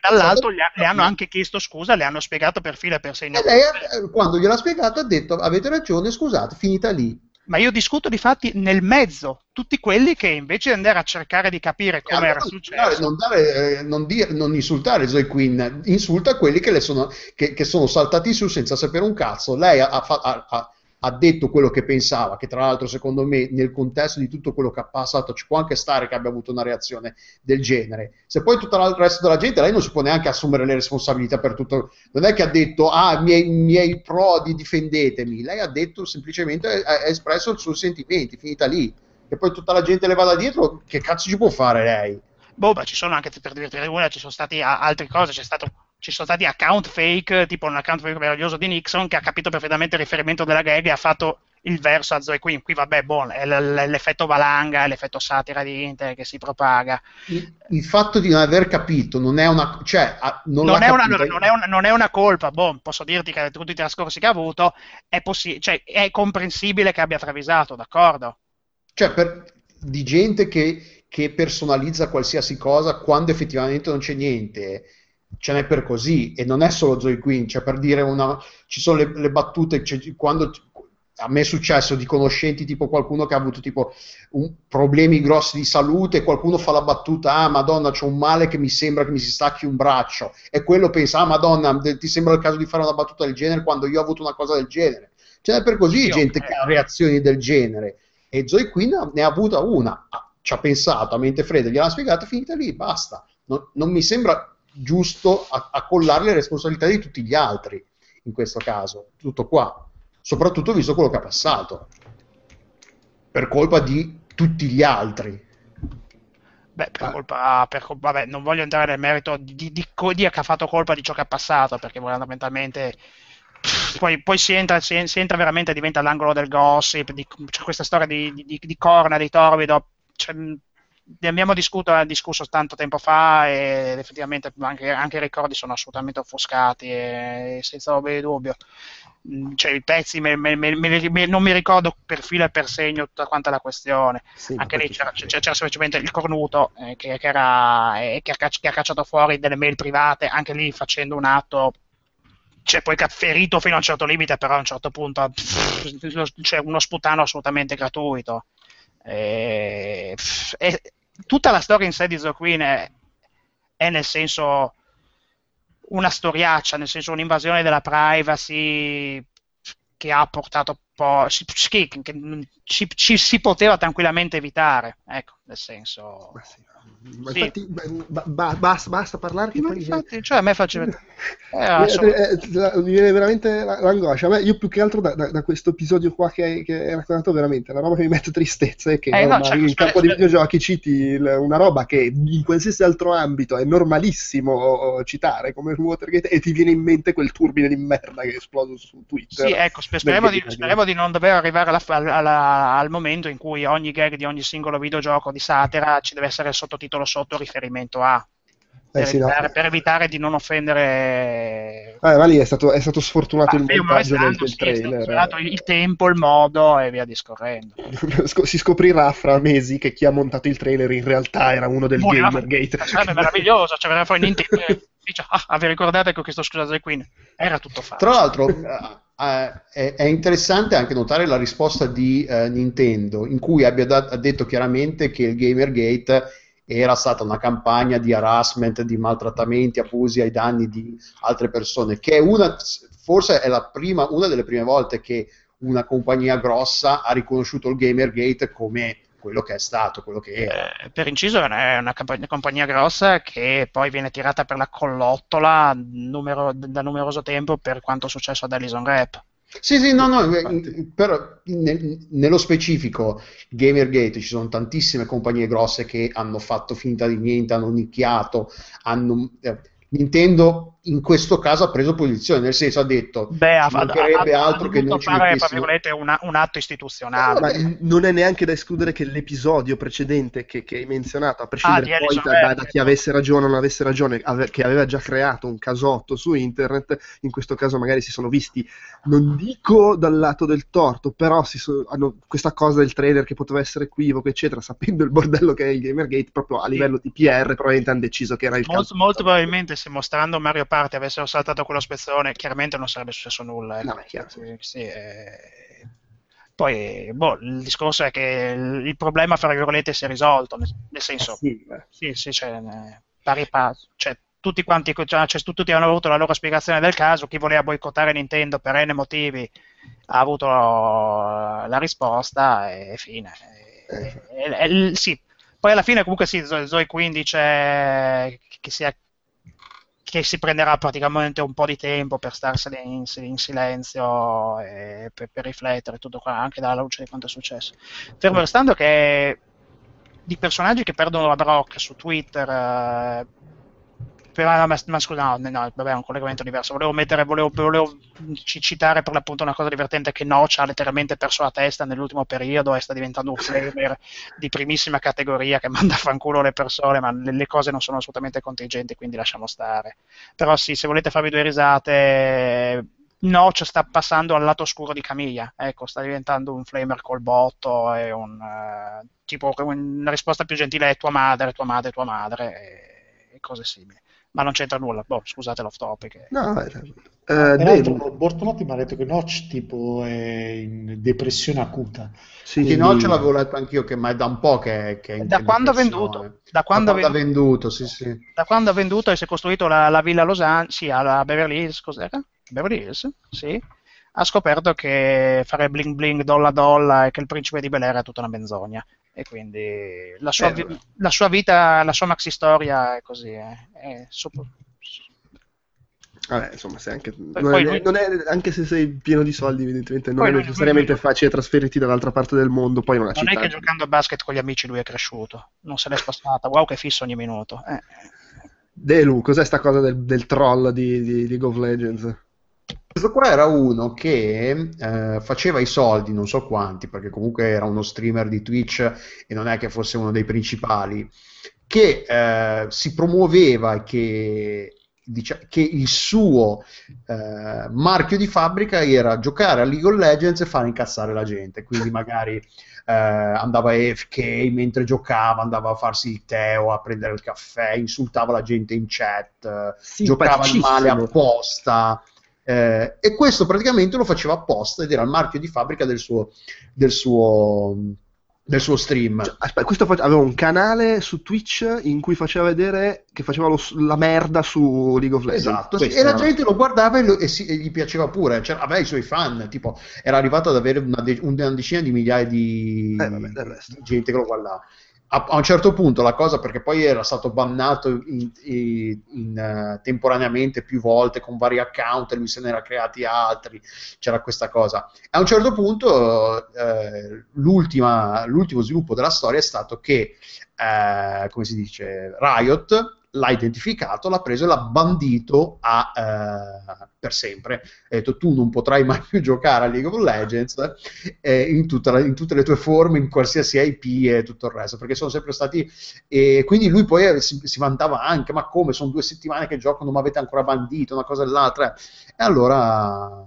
gli ha- le hanno anche chiesto scusa, le hanno spiegato per filo e per segno. E lei, eh, quando gliel'ha spiegato, ha detto: Avete ragione, scusate, finita lì. Ma io discuto di fatti nel mezzo, tutti quelli che invece di andare a cercare di capire come Allora, era successo. Non, dare, eh, non dire- non insultare Zoe Quinn, insulta quelli che, le sono, che, che sono saltati su senza sapere un cazzo. Lei ha, ha ha- ha- detto quello che pensava, che tra l'altro secondo me nel contesto di tutto quello che ha passato ci può anche stare che abbia avuto una reazione del genere. Se poi tutto il resto della gente, lei non si può neanche assumere le responsabilità per tutto. Non è che ha detto, ah, miei, miei prodi, difendetemi. Lei ha detto semplicemente, ha, espresso i suoi sentimenti, finita lì. E poi tutta la gente le vada dietro, che cazzo ci può fare lei? Boh, ma ci sono anche per dirti una, ci sono stati a- altre cose, c'è stato, ci sono stati account fake, tipo un account fake meraviglioso di Nixon che ha capito perfettamente il riferimento della gag e ha fatto il verso a Zoe Quinn. Qui vabbè, buono, è l'effetto valanga, è l'effetto satira di Inter che si propaga. il, il fatto di non aver capito non è una cioè non, Non è, una, non è una- non è una colpa, boh, posso dirti che tutti i trascorsi che ha avuto è, possi- cioè, è comprensibile che abbia travisato, d'accordo? cioè per, di gente che, che personalizza qualsiasi cosa quando effettivamente non c'è niente ce n'è per così e non è solo Zoe Quinn cioè per dire una ci sono le, le battute cioè, quando a me è successo di conoscenti tipo qualcuno che ha avuto tipo un- problemi grossi di salute qualcuno fa la battuta ah madonna c'ho un male che mi sembra che mi si stacchi un braccio e quello pensa ah madonna ti sembra il caso di fare una battuta del genere quando io ho avuto una cosa del genere C'è per così Sì, gente ok. che ha reazioni del genere. E Zoe Quinn ne ha avuta una, ci ha pensato a mente fredda, gliel'ha spiegata, finita lì, basta. Non, non mi sembra giusto a- accollare le responsabilità di tutti gli altri in questo caso. Tutto qua. Soprattutto visto quello che ha passato. Per colpa di tutti gli altri. Beh, per Ah. colpa, per col- vabbè, non voglio entrare nel merito di, di, di di che ha fatto colpa di ciò che è passato, perché fondamentalmente poi, poi si, entra, si, si entra veramente, diventa l'angolo del gossip, di, c'è questa storia di, di, di corna, di torbido, cioè, ne abbiamo discusso, discusso tanto tempo fa ed effettivamente anche, anche i ricordi sono assolutamente offuscati e senza ombra di dubbio. Mm, Cioè, i pezzi me- me- me- non mi ricordo per filo e per segno tutta quanta la questione Sì, anche lì c'era, c'era- c'era semplicemente il cornuto eh, che, che era, eh, che, ha, che ha cacciato fuori delle mail private, anche lì facendo un atto, cioè poi ferito fino a un certo limite, però a un certo punto c'è uno sputano assolutamente gratuito. E, pff, e tutta la storia in sé di Zoe Queen è, è nel senso una storiaccia, nel senso un'invasione della privacy che ha portato po'. si- che, che ci, ci si poteva tranquillamente evitare, ecco, nel senso. Ma sì. Ma Sì. infatti, ba- ba- basta, basta parlare che poi infatti, cioè a me faceva. Eh, assolut- eh, la- mi viene veramente la- l'angoscia. Me, io più che altro da, da- da questo episodio qua che hai, che hai raccontato veramente, la roba che mi mette tristezza è che Eh, no, ormai cioè, in spero- campo di spero- videogiochi citi una roba che in qualsiasi altro ambito è normalissimo citare come il Watergate e ti viene in mente quel turbine di merda che è esploso su Twitter. Sì, ecco, spe- speriamo, di, speriamo di non dover arrivare alla- alla- al momento in cui ogni gag di ogni singolo videogioco di satira ci deve essere il sottotitolo sotto riferimento a. Eh, Per, sì, no. evitare, per evitare di non offendere Eh, ma lì è stato, è stato sfortunato Ah, il montaggio del, del sì, è stato trailer. usato il tempo, il modo e via discorrendo. Sc- si scoprirà fra mesi che chi ha montato il trailer in realtà era uno del Poi, Gamergate. Sarebbe meraviglioso, cioè verrà fuori Nintendo e dice, ah, vi ricordate che ho chiesto scusa a Zoe Queen? Era tutto fatto. Tra l'altro eh, è, è interessante anche notare la risposta di eh, Nintendo in cui abbia ha detto chiaramente che il Gamergate era stata una campagna di harassment, di maltrattamenti, abusi ai danni di altre persone, che è una, forse è prima, una delle prime volte che una compagnia grossa ha riconosciuto il Gamergate come quello che è stato, quello che era. Eh, per inciso è una, campagna- compagnia grossa che poi viene tirata per la collottola numero- da numeroso tempo per quanto è successo ad Alison Rap. Sì, sì, no, no, eh, Infatti. però ne- nello specifico Gamergate ci sono tantissime compagnie grosse che hanno fatto finta di niente, hanno nicchiato, hanno... eh, Nintendo in questo caso ha preso posizione, nel senso ha detto Beh, ha, ci mancherebbe ha- ha altro che dovuto non ci mettessimo... una- un atto istituzionale. Ma n- non è neanche da escludere che l'episodio precedente che, che hai menzionato, a prescindere Ah, poi da, da- chi avesse ragione o non avesse ragione, ave- che aveva già creato un casotto su internet, in questo caso magari si sono visti, non dico dal lato del torto, però si so- hanno questa cosa del trailer che poteva essere equivoco, eccetera, sapendo il bordello che è il Gamergate, proprio a livello di PR, probabilmente hanno deciso che era il Molto, caso. molto probabilmente se mostrando Mario Party avessero saltato quello spezzone, chiaramente non sarebbe successo nulla. ecco. No. Sì, sì, eh. Poi, boh, il discorso è che il problema, fra virgolette, si è risolto, nel, senso, Sì, beh. sì, sì, cioè, eh, pari passo, cioè, tutti quanti, cioè, cioè, tutti hanno avuto la loro spiegazione del caso, chi voleva boicottare Nintendo per N motivi ha avuto la risposta e fine. E- e- e- sì. Poi alla fine comunque sì, Zo- Zoe Quinn dice che si, è- che si prenderà praticamente un po' di tempo per starsene in, in silenzio e per, per riflettere tutto qua, anche dalla luce di quanto è successo. Fermo restando che di personaggi che perdono la brocca su Twitter eh, no, ma, ma scusa, no, no, vabbè, è un collegamento diverso. Volevo mettere, volevo, volevo ci- citare per l'appunto una cosa divertente che Notch ha letteralmente perso la testa nell'ultimo periodo e sta diventando un flamer di primissima categoria che manda a fanculo le persone, ma le, le cose non sono assolutamente contingenti, quindi lasciamo stare. Però sì, se volete farvi due risate, Notch sta passando al lato oscuro di Camilla, ecco, sta diventando un flamer col botto e un eh, tipo una risposta più gentile è tua madre, tua madre, tua madre e cose simili. Ma non c'entra nulla, boh, scusate l'off topic. No, eh, Peraltro, Dave, Bortolotti mi ha detto che Notch tipo è in depressione acuta. sì, Sì, no, ce l'avevo letto anch'io, che, ma è da un po' che, che è in Da quando ha depressione. venduto? Da quando ha ha venduto, sì, sì. Da quando ha venduto e si è costruito la, la villa a Los Angeles, sì, alla Beverly Hills, cos'era? Beverly Hills, sì. ha scoperto che fare bling bling dolla dolla e che il principe di Bel Air è tutta una menzogna. E quindi la sua, vi- la sua vita, la sua maxi storia è così. È, è super- Vabbè, insomma, sei anche, non è- lui- non è- anche se sei pieno di soldi, evidentemente non Poi è necessariamente lui- facile trasferirti dall'altra parte del mondo, poi in una Non città. è che giocando a basket con gli amici lui è cresciuto, non se l'è spostata. Wow, che fisso ogni minuto. Eh, Delu, cos'è sta cosa del, del troll di, di League of Legends? Questo qua era uno che eh, faceva i soldi, non so quanti, perché comunque era uno streamer di Twitch e non è che fosse uno dei principali, che eh, si promuoveva che, dicia- che il suo eh, marchio di fabbrica era giocare a League of Legends e fare incazzare la gente. Quindi magari eh, andava AFK mentre giocava, andava a farsi il tè o a prendere il caffè, insultava la gente in chat, giocava male apposta. Eh, e questo praticamente lo faceva apposta ed era il marchio di fabbrica del suo, del suo, del suo stream. Cioè, aspetta, questo fa- aveva un canale su Twitch in cui faceva vedere che faceva lo la merda su League of Legends. Esatto, sì, e la gente lo guardava e, lo- e si- e gli piaceva pure, cioè, aveva i suoi fan, tipo, era arrivato ad avere una, de- una decina di migliaia di, Eh, vabbè, di gente che lo guardava. A, a un certo punto la cosa, perché poi era stato bannato in- in- in, eh, temporaneamente più volte con vari account lui se ne era creati altri, c'era questa cosa. A un certo punto l'ultima- l'ultimo sviluppo della storia è stato che, eh, come si dice, Riot l'ha identificato, l'ha preso e l'ha bandito a, eh, per sempre. Ha detto tu non potrai mai più giocare a League of Legends eh, in, tutta la- in tutte le tue forme, in qualsiasi IP e tutto il resto, perché sono sempre stati... E quindi lui poi eh, si, si vantava anche, ma come, sono due settimane che gioco, non mi avete ancora bandito, una cosa e l'altra. E allora...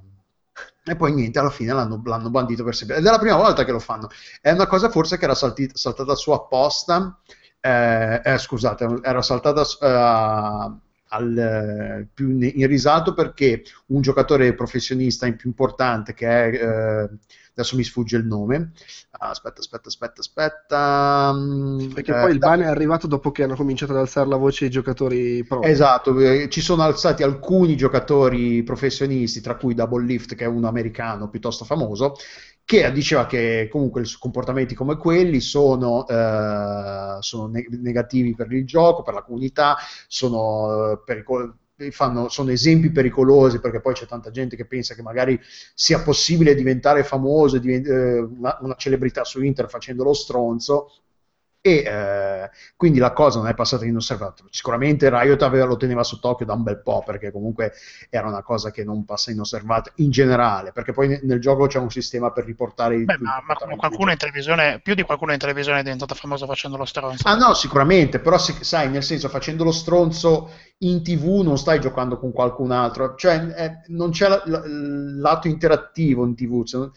E poi niente, alla fine l'hanno, l'hanno bandito per sempre. Ed è la prima volta che lo fanno. È una cosa forse che era salti- saltata su apposta. Eh, eh, scusate, era saltata eh, al, eh, più in, in risalto perché un giocatore professionista più importante che è eh, adesso mi sfugge il nome. Aspetta, aspetta, aspetta, aspetta. mm, Perché eh, poi il da- ban è arrivato dopo che hanno cominciato ad alzare la voce i giocatori pro. Esatto, eh, ci sono alzati alcuni giocatori professionisti, tra cui Double Lift, che è un americano piuttosto famoso, che diceva che comunque comportamenti come quelli sono, eh, sono ne- negativi per il gioco, per la comunità, sono, eh, pericol- fanno- sono esempi pericolosi perché poi c'è tanta gente che pensa che magari sia possibile diventare famoso e diven- eh, una, una celebrità su internet facendo lo stronzo e eh, quindi la cosa non è passata inosservata. Sicuramente Riot aveva, lo teneva sott'occhio da un bel po' perché comunque era una cosa che non passa inosservata in generale, perché poi ne- nel gioco c'è un sistema per riportare i Beh, ma, ma qualcuno in televisione, più di qualcuno in televisione è diventato famoso facendo lo stronzo. Ah no, sicuramente, però se- sai, nel senso, facendo lo stronzo in TV non stai giocando con qualcun altro, cioè eh, non c'è la- il lato interattivo in TV. non-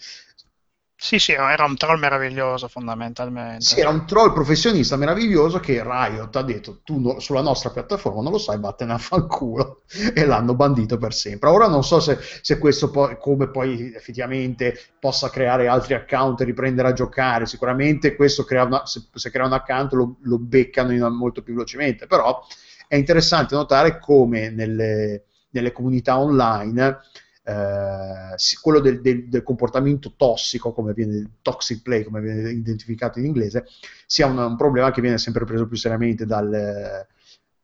Sì, sì, era un troll meraviglioso fondamentalmente. Sì, era un troll professionista meraviglioso che Riot ha detto tu no- sulla nostra piattaforma non lo sai, vattene a fanculo e l'hanno bandito per sempre. Ora non so se, se questo poi, come poi effettivamente possa creare altri account e riprendere a giocare, sicuramente questo crea una, se, se crea un account lo, lo beccano in- molto più velocemente, però è interessante notare come nelle, nelle comunità online eh, quello del, del- del comportamento tossico, come viene toxic play, come viene identificato in inglese, sia un, un problema che viene sempre preso più seriamente dal-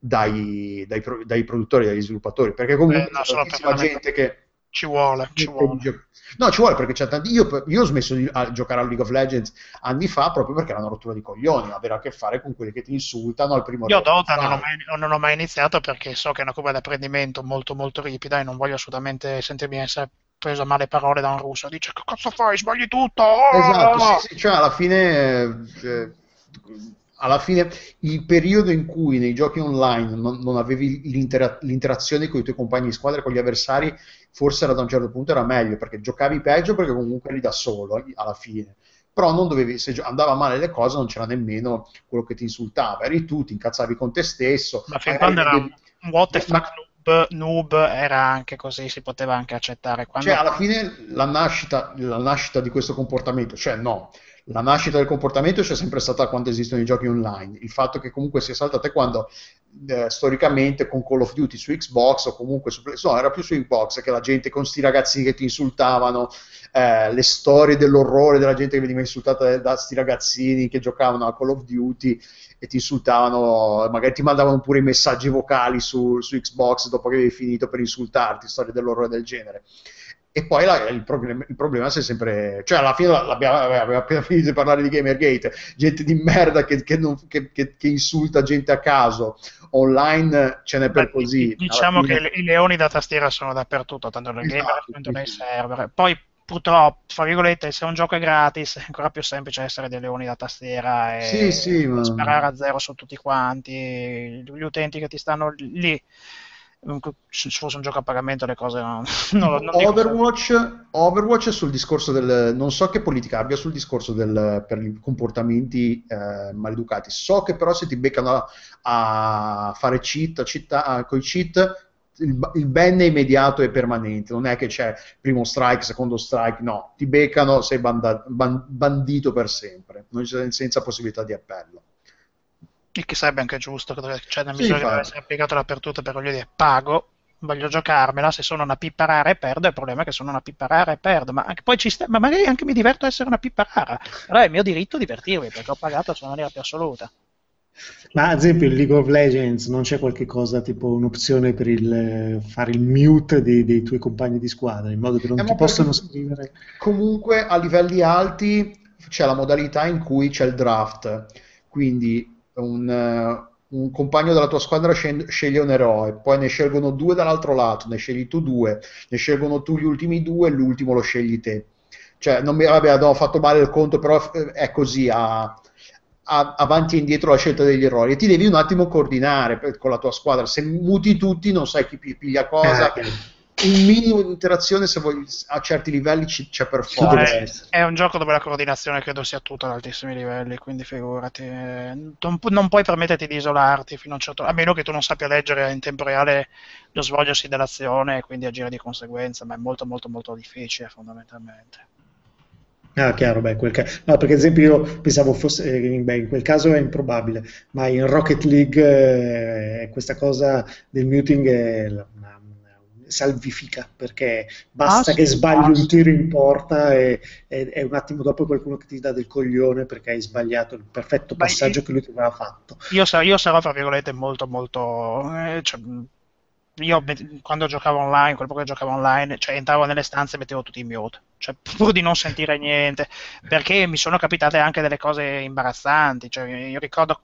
dai, dai dai produttori, dagli sviluppatori, perché comunque Eh, c'è tantissima gente che Ci vuole, ci vuole. No, ci vuole perché c'è tanti. Io, io ho smesso di a giocare a League of Legends anni fa proprio perché era una rottura di coglioni, avere a che fare con quelli che ti insultano al primo Io Dota non ho, fai. mai, non ho mai iniziato perché so che è una curva di apprendimento molto molto ripida e non voglio assolutamente sentirmi essere preso a male parole da un russo. Dice che cosa fai? Sbagli tutto! Oh!" Esatto, sì, sì, cioè alla fine, eh, alla fine il periodo in cui nei giochi online non, non avevi l'intera- l'interazione con i tuoi compagni di squadra con gli avversari, forse da un certo punto era meglio perché giocavi peggio perché comunque eri da solo alla fine. Però non dovevi, se andava male le cose, non c'era nemmeno quello che ti insultava, eri tu, ti incazzavi con te stesso. Ma fin quando era vedevi- un what the Ma- fuck noob, noob era anche così, si poteva anche accettare. Quando... Cioè, alla fine la nascita, la nascita di questo comportamento, cioè no, la nascita del comportamento c'è sempre stata quando esistono i giochi online. Il fatto che comunque sia saltata è quando eh, storicamente con Call of Duty su Xbox o comunque su no, era più su Xbox che la gente con sti ragazzini che ti insultavano eh, le storie dell'orrore della gente che veniva insultata da, da sti ragazzini che giocavano a Call of Duty e ti insultavano, magari ti mandavano pure i messaggi vocali su, su Xbox dopo che avevi finito per insultarti, storie dell'orrore del genere. E poi la, il, problema, il problema è sempre, cioè alla fine abbiamo, abbiamo appena finito di parlare di Gamergate, gente di merda che, che, non, che, che, insulta gente a caso, online ce n'è per così. Diciamo fine... che i leoni da tastiera sono dappertutto, tanto nel esatto, gamer quanto nei server. Poi purtroppo, fra virgolette, se un gioco è gratis è ancora più semplice essere dei leoni da tastiera e sì, sì, ma... sparare a zero su tutti quanti, gli utenti che ti stanno lì. Se fosse un gioco a pagamento le cose non, non, non Overwatch, Overwatch sul discorso del non so che politica abbia sul discorso del, per i comportamenti eh, maleducati. So che però se ti beccano a, fare cheat, cheat con i cheat il, il ban è immediato e permanente, non è che c'è primo strike, secondo strike, no, ti beccano, sei banda, ban, bandito per sempre, senza possibilità di appello. Il che sarebbe anche giusto, cioè nel misura sì, che deve essere applicato dappertutto per voglio dire, pago, voglio giocarmela, se sono una pippa rara e perdo, il problema è che sono una pippa rara e perdo, ma poi ci sta, ma magari anche mi diverto a essere una pippa rara, però è il mio diritto divertirmi perché ho pagato sulla maniera più assoluta. Ma ad esempio in League of Legends non c'è qualche cosa tipo un'opzione per il, fare il mute dei, dei, tuoi compagni di squadra in modo che non eh, ti possano scrivere? Comunque a livelli alti c'è la modalità in cui c'è il draft, quindi un, uh, un compagno della tua squadra sceglie un eroe, poi ne scelgono due dall'altro lato, ne scegli tu due, ne scelgono tu gli ultimi due e l'ultimo lo scegli te. Cioè, non mi, vabbè, ho fatto male il conto, però eh, è così a a, avanti e indietro la scelta degli errori e ti devi un attimo coordinare per, con la tua squadra. Se muti tutti non sai chi piglia cosa. Eh, un minimo di interazione se vuoi, a certi livelli c'è per forza. È, è, un gioco dove la coordinazione credo sia tutta ad altissimi livelli, quindi figurati. Non, non puoi permetterti di isolarti fino a un certo a meno che tu non sappia leggere in tempo reale lo svolgersi dell'azione e quindi agire di conseguenza, ma è molto molto molto difficile fondamentalmente. Ah, chiaro, beh, quel ca- no, perché ad esempio io pensavo fosse, eh, beh, in quel caso è improbabile, ma in Rocket League eh, questa cosa del muting è una salvifica, perché basta ah, che sì, sbagli ah, un tiro in porta e, e, e, un attimo dopo qualcuno che ti dà del coglione perché hai sbagliato il perfetto passaggio Beh, che lui ti aveva fatto. Io, io sarò, tra virgolette, molto, molto... Eh, cioè, io quando giocavo online, quel po' che giocavo online, cioè entravo nelle stanze e mettevo tutti in mute, cioè pur di non sentire niente, perché mi sono capitate anche delle cose imbarazzanti, cioè, io ricordo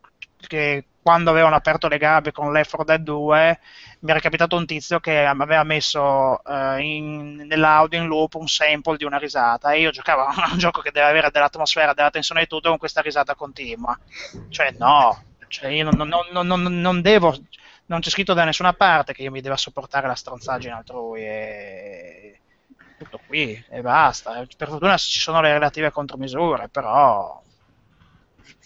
che quando avevano aperto le gabbie con Left 4 Dead 2 mi era capitato un tizio che aveva messo uh, in, nell'audio in loop un sample di una risata e io giocavo a un gioco che deve avere dell'atmosfera, della tensione e tutto con questa risata continua. Cioè no, cioè io non, non, non, non devo non c'è scritto da nessuna parte che io mi debba sopportare la stronzaggine altrui e tutto qui e basta. Per fortuna ci sono le relative contromisure, però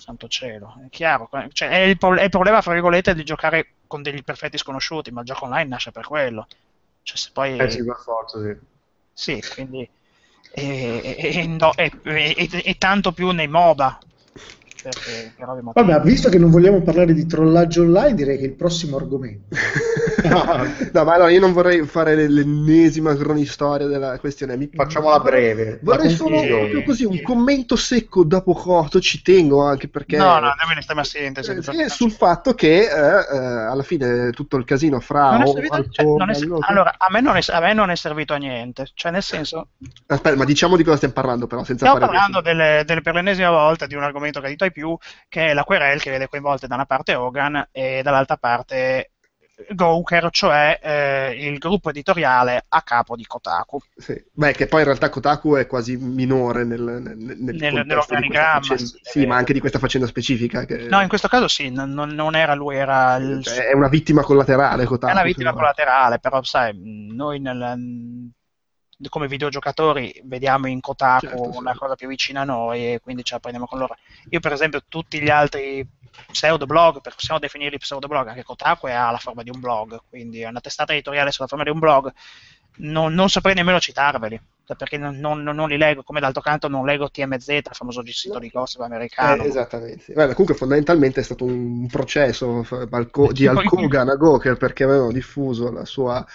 santo cielo, è chiaro, cioè, è, il, è, il, problema, fra virgolette, di giocare con degli perfetti sconosciuti, ma il gioco online nasce per quello. Cioè, se poi... Eh sì, per forza, sì. Sì, quindi... E, e, no, e, tanto più nei MOBA, perché, Vabbè, visto che non vogliamo parlare di trollaggio online, direi che è il prossimo argomento. no, ma no, io non vorrei fare l'ennesima cronistoria della questione. Mi... Facciamola breve. Vorrei solo proprio così un commento secco da Pocotto, ci tengo anche perché... No, no, nemmeno stiamo assente. Eh, sul fatto che eh, eh, alla fine tutto il casino fra... Non servito, Alpo, cioè, non è, allora, a me, è, a me, non è, servito a niente, cioè nel senso... Aspetta, ma diciamo di cosa stiamo parlando però, senza Stiamo parlando delle, delle, per l'ennesima volta di un argomento che ha detto ai più, che è la querel che vede coinvolte da una parte Hogan e dall'altra parte Gawker, cioè eh, il gruppo editoriale a capo di Kotaku. Sì. Beh, che poi in realtà Kotaku è quasi minore nel, nel, nel nell'organigramma. Sì, sì, ma anche di questa faccenda specifica. Che... No, in questo caso sì, non, non era lui, era... Il... Cioè, è una vittima collaterale Kotaku. È una vittima collaterale, però sai, noi nel, come videogiocatori vediamo in Kotaku certo, una sì. cosa più vicina a noi e quindi ce la prendiamo con loro. Io per esempio tutti gli altri pseudo-blog, possiamo definirli pseudo-blog, anche Kotaku ha la forma di un blog, quindi è una testata editoriale sulla forma di un blog, non, non saprei nemmeno citarveli. cioè, perché non, non- non li leggo, come d'altro canto non leggo TMZ, il famoso sito di gossip americano. Eh, esattamente. Guarda, comunque fondamentalmente è stato un processo di Hogan a Goker perché avevano diffuso la sua-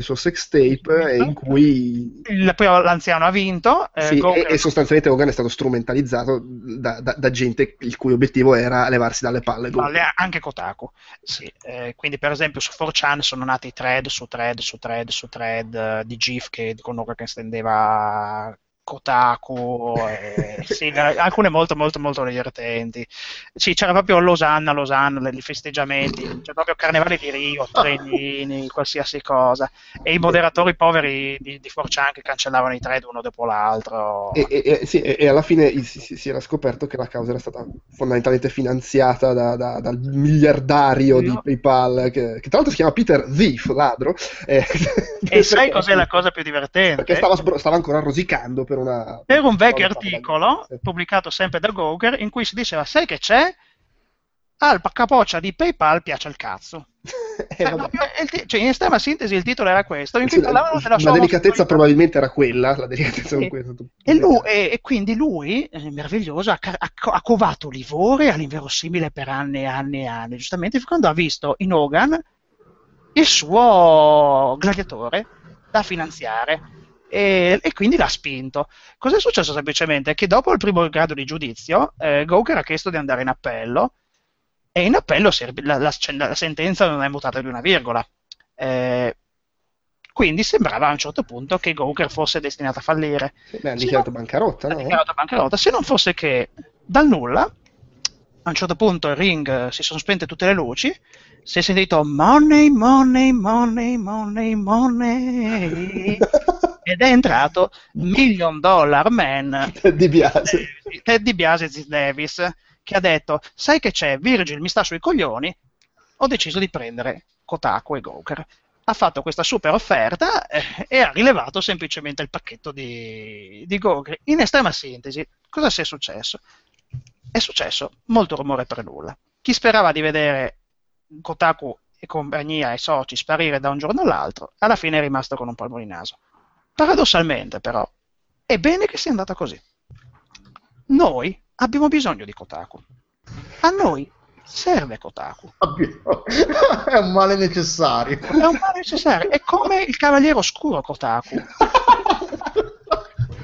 il suo sex tape e in cui l'anziano ha vinto, eh, sì, Goker- e, e sostanzialmente Hogan è stato strumentalizzato da, da- da gente il cui obiettivo era levarsi dalle palle. Vale anche Kotaku. Sì, eh, quindi per esempio su 4chan sono nati thread su thread su thread su thread eh, di GIF che dicono che estendeva Kotaku, eh, sì, eh, alcune molto molto molto divertenti. Sì, c'era proprio Losanna, Losanna, i festeggiamenti, c'è proprio Carnevale di Rio, trenini, qualsiasi cosa. E i moderatori poveri di, di 4chan che cancellavano i thread uno dopo l'altro. E, e- e- sì, e- e alla fine si, si- era scoperto che la causa era stata fondamentalmente finanziata da- da- dal miliardario di No. PayPal, che, che tra l'altro si chiama Peter Thief, ladro. eh, E sai cos'è la cosa più divertente? Perché stava, stava ancora rosicando per una... per un vecchio articolo Sì. pubblicato sempre da Goger in cui si diceva sai che c'è? Al capoccia di PayPal piace il cazzo. Eh, Cioè, cioè, in estrema sintesi il titolo era questo, in cui Sì, della la sua delicatezza probabilmente era quella, la delicatezza questo. tu- E, lui- e- e quindi lui, eh, meraviglioso, ha, ha ha covato livore all'inverosimile per anni e anni e anni, giustamente quando ha visto in Hogan il suo gladiatore da finanziare e, e quindi l'ha spinto. Cos'è successo semplicemente? Che dopo il primo grado di giudizio, eh, Gawker ha chiesto di andare in appello e in appello la, la- la sentenza non è mutata di una virgola. Eh, quindi sembrava a un certo punto che Gawker fosse destinato a fallire. Beh, Sì, dichiarato no. bancarotta, Ha no? dichiarato bancarotta, se non fosse che dal nulla, a un certo punto il ring si sono spente tutte le luci, si è sentito money, money, money, money, money, ed è entrato Million Dollar Man, Di Biase. eh, Ted DiBiase e Ziz Davis, che ha detto, sai che c'è, Virgil mi sta sui coglioni, ho deciso di prendere Kotaku e Gawker. Ha fatto questa super offerta eh, e ha rilevato semplicemente il pacchetto di, di Gawker. In estrema sintesi, cosa sia successo? È successo molto rumore per nulla. Chi sperava di vedere Kotaku e compagnia e soci sparire da un giorno all'altro, alla fine è rimasto con un polmo di naso. Paradossalmente, però, è bene che sia andata così. Noi abbiamo bisogno di Kotaku. A noi serve Kotaku. È un male necessario. È un male necessario. È come il Cavaliere Oscuro Kotaku.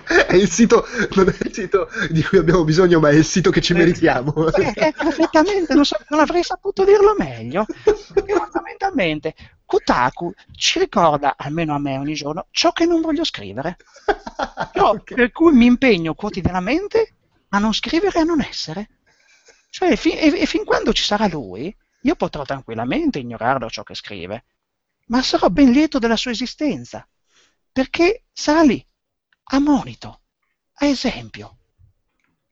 È il sito, non è il sito di cui abbiamo bisogno, ma è il sito che ci meritiamo. Eh, eh, perfettamente, non, so- non avrei saputo dirlo meglio. Fondamentalmente Kotaku ci ricorda, almeno a me ogni giorno, ciò che non voglio scrivere. Ciò Ok. per cui mi impegno quotidianamente a non scrivere e a non essere. Cioè, fi- e, e fin quando ci sarà lui, io potrò tranquillamente ignorarlo ciò che scrive, ma sarò ben lieto della sua esistenza, perché sarà lì, a monito, a esempio,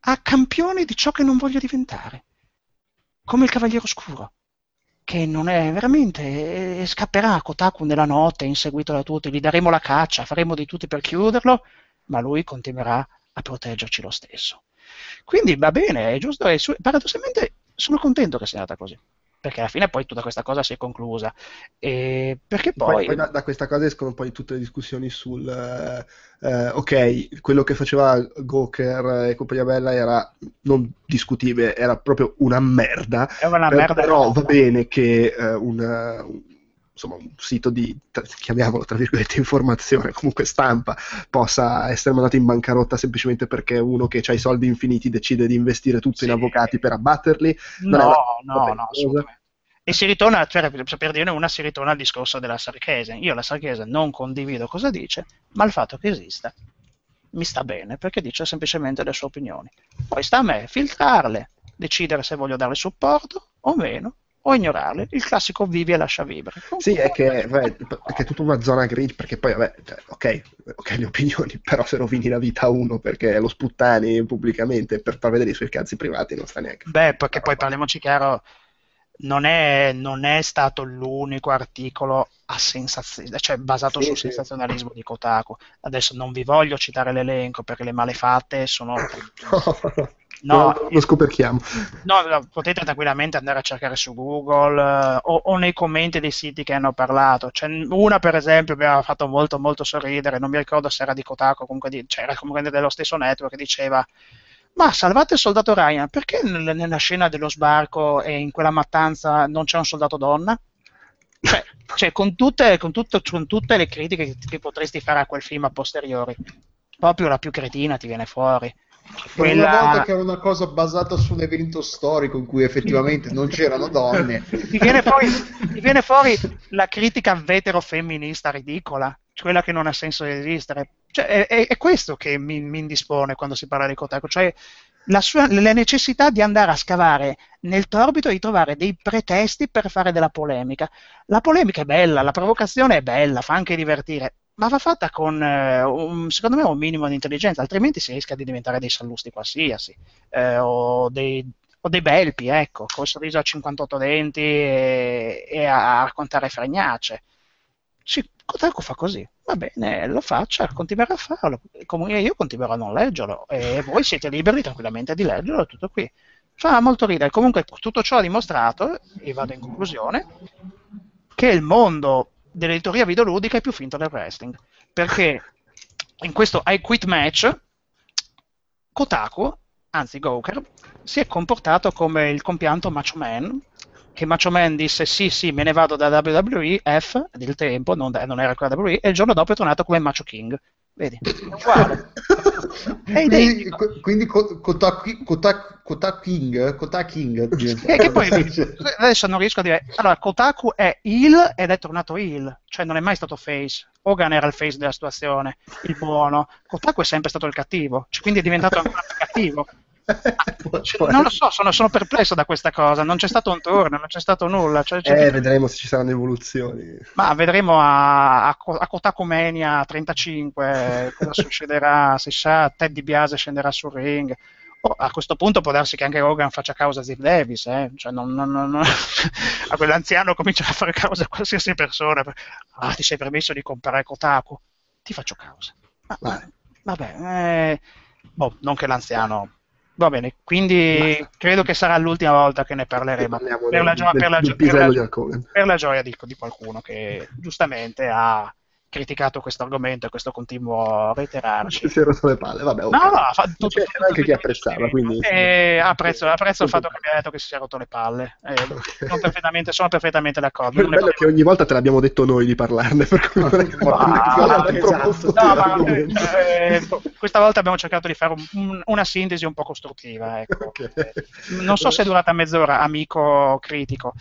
a campione di ciò che non voglio diventare, come il Cavaliere Oscuro, che non è veramente, eh, scapperà a Kotaku nella notte, inseguito da tutti, gli daremo la caccia, faremo di tutti per chiuderlo, ma lui continuerà a proteggerci lo stesso. Quindi va bene, è giusto, e su- paradossalmente sono contento che sia andata così, perché alla fine poi tutta questa cosa si è conclusa, e perché Poi, poi... poi da, da questa cosa escono poi tutte le discussioni sul eh, eh, ok, quello che faceva Goker e compagnia bella era non discutibile, era proprio una merda. È una Per- merda. però va bene che eh, un, eh, un- insomma, un sito di, chiamiamolo tra virgolette, informazione, comunque stampa, possa essere mandato in bancarotta semplicemente perché uno che ha i soldi infiniti decide di investire tutto in Sì. avvocati per abbatterli. No, no, no, cosa. assolutamente. E si ritorna, cioè, per dirne una, si ritorna al discorso della Sarchese. Io la Sarchese non condivido cosa dice, ma il fatto che esista mi sta bene, perché dice semplicemente le sue opinioni. Poi sta a me filtrarle, decidere se voglio darle supporto o meno, o ignorarle. Il classico vivi e lascia vivere. Sì, è che, vabbè, perché è tutta una zona grigio, perché poi, vabbè, cioè, ok, ok le opinioni, però se rovini la vita a uno perché lo sputtani pubblicamente per far vedere i suoi cazzi privati non sta neanche. Beh, perché poi parliamoci chiaro, non è, non è stato l'unico articolo a sensazio- cioè basato Sì, sul sì. sensazionalismo di Kotaku. Adesso non vi voglio citare l'elenco perché le malefatte sono No, lo, lo scoperchiamo. No, no, potete tranquillamente andare a cercare su Google eh, o, o nei commenti dei siti che hanno parlato. C'è una, per esempio, mi aveva fatto molto, molto sorridere. Non mi ricordo se era di Kotaku comunque di, cioè era comunque dello stesso network che diceva. Ma salvate il soldato Ryan, perché nel- nella scena dello sbarco e in quella mattanza non c'è un soldato donna? Cioè, cioè, con, tutte, con, tutto- con tutte le critiche che, che potresti fare a quel film a posteriori, proprio la più cretina ti viene fuori. Per una Quella- volta che era una cosa basata su un evento storico in cui effettivamente non c'erano donne. ti viene fuori, ti viene fuori la critica vetero-femminista ridicola, quella che non ha senso di esistere. Cioè, è, è- è questo che mi, mi indispone quando si parla di Kotaku, cioè la, sua, la necessità di andare a scavare nel torbito e di trovare dei pretesti per fare della polemica. La polemica è bella, la provocazione è bella, fa anche divertire, ma va fatta con, eh, un- secondo me, un minimo di intelligenza, altrimenti si rischia di diventare dei sallusti qualsiasi, eh, o dei o dei belpi, ecco, col sorriso a 58 denti e, e a, a raccontare fregnacce. Sì, Kotaku fa così, va bene, lo faccia, continuerà a farlo, comunque io continuerò a non leggerlo e voi siete liberi tranquillamente di leggerlo, tutto qui. Fa molto ridere, comunque tutto ciò ha dimostrato, e vado in conclusione, che il mondo dell'editoria videoludica è più finto del wrestling, perché in questo I Quit Match Kotaku, anzi Gawker, si è comportato come il compianto Macho Man, che Macho Man disse sì sì me ne vado da WWE, F, del tempo, non, non era ancora WWE, e il giorno dopo è tornato come Macho King. Vedi, è uguale. È quindi identico. quindi Ko- Kotaku Kotaku- Kotaku King, Kotaku King diventa- E che poi adesso non riesco a dire. Allora, Kotaku è il ed è tornato il, cioè non è mai stato face. Hogan era il face della situazione, il buono. Kotaku è sempre stato il cattivo, cioè, quindi è diventato ancora più cattivo. Cioè, non lo so, sono, sono perplesso da questa cosa. Non c'è stato un turno, non c'è stato nulla. Cioè, Eh, vedremo se ci saranno evoluzioni. ma vedremo a, a, a Kotaku Mania 35 cosa succederà. Si sa, Ted DiBiase scenderà sul ring. Oh, a questo punto può darsi che anche Hogan faccia causa a Ziv Davis, eh? cioè, non- non- non- a quell'anziano comincia a fare causa a qualsiasi persona. Ah, ti sei permesso di comprare Kotaku? Ti faccio causa. Ma- vabbè, eh, boh, non che l'anziano. Va bene, quindi credo che sarà l'ultima volta che ne parleremo. Per la, gio- del- per la gio- la- per la gioia di, di qualcuno che giustamente ha criticato questo argomento e questo continuo reiterarci. Ci si è rotto le palle, vabbè. ok. No, no, fa- tutto- C'era tutto- anche chi apprezzava, quindi... Eh, apprezzo, apprezzo il fatto che abbia detto che si sia rotto le palle. Eh, sono, perfettamente, sono perfettamente d'accordo. Il bello è che ogni volta te l'abbiamo detto noi di parlarne, per cui non è che Ah, esatto. No, ma, l'argomento. eh, questa volta abbiamo cercato di fare un- un- una sintesi un po' costruttiva. Ecco. Ok. Non so se è durata mezz'ora, amico critico.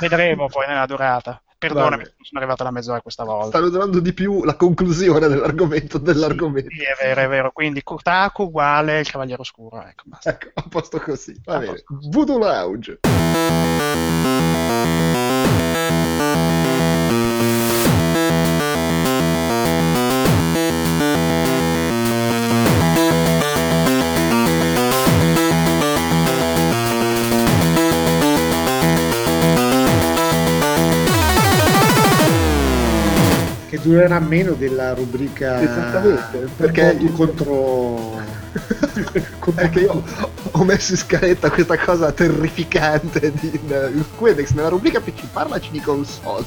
Vedremo poi nella durata. Perdonami, Vabbè. sono arrivato alla mezz'ora questa volta. Stanno durando di più la conclusione dell'argomento dell'argomento. Sì, è vero, è vero. Quindi Kotaku uguale il Cavaliere Oscuro. Ecco, basta. Ecco, a posto così. Va A bene. posto. Voodoo Lounge. Che durerà meno della rubrica Esattamente, perché- perché contro Perché io ho messo in scaletta questa cosa terrificante di il Quedex nella rubrica PC parlaci di console.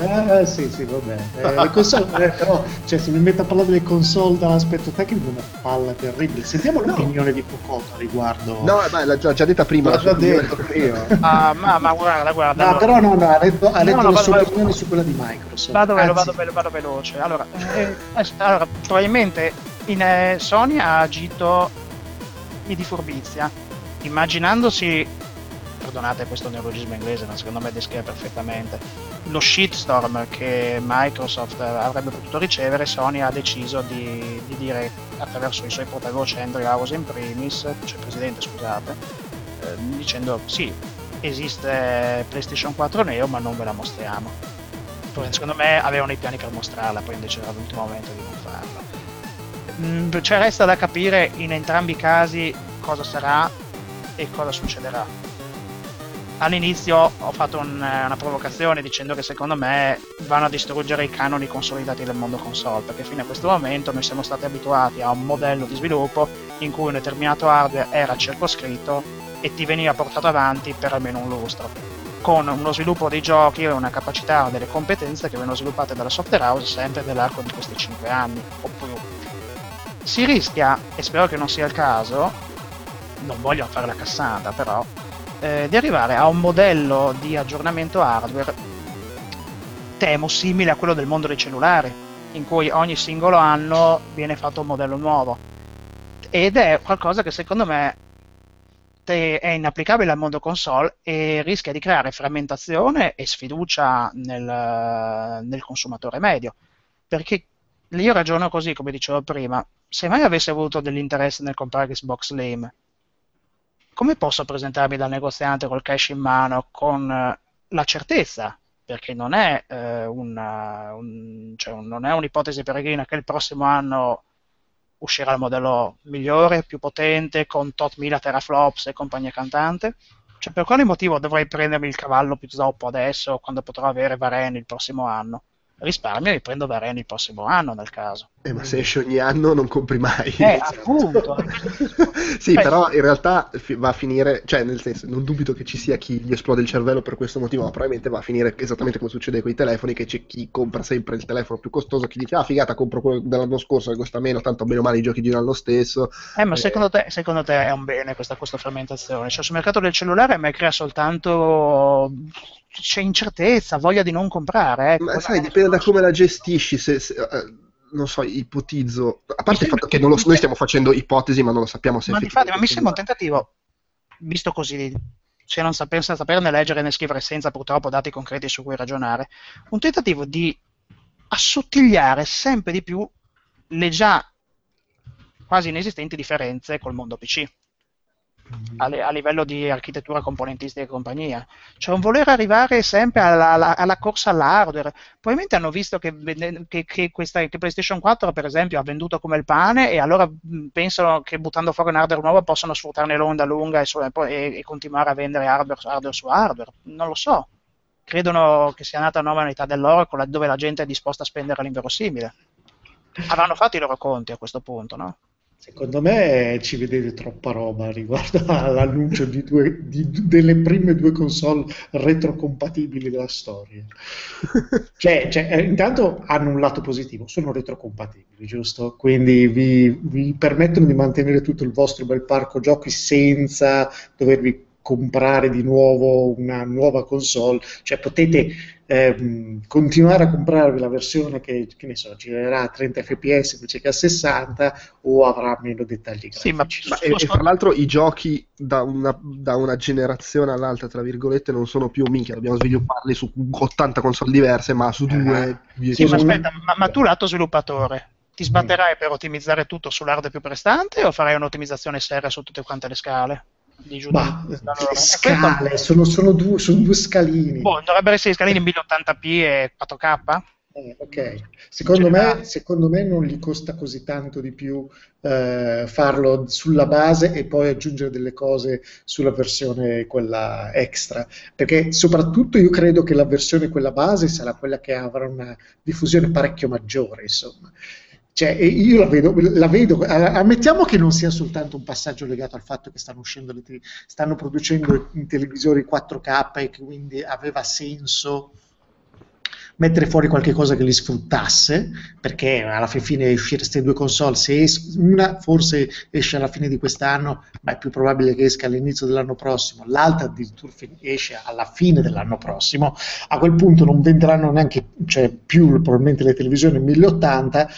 Eh, sì, sì, vabbè. Eh, le console, eh, però, cioè, se mi metto a parlare delle console dall'aspetto tecnico, è una palla terribile. Sentiamo l'opinione di Pocotto a riguardo. No, ma l'ha già, già detta prima. L'ho la già detto prima. Ah, ma, ma guarda, guarda. No, allora- però no, no, ha detto, ha detto no, la vado- sua vado- opinione su quella di Microsoft. Vado, velo, vado, velo, vado veloce. Allora, eh, eh, allora, probabilmente in, eh, Sony ha agito di furbizia, immaginandosi, perdonate questo neologismo inglese, ma secondo me descrive perfettamente, lo shitstorm che Microsoft avrebbe potuto ricevere, Sony ha deciso di, di dire attraverso i suoi portavoce Andrew House in primis, cioè presidente scusate, eh, dicendo sì, esiste PlayStation 4 Neo ma non ve la mostriamo. Poi, secondo me avevano i piani per mostrarla, poi invece era l'ultimo momento di non farla. Mm, cioè resta da capire in entrambi i casi cosa sarà e cosa succederà. all'inizio ho fatto un- una provocazione dicendo che secondo me vanno a distruggere i canoni consolidati del mondo console, perché fino a questo momento noi siamo stati abituati a un modello di sviluppo in cui un determinato hardware era circoscritto e ti veniva portato avanti per almeno un lustro, con uno sviluppo dei giochi e una capacità, delle competenze che vengono sviluppate dalla software house sempre nell'arco di questi 5 anni o più. Si rischia, e spero che non sia il caso, non voglio fare la cassata però, eh, di arrivare a un modello di aggiornamento hardware temo simile a quello del mondo dei cellulari, in cui ogni singolo anno viene fatto un modello nuovo. Ed è qualcosa che secondo me te- è inapplicabile al mondo console e rischia di creare frammentazione e sfiducia nel, nel consumatore medio. Perché io ragiono così, come dicevo prima, se mai avessi avuto dell'interesse nel comprare Xbox Slim, come posso presentarmi dal negoziante col cash in mano con eh, la certezza, perché non è, eh, una- un- cioè, non è un'ipotesi peregrina che il prossimo anno uscirà il modello migliore, più potente, con tot mila teraflops e compagnia cantante? Cioè, per quale motivo dovrei prendermi il cavallo più zoppo adesso, quando potrò avere Varenne il prossimo anno? Risparmio e mi prendo Varenne il prossimo anno, nel caso. Eh, ma se esce ogni anno non compri mai. Eh, appunto. sì, Eh. però in realtà va a finire, cioè nel senso, non dubito che ci sia chi gli esplode il cervello per questo motivo, ma probabilmente va a finire esattamente come succede con i telefoni, che c'è chi compra sempre il telefono più costoso, chi dice ah figata compro quello dell'anno scorso che costa meno, tanto bene o male i giochi girano lo stesso. Eh, ma Eh. secondo te, secondo te è un bene questa, questa frammentazione? Cioè, sul mercato del cellulare a me crea soltanto c'è incertezza, voglia di non comprare. Ecco. Ma sai, dipende da come la gestisci, se, se- eh, non so, ipotizzo, a parte il fatto che non lo- noi stiamo facendo ipotesi, ma non lo sappiamo se Ma difatti, ma mi sembra un tentativo, visto così, se non saper, senza saperne leggere né scrivere senza purtroppo dati concreti su cui ragionare, un tentativo di assottigliare sempre di più le già quasi inesistenti differenze col mondo PC. A, li- a livello di architettura componentistica e compagnia, cioè un voler arrivare sempre alla, alla- alla corsa all'hardware. Probabilmente hanno visto che, che- che questa, che PlayStation 4, per esempio, ha venduto come il pane e allora pensano che buttando fuori un hardware nuovo possono sfruttarne l'onda lunga e, e e- continuare a vendere hardware, hardware su hardware. Non lo so. Credono che sia nata una nuova unità dell'Oracle dove la gente è disposta a spendere l'inverosimile. Avranno fatto i loro conti a questo punto, no? Secondo me ci vedete troppa roba riguardo all'annuncio di due- di- delle prime due console retrocompatibili della storia. Cioè, cioè, eh, intanto hanno un lato positivo, sono retrocompatibili, giusto? Quindi vi, vi permettono di mantenere tutto il vostro bel parco giochi senza dovervi comprare di nuovo una nuova console, cioè potete ehm, continuare a comprarvi la versione che, che ne so, girerà a 30 fps invece che a 60 o avrà meno dettagli Sì, ma- grafici. Ma, e, e fra l'altro i giochi da una, da una generazione all'altra, tra virgolette, non sono più minchia, dobbiamo svilupparli su 80 console diverse, ma su due... Sì, Sì, ma aspetta, ma, ma tu lato sviluppatore ti sbatterai per ottimizzare tutto sull'hardware più prestante o farai un'ottimizzazione seria su tutte quante le scale? Di giù Ma da- da loro? le E scale sono, sono due, sono due scalini. boh, dovrebbero essere scalini 1080p e 4K? Eh, ok, secondo me, secondo me non gli costa così tanto di più eh, farlo sulla base e poi aggiungere delle cose sulla versione quella extra, perché soprattutto io credo che la versione quella base sarà quella che avrà una diffusione parecchio maggiore, insomma. Cioè, io la vedo, la vedo, ammettiamo che non sia soltanto un passaggio legato al fatto che stanno uscendo te- stanno producendo i televisori 4K e che quindi aveva senso mettere fuori qualche cosa che li sfruttasse, perché alla fin fine uscire queste due console, se es- una forse esce alla fine di quest'anno, ma è più probabile che esca all'inizio dell'anno prossimo, l'altra addirittura esce alla fine dell'anno prossimo, a quel punto non venderanno neanche cioè, più probabilmente le televisioni 1080.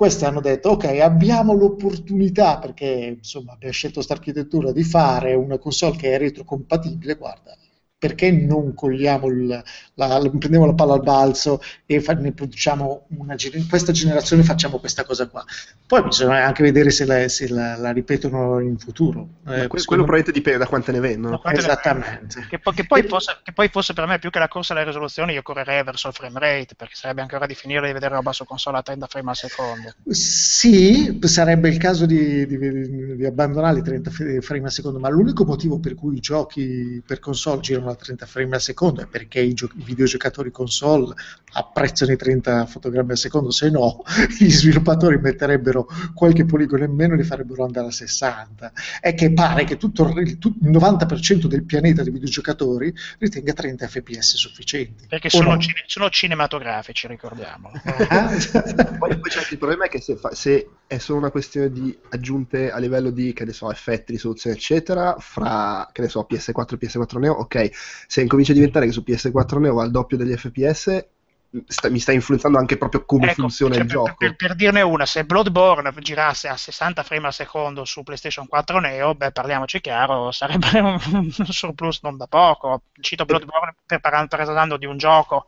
Questi hanno detto: Ok, abbiamo l'opportunità perché insomma abbiamo scelto questa architettura di fare una console che è retrocompatibile. Guarda, perché non cogliamo il, la, prendiamo la palla al balzo e fa, ne produciamo una in questa generazione facciamo questa cosa qua. Poi bisogna anche vedere se la, se la, la ripetono in futuro. Eh, que- quello probabilmente dipende da quante ne vendono. Esattamente. Che, po- che, poi fosse, che, poi fosse, per me più che la corsa alla risoluzione, io correrei verso il frame rate, perché sarebbe ancora di finire di vedere roba su console a 30 frame al secondo. Sì, sarebbe il caso di, di, di abbandonare i 30 frame al secondo, ma l'unico motivo per cui i giochi per console girano a 30 frame al secondo è perché i, gio- i videogiocatori console apprezzano i 30 fotogrammi al secondo, se no gli sviluppatori metterebbero qualche poligono in meno e li farebbero andare a 60. È che pare che tutto il, tutto il 90% del pianeta dei videogiocatori ritenga 30 fps sufficienti. Perché sono, no? cine- sono, cinematografici, ricordiamolo. poi, poi c'è anche il problema è che se, fa- se, è solo una questione di aggiunte a livello di, che ne so, effetti, risoluzione, eccetera, fra, che ne so, PS4 e PS4 Neo, ok, se incomincia a diventare che su PS4 Neo va al doppio degli FPS, sta, mi sta influenzando anche proprio come ecco, funziona cioè, il per, gioco. Per, per, dirne una, se Bloodborne girasse a 60 frame al secondo su PlayStation 4 Neo, beh, parliamoci chiaro, sarebbe un, un surplus non da poco. Cito Bloodborne per parlando di un gioco.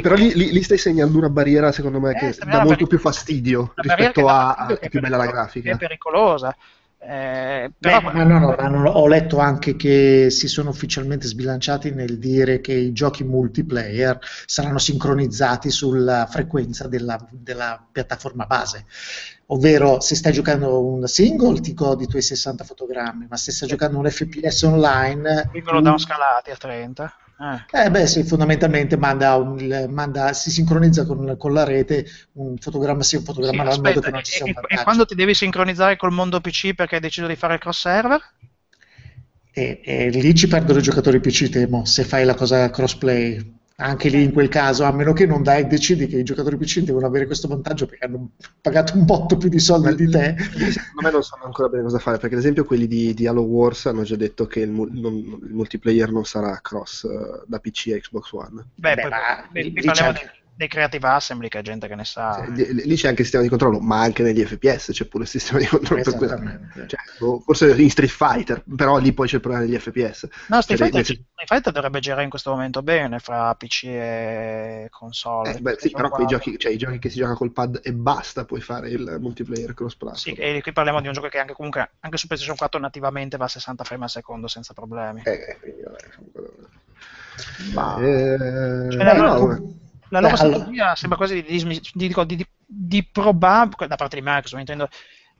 Però lì, lì, lì, stai segnando una barriera, secondo me, eh, che dà molto più fastidio rispetto a, a è più bella la grafica. È pericolosa. Eh, però... Beh, no, no, no, ho letto anche che si sono ufficialmente sbilanciati nel dire che i giochi multiplayer saranno sincronizzati sulla frequenza della, della piattaforma base. Ovvero, se stai giocando un single ti godi i tuoi 60 fotogrammi, ma se stai giocando un FPS online. Vengono downscalati a 30. Eh. eh. beh sì, fondamentalmente manda un, manda, si sincronizza con, con, la rete un fotogramma sì, un fotogramma sì, modo che non ci sia un E quando ti devi sincronizzare col mondo PC perché hai deciso di fare il cross server? E, e lì ci perdono i giocatori PC, temo, se fai la cosa crossplay anche lì in quel caso, a meno che non dai decidi che i giocatori PC devono avere questo vantaggio perché hanno pagato un botto più di soldi di te. Secondo me non sanno ancora bene cosa fare, perché ad esempio quelli di, di Halo Wars hanno già detto che il, non, il multiplayer non sarà cross uh, da PC a Xbox One. Beh, Beh poi, ma, parliamo di dei creative assembly che è gente che ne sa. Sì, lì c'è anche il sistema di controllo, ma anche negli FPS c'è pure il sistema di controllo. Cioè, boh, forse in Street Fighter, però lì poi c'è il problema degli FPS. No, Street, cioè, Fighter, Street Fighter, dovrebbe girare in questo momento bene fra PC e console. Eh, beh, sì, però quei giochi, cioè, i giochi che si gioca col pad e basta puoi fare il multiplayer cross platform. Sì, e qui parliamo di un gioco che anche comunque anche su PlayStation 4 nativamente va a 60 frame al secondo senza problemi. Eh, quindi, vabbè, ma... Eh, cioè, no, la loro Beh, strategia allora... sembra quasi di, di, di, di probabile, da parte di Microsoft intendo,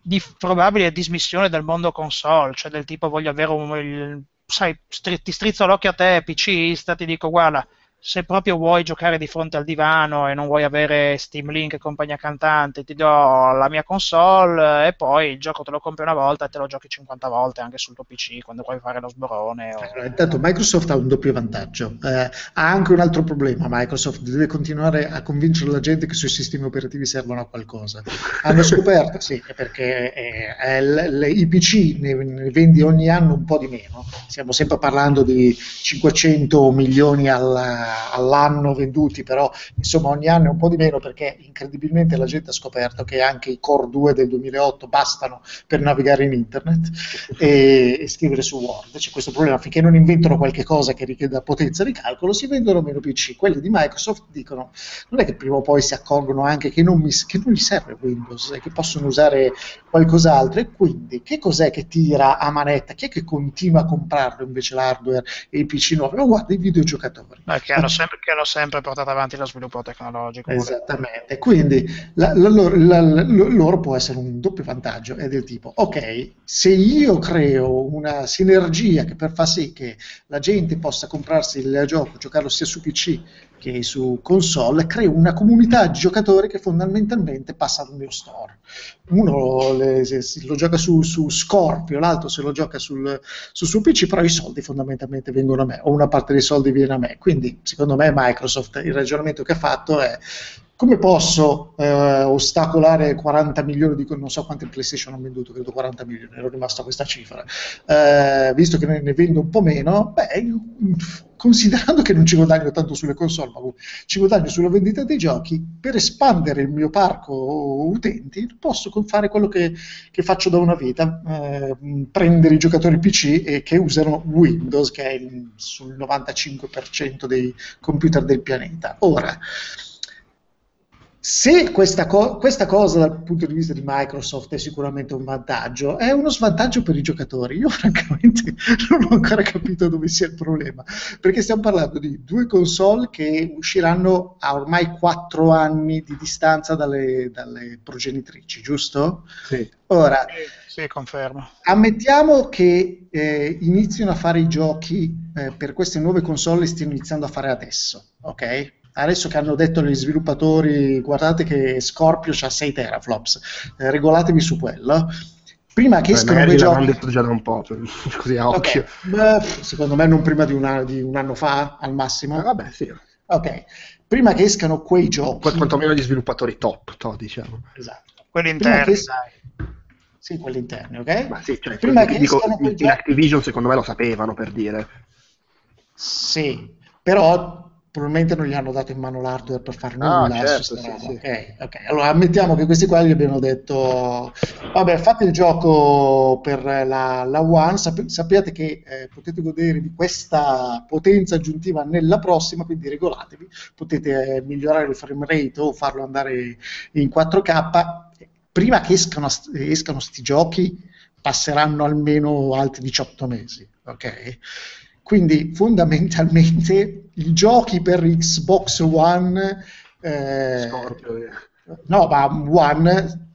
di probabile dismissione del mondo console, cioè del tipo voglio avere un, il, sai, stri, ti strizzo l'occhio a te, PC, ti dico guarda, se proprio vuoi giocare di fronte al divano e non vuoi avere Steam Link e compagnia cantante, ti do la mia console e poi il gioco te lo compri una volta e te lo giochi 50 volte anche sul tuo PC quando vuoi fare lo sborone. O... Allora, intanto Microsoft ha un doppio vantaggio, eh, ha anche un altro problema. Microsoft deve continuare a convincere la gente che i suoi sistemi operativi servono a qualcosa. Hanno scoperto, sì, perché eh, eh, le, i PC ne, ne vendi ogni anno un po' di meno. Stiamo sempre parlando di 500 milioni alla all'anno venduti, però insomma ogni anno è un po' di meno perché incredibilmente la gente ha scoperto che anche i Core 2 del 2008 bastano per navigare in internet e, e scrivere su Word. C'è questo problema, finché non inventano qualche cosa che richieda potenza di calcolo, si vendono meno PC. Quelli di Microsoft dicono, non è che prima o poi si accorgono anche che non, mi, che non gli serve Windows e che possono usare qualcos'altro e quindi che cos'è che tira a manetta? Chi è che continua a comprarlo invece l'hardware e i PC nuovi? Ma guarda i videogiocatori. Ma che hanno, sempre, che hanno sempre portato avanti lo sviluppo tecnologico. Esattamente, quindi la, la, la, loro può essere un doppio vantaggio, è del tipo, ok, se io creo una sinergia che per fa sì che la gente possa comprarsi il gioco, giocarlo sia su PC che su console, creo una comunità di giocatori che fondamentalmente passa al mio store. Uno le, se, lo gioca su, su, Scorpio, l'altro se lo gioca sul, sul suo PC, però i soldi fondamentalmente vengono a me, o una parte dei soldi viene a me. Quindi, secondo me, Microsoft il ragionamento che ha fatto è come posso eh, ostacolare 40 milioni di non so quante PlayStation ho venduto, credo 40 milioni, ero rimasto a questa cifra, eh, visto che ne, ne, vendo un po' meno, beh, considerando che non ci guadagno tanto sulle console, ma ci guadagno sulla vendita dei giochi, per espandere il mio parco utenti posso fare quello che, che faccio da una vita, eh, prendere i giocatori PC e che usano Windows, che è sul 95% dei computer del pianeta. Ora, se questa, co- questa, cosa dal punto di vista di Microsoft è sicuramente un vantaggio, è uno svantaggio per i giocatori. Io francamente non ho ancora capito dove sia il problema, perché stiamo parlando di due console che usciranno a ormai quattro anni di distanza dalle, dalle progenitrici, giusto? Sì. Ora, sì, confermo. Ammettiamo che eh, inizino a fare i giochi eh, per queste nuove console e stiano iniziando a fare adesso, ok? Adesso che hanno detto gli sviluppatori guardate che Scorpio ha 6 teraflops, eh, regolatevi su quello. Prima che escano quei giochi... detto già da un po', cioè, così a occhio. Okay. Beh, secondo me non prima di un, anno, di un anno fa, al massimo. Eh, vabbè, sì. Ok, prima che escano quei giochi... Qu- quantomeno gli sviluppatori top, to, diciamo. Esatto. Quelli interni, es- Sì, quelli interni, ok? Ma sì, cioè, prima che dico, in giochi... Activision secondo me lo sapevano, per dire. Sì, però probabilmente non gli hanno dato in mano l'hardware per fare Ah, nulla. certo, su sta sì, sì. Ok, ok. Allora ammettiamo che questi qua gli abbiano detto: Vabbè, fate il gioco per la, la One. sap- sappiate che eh, potete godere di questa potenza aggiuntiva nella prossima, quindi regolatevi. Potete eh, migliorare il frame rate o farlo andare in 4K. Prima che escano, escano sti giochi, passeranno almeno altri 18 mesi. Ok? Quindi fondamentalmente i giochi per Xbox One, eh, Scorpio, eh. no, ma One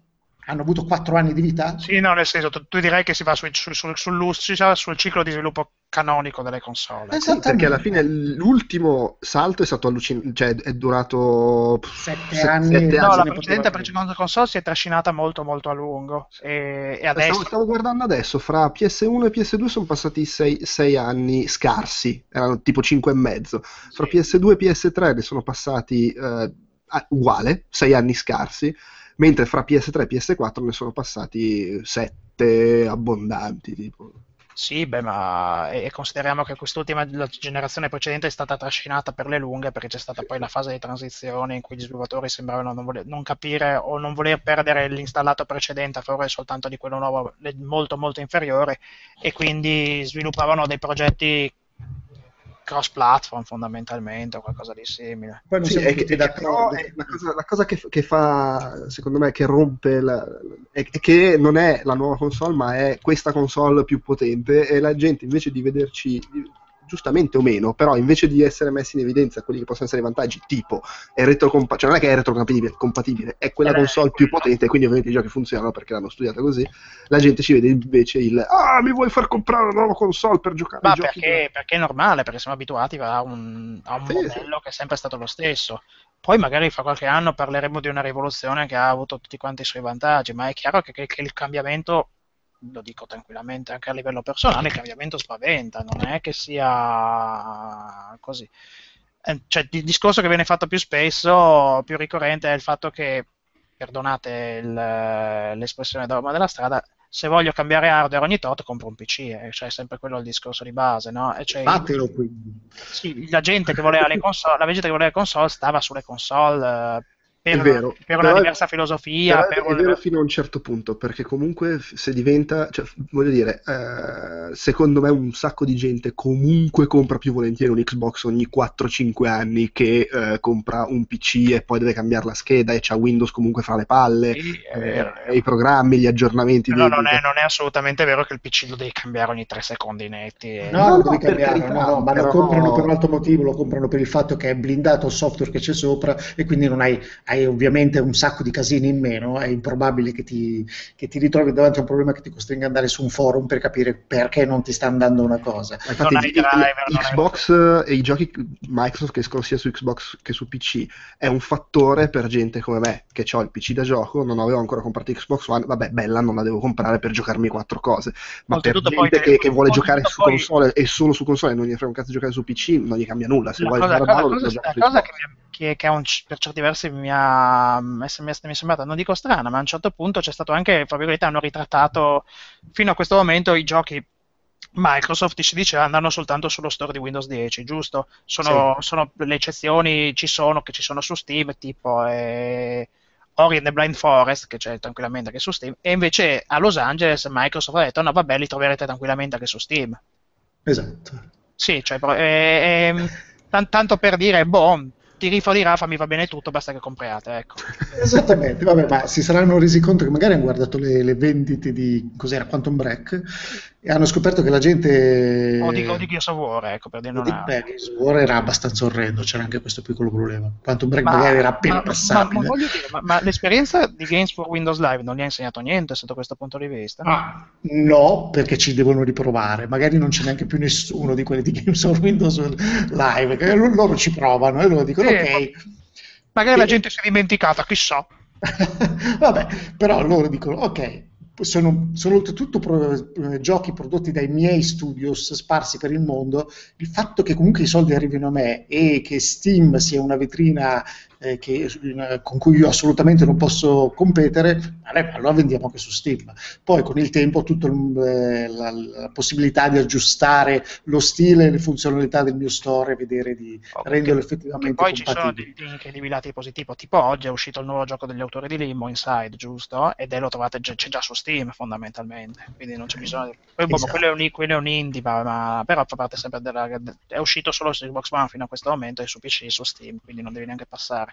hanno avuto 4 anni di vita? Sì, no, nel senso, tu, tu direi che si va su, su, su, sull'uscita, sul ciclo di sviluppo canonico delle console. Sì, perché alla fine l'ultimo salto è stato allucinante, cioè è durato Sette se- anni. sette No, anni. la precedente precedente console si è trascinata molto molto a lungo e, e Stavo, adesso stavo guardando adesso, fra PS1 e PS2 sono passati 6 anni scarsi, erano tipo 5 e mezzo. Fra PS2 e PS3 ne sono passati eh, uguale, 6 anni scarsi, mentre fra PS3 e PS4 ne sono passati 7 abbondanti. Tipo. Sì, beh, ma e consideriamo che quest'ultima la generazione precedente è stata trascinata per le lunghe perché c'è stata poi la fase di transizione in cui gli sviluppatori sembravano non, voler- non capire o non voler perdere l'installato precedente a favore soltanto di quello nuovo molto molto inferiore e quindi sviluppavano dei progetti cross platform fondamentalmente o qualcosa di simile. Poi non Sì, è che- tutti però d'accordo. è la cosa, la cosa che, che fa, secondo me, che rompe, la- è, è che non è la nuova console, ma è questa console più potente e la gente invece di vederci, giustamente o meno, però invece di essere messi in evidenza quelli che possono essere i vantaggi, tipo è retrocompatibile, cioè non è che è retrocompatibile, compatibile, è quella console più potente, quindi ovviamente i giochi funzionano perché l'hanno studiata così, la gente ci vede invece il ah, mi vuoi far comprare una nuova console per giocare Ma ai giochi? perché, perché è normale, perché siamo abituati a un, a un Sì, modello che è sempre stato lo stesso. Poi magari fra qualche anno parleremo di una rivoluzione che ha avuto tutti quanti i suoi vantaggi, ma è chiaro che- che il cambiamento, lo dico tranquillamente anche a livello personale, il cambiamento spaventa, non è che sia così. Eh, Cioè, il discorso che viene fatto più spesso, più ricorrente, è il fatto che, perdonate il- l'espressione da uomo della strada, se voglio cambiare hardware ogni tot compro un PC, eh, cioè è sempre quello il discorso di base, no? E cioè, Fatelo quindi. sì, la gente che voleva le console, la gente che voleva le console stava sulle console eh, per, È vero, per una però- diversa filosofia, Però per è un- vero fino a un certo punto, perché comunque se diventa, cioè, voglio dire, eh, secondo me un sacco di gente comunque compra più volentieri un Xbox ogni 4-5 anni che eh, compra un PC e poi deve cambiare la scheda e c'ha Windows comunque fra le palle, Sì, eh, vero. i programmi, gli aggiornamenti. Dei- non è, non è assolutamente vero che il PC lo devi cambiare ogni tre secondi netti. e- No, No, lo no, cambiare, carità, no, no, ma però- lo comprano per un altro motivo, lo comprano per il fatto che è blindato il software che c'è sopra e quindi non hai, hai ovviamente un sacco di casini in meno, è improbabile che ti, che ti ritrovi davanti a un problema che ti costringa ad andare su un forum per capire perché non ti sta andando una cosa. Ma Infatti, Non hai i- driver, non hai- Xbox e i giochi Microsoft che escono sia su Xbox che su PC è un fattore per gente come me che ho il PC da gioco, non avevo ancora comprato Xbox One, vabbè, bella, non la devo comprare per giocarmi quattro cose, ma per gente poi- che, che vuole giocare su poi- console e solo su console e non gli frega un cazzo di giocare su PC, non gli cambia nulla. Se La vuoi cosa, giocare la a ballo, cosa- lo giochi la su cosa Xbox. che mi ha, che, che un, per certi versi mi, ha, mi, è sembrata, non dico strana, ma a un certo punto c'è stato anche, fra virgolette, hanno ritrattato fino a questo momento i giochi Microsoft si diceva andranno soltanto sullo store di Windows 10, giusto? Sono, sì. sono le eccezioni, ci sono, che ci sono su Steam, tipo eh, Ori and the Blind Forest, che c'è tranquillamente anche su Steam, e invece a Los Angeles Microsoft ha detto no vabbè li troverete tranquillamente anche su Steam. Esatto. Sì, cioè, eh, eh, tanto per dire, boh, ti rifo di Rafa mi va bene tutto, basta che compriate. Ecco. Esattamente, vabbè, ma si saranno resi conto che magari hanno guardato le, le vendite di cos'era Quantum Break e hanno scoperto che la gente. O di, o di Gears of War, ecco per dire. Di, beh, Gears of War era abbastanza orrendo, c'era anche questo piccolo problema. Quantum Break ma, magari era appena ma, passabile. Ma, dire, ma, l'esperienza di Games for Windows Live non gli ha insegnato niente sotto questo punto di vista? Ah, no, perché ci devono riprovare. Magari non c'è neanche più nessuno di quelli di Games for Windows Live, che loro ci provano e loro dicono ok. Magari e... la gente si è dimenticata, chissà. Vabbè, però loro dicono ok, sono, sono oltretutto pro, eh, giochi prodotti dai miei studios sparsi per il mondo, il fatto che comunque i soldi arrivino a me e che Steam sia una vetrina eh, che, con cui io assolutamente non posso competere, allora vendiamo anche su Steam. Poi con il tempo tutta eh, la, la, possibilità di aggiustare lo stile e le funzionalità del mio store e vedere di okay. renderlo effettivamente poi ci sono degli incredibili lati positivi, tipo oggi è uscito il nuovo gioco degli autori di Limbo, Inside, giusto? Ed è lo trovate, già, c'è già su Steam fondamentalmente, quindi non c'è bisogno di... Poi, boh, esatto. quello, è un, quello, è un, indie, ma, però fa parte sempre della... è uscito solo su Xbox One fino a questo momento e su PC su Steam, quindi non devi neanche passare.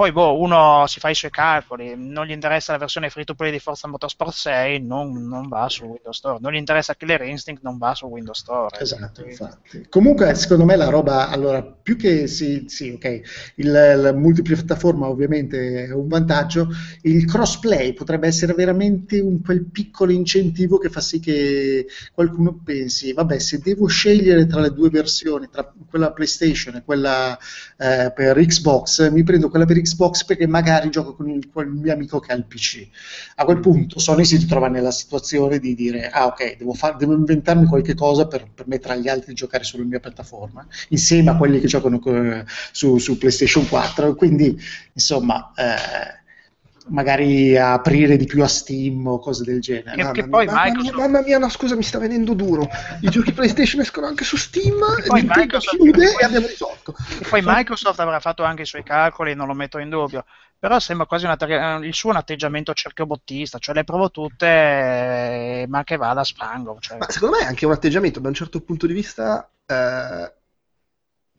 Poi boh, uno si fa i suoi calcoli, non gli interessa la versione free to play di Forza Motorsport 6, non, non, va su Windows Store, non gli interessa Killer Instinct, non va su Windows Store. Esatto, infatti. Comunque, secondo me la roba, allora, più che sì, sì ok, il, il multipiattaforma ovviamente è un vantaggio, il crossplay potrebbe essere veramente un quel piccolo incentivo che fa sì che qualcuno pensi, vabbè, se devo scegliere tra le due versioni, tra quella PlayStation e quella eh, per Xbox, mi prendo quella per Xbox Xbox perché magari gioco con il, il, mio amico che ha il PC. A quel punto Sony si trova nella situazione di dire ah ok, devo, far, devo inventarmi qualche cosa per permettere agli altri di giocare sulla mia piattaforma, insieme a quelli che giocano co- su, su, PlayStation 4. Quindi insomma... Eh, magari aprire di più a Steam o cose del genere. Che, che poi mamma, Microsoft... mia, mamma mia, no, scusa, mi sta venendo duro. I giochi PlayStation escono anche su Steam, poi Microsoft chiude e abbiamo risolto. E poi Microsoft avrà fatto anche i suoi calcoli, non lo metto in dubbio. Però sembra quasi una, il suo un atteggiamento cerchiobottista, cioè le provo tutte, ma che vada a sfango. Cioè... Ma secondo me è anche un atteggiamento, da un certo punto di vista, eh,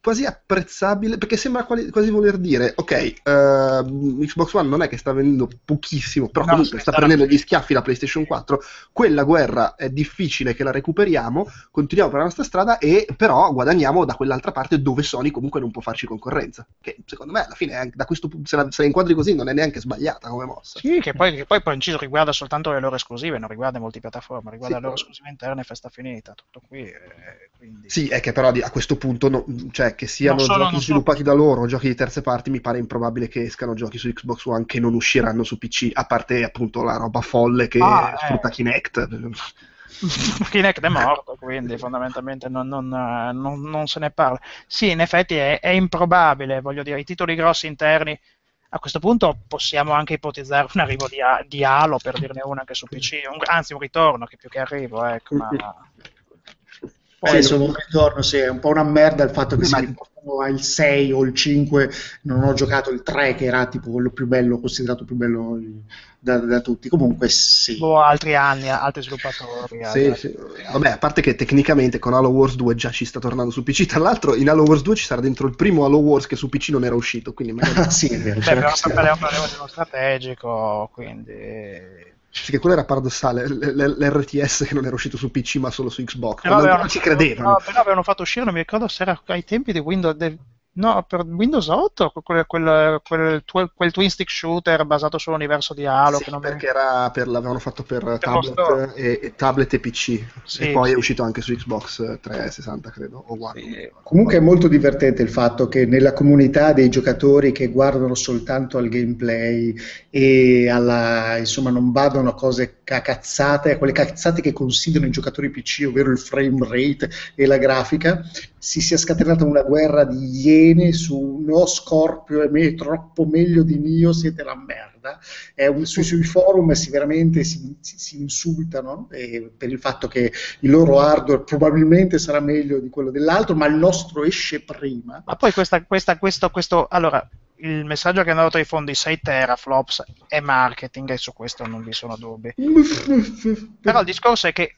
quasi apprezzabile perché sembra quasi, quasi voler dire ok uh, Xbox One non è che sta vendendo pochissimo però no, comunque sta prendendo gli schiaffi la PlayStation 4 quella guerra è difficile che la recuperiamo continuiamo per la nostra strada e però guadagniamo da quell'altra parte dove Sony comunque non può farci concorrenza che secondo me alla fine da questo, se, la, se la inquadri così non è neanche sbagliata come mossa. Sì che poi, che poi per inciso riguarda soltanto le loro esclusive non riguarda multipiattaforma riguarda sì, le loro esclusive interne e festa finita tutto qui eh, quindi... sì è che però a questo punto no, cioè che siano sono, giochi sviluppati sono... da loro giochi di terze parti, mi pare improbabile che escano giochi su Xbox One che non usciranno su PC, a parte appunto la roba folle che ah, sfrutta eh. Kinect. Kinect è morto, quindi fondamentalmente non, non, non, non, se ne parla. Sì, in effetti è, è, improbabile, voglio dire, i titoli grossi interni. A questo punto possiamo anche ipotizzare un arrivo di, di Halo, per dirne una anche su PC, un, anzi un ritorno che più che arrivo, ecco, ma poi sono un ritorno, sì, è un po' una merda il fatto che si ripostano al 6 o il 5, non ho giocato il 3 che era tipo quello più bello, considerato più bello da, da tutti. Comunque sì. O altri anni, altri sviluppatori. Sì, sì. Vabbè, a parte che tecnicamente con Halo Wars 2 già ci sta tornando su PC. Tra l'altro, in Halo Wars 2 ci sarà dentro il primo Halo Wars che su PC non era uscito. Quindi magari... sì, è vero. Beh, però parliamo di uno strategico, quindi sì, che quello era paradossale, l'RTS che non era uscito su PC ma solo su Xbox. Però avevano, non ci credevano. No, però avevano fatto uscire, non mi ricordo se era ai tempi di Windows, No, per Windows 8 quel, quel, quel, quel, twin stick shooter basato sull'universo di Halo. Sì, perché era per, l'avevano fatto per, per tablet e, e, tablet e PC. Sì, e poi sì. è uscito anche su Xbox 360, credo. O One. Comunque è molto divertente il fatto che nella comunità dei giocatori che guardano soltanto al gameplay e alla, insomma, non badano a cose cazzate, a quelle cazzate che considerano i giocatori PC, ovvero il frame rate e la grafica, si sia scatenata una guerra di ieri bene su no Scorpio è me, troppo meglio di Nio, siete la merda. Un- sui, sui forum si veramente si, si- si insultano eh, per il fatto che il loro hardware probabilmente sarà meglio di quello dell'altro, ma il nostro esce prima. Ma poi questa, questa- questo, questo, allora, il messaggio che è andato ai fondi 6 teraflops è marketing e su questo non vi sono dubbi. Però il discorso è che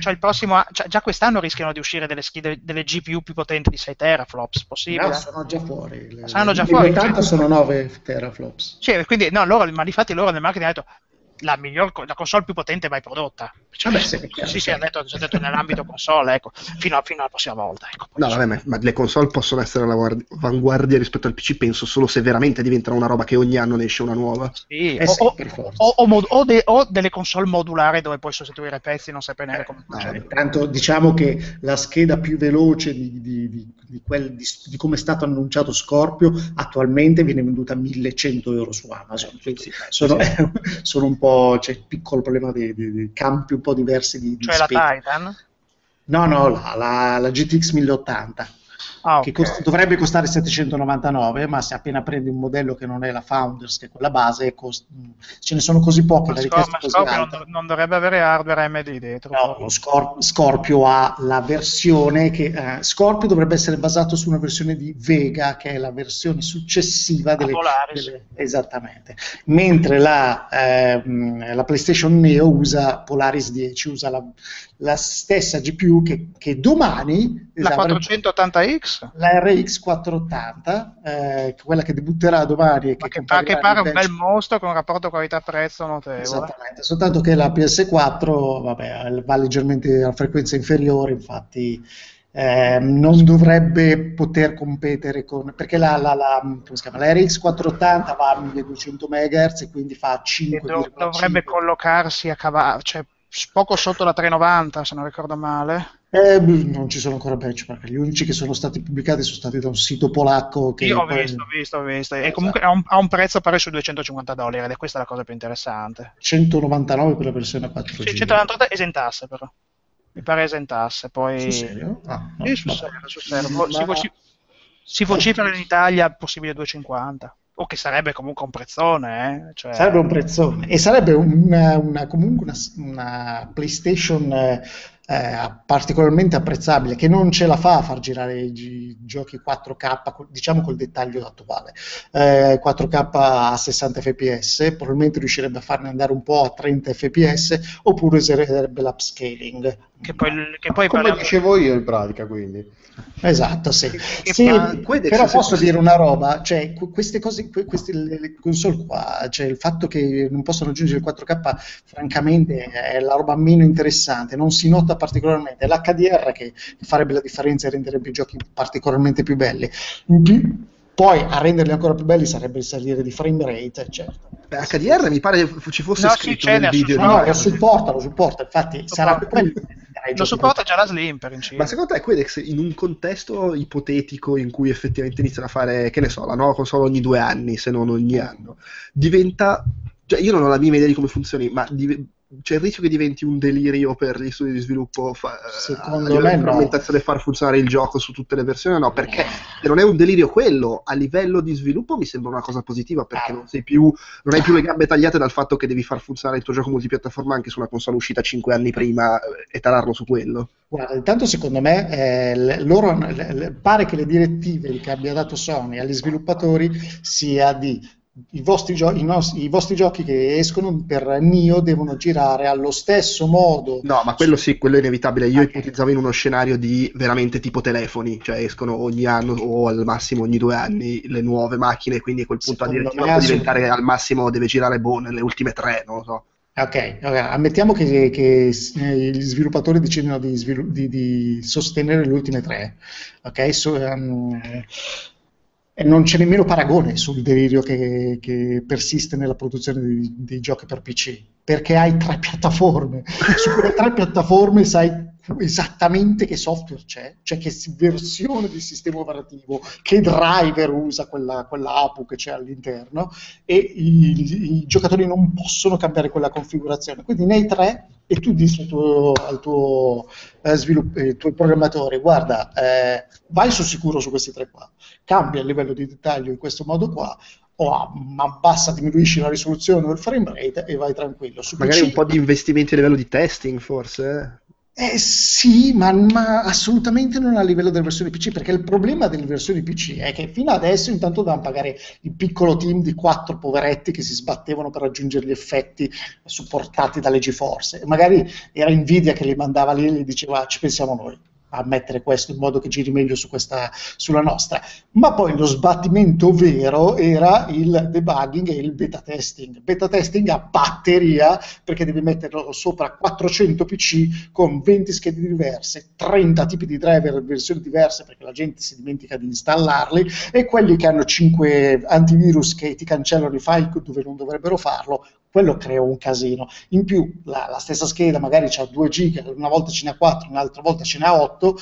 cioè il prossimo, cioè già quest'anno rischiano di uscire delle schede, delle GPU più potenti di 6 teraflops, possibile? No, sono già fuori. Le- Saranno già fuori, 80 cioè- sono 9 teraflops. Cioè, quindi, no, loro, ma difatti loro nel marketing hanno detto la miglior, la console più potente mai prodotta. Cioè, Vabbè, sì, sì, sì, sì. ha detto, è detto nell'ambito console, ecco, fino, a- fino alla prossima volta. Ecco. No, vabbè, ma, ma le console possono essere all'avanguardia rispetto al PC, penso solo se veramente diventano una roba che ogni anno ne esce una nuova. Sì, Eh o, o- o- mod- de- o delle console modulari dove puoi sostituire pezzi, non sapere neanche come funziona. Eh, tanto diciamo che la scheda più veloce di, di- di- di quel- di- di come è stato annunciato Scorpio attualmente viene venduta a 1100 euro su Amazon. Quindi sono, sono un po'. C'è il piccolo problema di, di- di campi un po' diversi di, di Cioè la spesa. Titan? No, no, la, la- la GTX 1080 Ah, che ok. costa- dovrebbe costare 799, ma se appena prendi un modello che non è la Founders, che è quella base, cost- ce ne sono così poche, Ma Scor- ma Scorpio non, non dovrebbe avere hardware AMD dietro. No, lo Scor- Scorpio ha la versione che eh, Scorpio dovrebbe essere basato su una versione di Vega, che è la versione successiva delle, Polaris. delle- esattamente. Mentre la, ehm, la PlayStation Neo usa Polaris 10, usa la, la stessa GPU che, che domani La avrebbe- 480X? la RX 480, eh, quella che debutterà domani e che, che, pa- che pare un bel mostro con un rapporto qualità-prezzo notevole. Esattamente, soltanto che la PS4 vabbè, va leggermente a frequenza inferiore, infatti eh, non dovrebbe poter competere con perché la, la, la, chiama? la RX 480 va a 1200 MHz e quindi fa E 5 do- dovrebbe collocarsi a cavallo, cioè poco sotto la 390 se non ricordo male. Eh, non ci sono ancora benchmark, gli unici che sono stati pubblicati sono stati da un sito polacco che Io ho visto, ho visto, ho visto. E Esatto. comunque ha un, ha un prezzo pari sui 250 dollari ed è questa la cosa più interessante. 199 per la versione 4G. Sì, 198 esentasse però. Mi pare esentasse, poi... Sul serio? Ah, no, Sì, sul serio, sul Ma- si vocifera in Italia possibile 250. O che sarebbe comunque un prezzone, eh? Cioè, Sarebbe un prezzone e sarebbe una, una- comunque una, una PlayStation eh, eh, particolarmente apprezzabile che non ce la fa a far girare i gi- giochi 4K, co- diciamo col dettaglio attuale, eh, 4K a 60 fps, probabilmente riuscirebbe a farne andare un po' a 30 fps oppure userebbe l'upscaling. che poi, che poi Come parliamo- dicevo io in pratica, quindi. Esatto, sì. Sì, però posso dire una roba, cioè que- queste cose, que- queste le, le console qua, cioè il fatto che non possono raggiungere il 4K, francamente è la roba meno interessante, non si nota particolarmente, è l'HDR che farebbe la differenza e renderebbe i giochi particolarmente più belli. In più- Poi a renderli ancora più belli sarebbe il salire di frame rate, certo. Beh, HDR mi pare ci fosse No, sì, scritto c'è nel video. No, lo supporta, lo supporta, infatti sarà più bello. lo supporta già la Slim per inciso. Ma secondo te Quedex in un contesto ipotetico in cui effettivamente iniziano a fare, che ne so, la nuova console ogni due anni, se non ogni anno, diventa... Cioè io non ho la minima idea di come funzioni, ma div- c'è il rischio che diventi un delirio per gli studi di sviluppo fa- Secondo me no. far funzionare il gioco su tutte le versioni o no? Perché se non è un delirio quello, a livello di sviluppo mi sembra una cosa positiva perché non, sei più, non hai più le gambe tagliate dal fatto che devi far funzionare il tuo gioco multipiattaforma anche su una console uscita cinque anni prima eh, e tararlo su quello. Guarda, intanto secondo me eh, loro hanno- le- le- pare che le direttive che abbia dato Sony agli sviluppatori sia di i vostri, gio- i nostri- i vostri giochi che escono per Nio devono girare allo stesso modo. No, ma quello sì, quello è inevitabile. Io Ok. ipotizzavo in uno scenario di veramente tipo telefoni, cioè escono ogni anno o al massimo ogni due anni le nuove macchine, quindi a quel punto Secondo me può diventare al massimo deve girare boh, nelle ultime tre, non lo so. Ok, ok, ammettiamo che, che, gli sviluppatori decidono di, svilu- di- di sostenere le ultime tre, ok? So- ehm, e non c'è nemmeno paragone sul delirio che, che persiste nella produzione di- dei giochi per PC, perché hai tre piattaforme. Su quelle tre piattaforme sai esattamente che software c'è, cioè che versione di sistema operativo, che driver usa quella, quella APU che c'è all'interno e i, i, giocatori non possono cambiare quella configurazione. Quindi nei tre e tu dici al tuo, al tuo, eh, svilupp- ai tuoi programmatori guarda eh, vai sul sicuro su questi tre qua cambia il livello di dettaglio in questo modo qua o abbassa, diminuisci la risoluzione o il frame rate e vai tranquillo. Su Magari PC, un po' di investimenti a livello di testing, forse. eh sì, ma, ma assolutamente non a livello delle versioni PC, perché il problema delle versioni PC è che fino adesso intanto dovevano pagare il piccolo team di quattro poveretti che si sbattevano per raggiungere gli effetti supportati dalle GeForce. E magari era Nvidia che li mandava lì e gli diceva ci pensiamo noi a mettere questo in modo che giri meglio su questa, sulla nostra. Ma poi lo sbattimento vero era il debugging e il beta testing. Beta testing a batteria perché devi metterlo sopra 400 PC con 20 schede diverse, 30 tipi di driver, versioni diverse perché la gente si dimentica di installarli e quelli che hanno 5 antivirus che ti cancellano i file dove non dovrebbero farlo, quello crea un casino. In più la, la stessa scheda magari ha 2 giga, una volta ce n'ha 4, un'altra volta ce n'ha 8,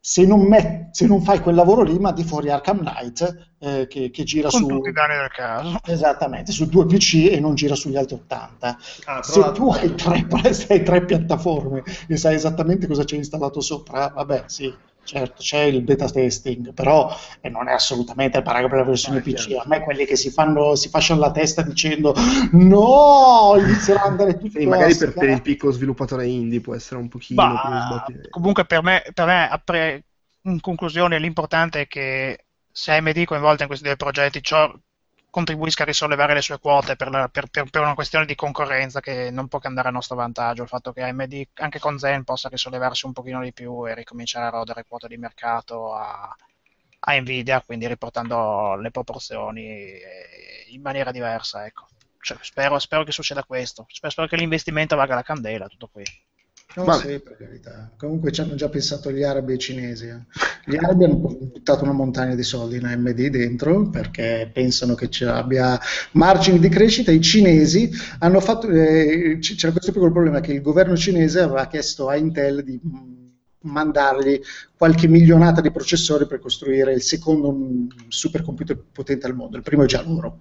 se non, met- se non fai quel lavoro lì mandi fuori Arkham Knight eh, che, che gira Con su... tutti i danni del caso. Esattamente, su due PC e non gira sugli altri 80. Ah, Se tu hai tre, se hai tre piattaforme e sai esattamente cosa c'è installato sopra, vabbè, sì, certo, c'è il beta testing, però eh, non è assolutamente il parametro per la versione Ah, PC. chiaro. A me quelli che si fanno, si fasciano la testa dicendo no, inizierà ad andare tutto Sì, magari a per, per il piccolo sviluppatore indie può essere un pochino Bah, comunque per me, per me a pre- in conclusione l'importante è che se AMD coinvolta in questi due progetti ciò contribuisca a risollevare le sue quote per, la- per- per- per una questione di concorrenza che non può che andare a nostro vantaggio, il fatto che AMD anche con Zen possa risollevarsi un pochino di più e ricominciare a rodere quote di mercato a, a Nvidia, quindi riportando le proporzioni eh, in maniera diversa. Ecco. Cioè, spero, spero che succeda questo, spero, spero che l'investimento valga la candela, tutto qui. No, Vabbè. sì, per carità. Comunque ci hanno già pensato gli arabi e i cinesi. eh. Gli arabi hanno buttato una montagna di soldi in AMD dentro perché pensano che ci abbia margini di crescita. I cinesi hanno fatto. eh, c'era questo piccolo problema che il governo cinese aveva chiesto a Intel di mm, mandargli qualche milionata di processori per costruire il secondo supercomputer potente al mondo. Il primo è già loro.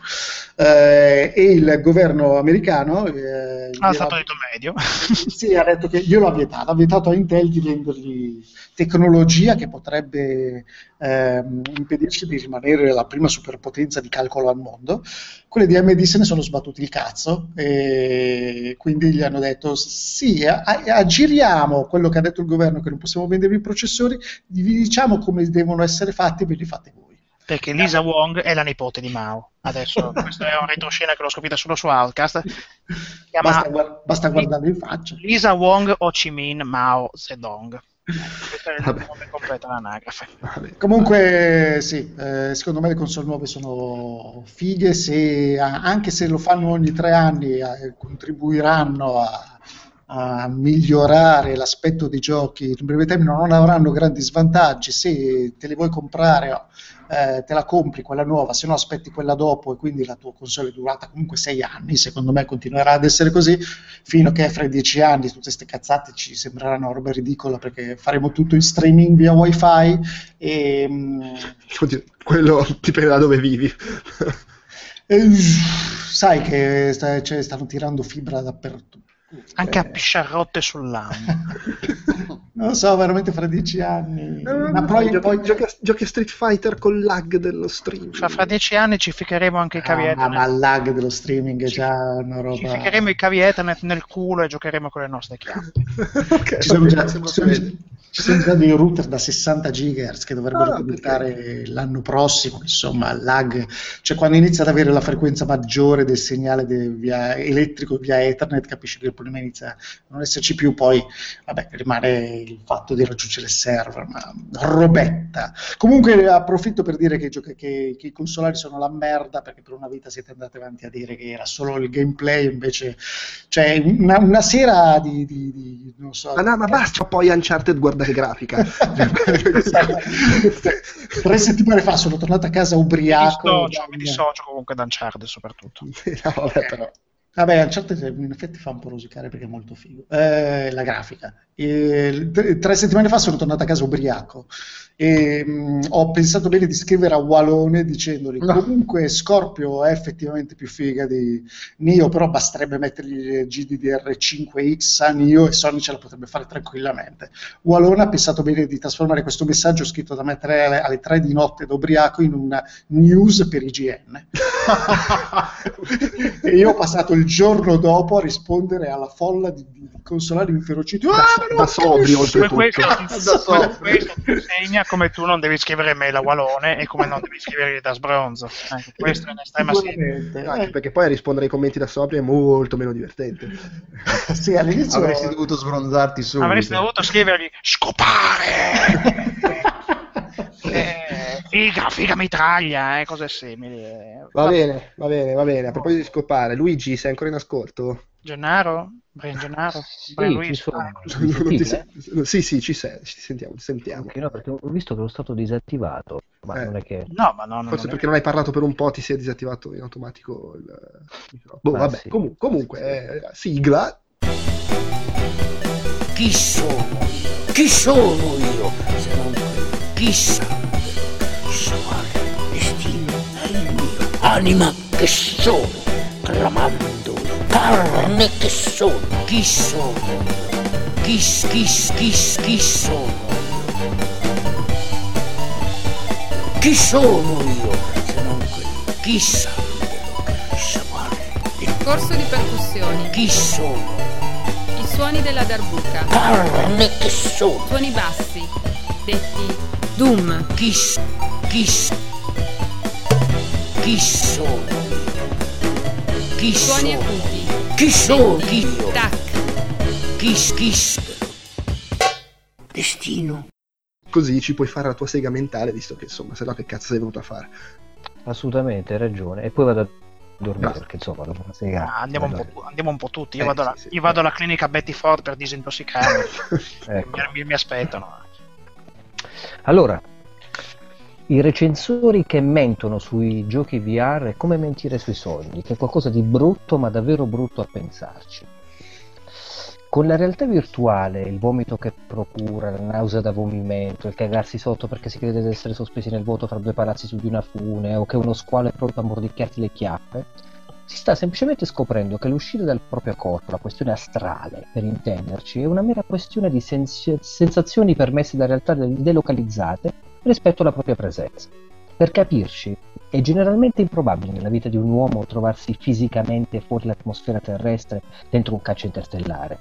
Eh, e il governo americano eh, Ah, gliel'ha- stato detto medio. sì, ha detto che glielo ha vietato, ha vietato a Intel di vendergli tecnologia che potrebbe ehm, impedirci di rimanere la prima superpotenza di calcolo al mondo. Quelle di AMD se ne sono sbattuti il cazzo e quindi gli hanno detto sì, a- aggiriamo quello che ha detto il governo che non possiamo vendervi i processori, vi diciamo come devono essere fatti, ve li fate voi. Perché Lisa Wong è la nipote di Mao. Adesso, questo è un retroscena che l'ho scoperta solo su Outcast. Chiama Basta, basta guardarlo in faccia. Lisa Wong Ho Chi Minh Mao Zedong. Questo è il Vabbè. nome completo dell'anagrafe. Vabbè. Comunque, sì, eh, secondo me le console nuove sono fighe, se, anche se lo fanno ogni tre anni, eh, contribuiranno a, a migliorare l'aspetto dei giochi in breve termine, non avranno grandi svantaggi. Se te le vuoi comprare, oh, eh, te la compri quella nuova, se no aspetti quella dopo e quindi la tua console è durata comunque sei anni. Secondo me continuerà ad essere così fino a che fra i dieci anni tutte queste cazzate ci sembreranno roba ridicola perché faremo tutto in streaming via wifi e, mm, Quello dipende da dove vivi. e, sai che sta- cioè, stanno tirando fibra dappertutto. Anche a Eh, pisciarrotte sull'anno. non lo so, veramente fra dieci anni. Ma poi, giochi, poi- giochi a, giochi a Street Fighter con lag dello stream. Fra, fra dieci anni ci ficcheremo anche i cavi Ah, ma, ma Ethernet. il lag dello streaming è Ci- già una Ci roba. ficcheremo i cavi Ethernet nel culo e giocheremo con le nostre chiappe. Ok, Ci va già, ci, bene. Ci sono già dei router da 60 GHz che dovrebbero Ah, diventare l'anno prossimo, insomma, lag, cioè quando inizia ad avere la frequenza maggiore del segnale de- via elettrico via Ethernet, capisci che il problema inizia a non esserci più, poi vabbè, rimane il fatto di raggiungere il server, ma robetta. Comunque approfitto per dire che, i giochi- che- che i consolari sono la merda, perché per una vita siete andati avanti a dire che era solo il gameplay, invece cioè una, una sera di, di- di- non so, Ma no, ma basta, poi Uncharted guarda che grafica. Tre settimane fa sono tornato a casa Mi ubriaco. dissocio, mi dissocio comunque da Uncharted soprattutto. No, vabbè, però. Vabbè, Uncharted in effetti fa un po' rosicare perché è molto figo. Eh, la grafica. E, tre, settimane fa sono tornato a casa ubriaco e mh, ho pensato bene di scrivere a Walone dicendogli No. comunque Scorpio è effettivamente più figa di Nio, però basterebbe mettergli le GDDR5X a Nio e Sony ce la potrebbe fare tranquillamente. Walone ha pensato bene di trasformare questo messaggio scritto da me tre alle, alle 3 di notte da ubriaco in una news per IGN. e io ho passato il giorno dopo a rispondere alla folla di, di consolari inferociti. Ah, da sobrio, oltretutto. questo, questo ti insegna come tu non devi scrivere mail a Walone e come non devi scrivere da sbronzo. Ecco, questo è in estrema sintesi. Sicuramente. No, anche perché poi rispondere ai commenti da sobrio è molto meno divertente. sì, all'inizio Avresti dovuto sbronzarti subito. Avresti dovuto scrivergli scopare! Eh, figa, figa mitraglia, eh, cose simili. Va bene, va bene, va bene. A proposito di scopare, Luigi, sei ancora in ascolto? Gennaro? Brian Gennaro? Sì, Brian sono. Ah, ti Sì, sì, ci sei, ci sentiamo, ti sentiamo. Ok, no, perché ho visto che lo stato disattivato, ma Eh. non è che... No, ma no, no, Forse non è- perché non hai parlato per un po', ti si è disattivato in automatico il microfono. Boh, Ah, vabbè, sì. comu- comunque, eh, sigla. Chi sono? Chi sono io? Se non. Chissà. Chissà quale destino è il mio. Anima che sono, clamando. Carne che sono. Chi sono? Chi, chi, chi, chi sono io? Chi sono io? Se non quello. Chissà. Chissà quale. Corso di percussioni. Chi sono? I suoni della darbuca. Carne che sono. Suoni bassi, detti Doom. Chi, chi, chi sono? Chi Suoni sono? acuti. Chi sono? io? Tac. Chi, s- chi s- Destino. Così ci puoi fare la tua sega mentale, visto che insomma, se no che cazzo sei venuto a fare? Assolutamente, hai ragione. E poi vado a dormire, Basta. perché insomma, dopo una sera... Ah, andiamo, un po', andiamo un po' tutti. Io, Eh, vado, alla, sì, sì. io vado alla clinica Betty Ford per disintossicarmi. Ecco. mi- mi aspettano. Allora, i recensori che mentono sui giochi VR è come mentire sui sogni, che è qualcosa di brutto, ma davvero brutto a pensarci. Con la realtà virtuale, il vomito che procura, la nausea da vomimento, il cagarsi sotto perché si crede di essere sospesi nel vuoto fra due palazzi su di una fune, o che uno squalo è pronto a mordicchiarti le chiappe, si sta semplicemente scoprendo che l'uscire dal proprio corpo, la questione astrale, per intenderci, è una mera questione di sensi- sensazioni permesse da realtà del- delocalizzate rispetto alla propria presenza. Per capirci, è generalmente improbabile nella vita di un uomo trovarsi fisicamente fuori l'atmosfera terrestre dentro un caccia interstellare,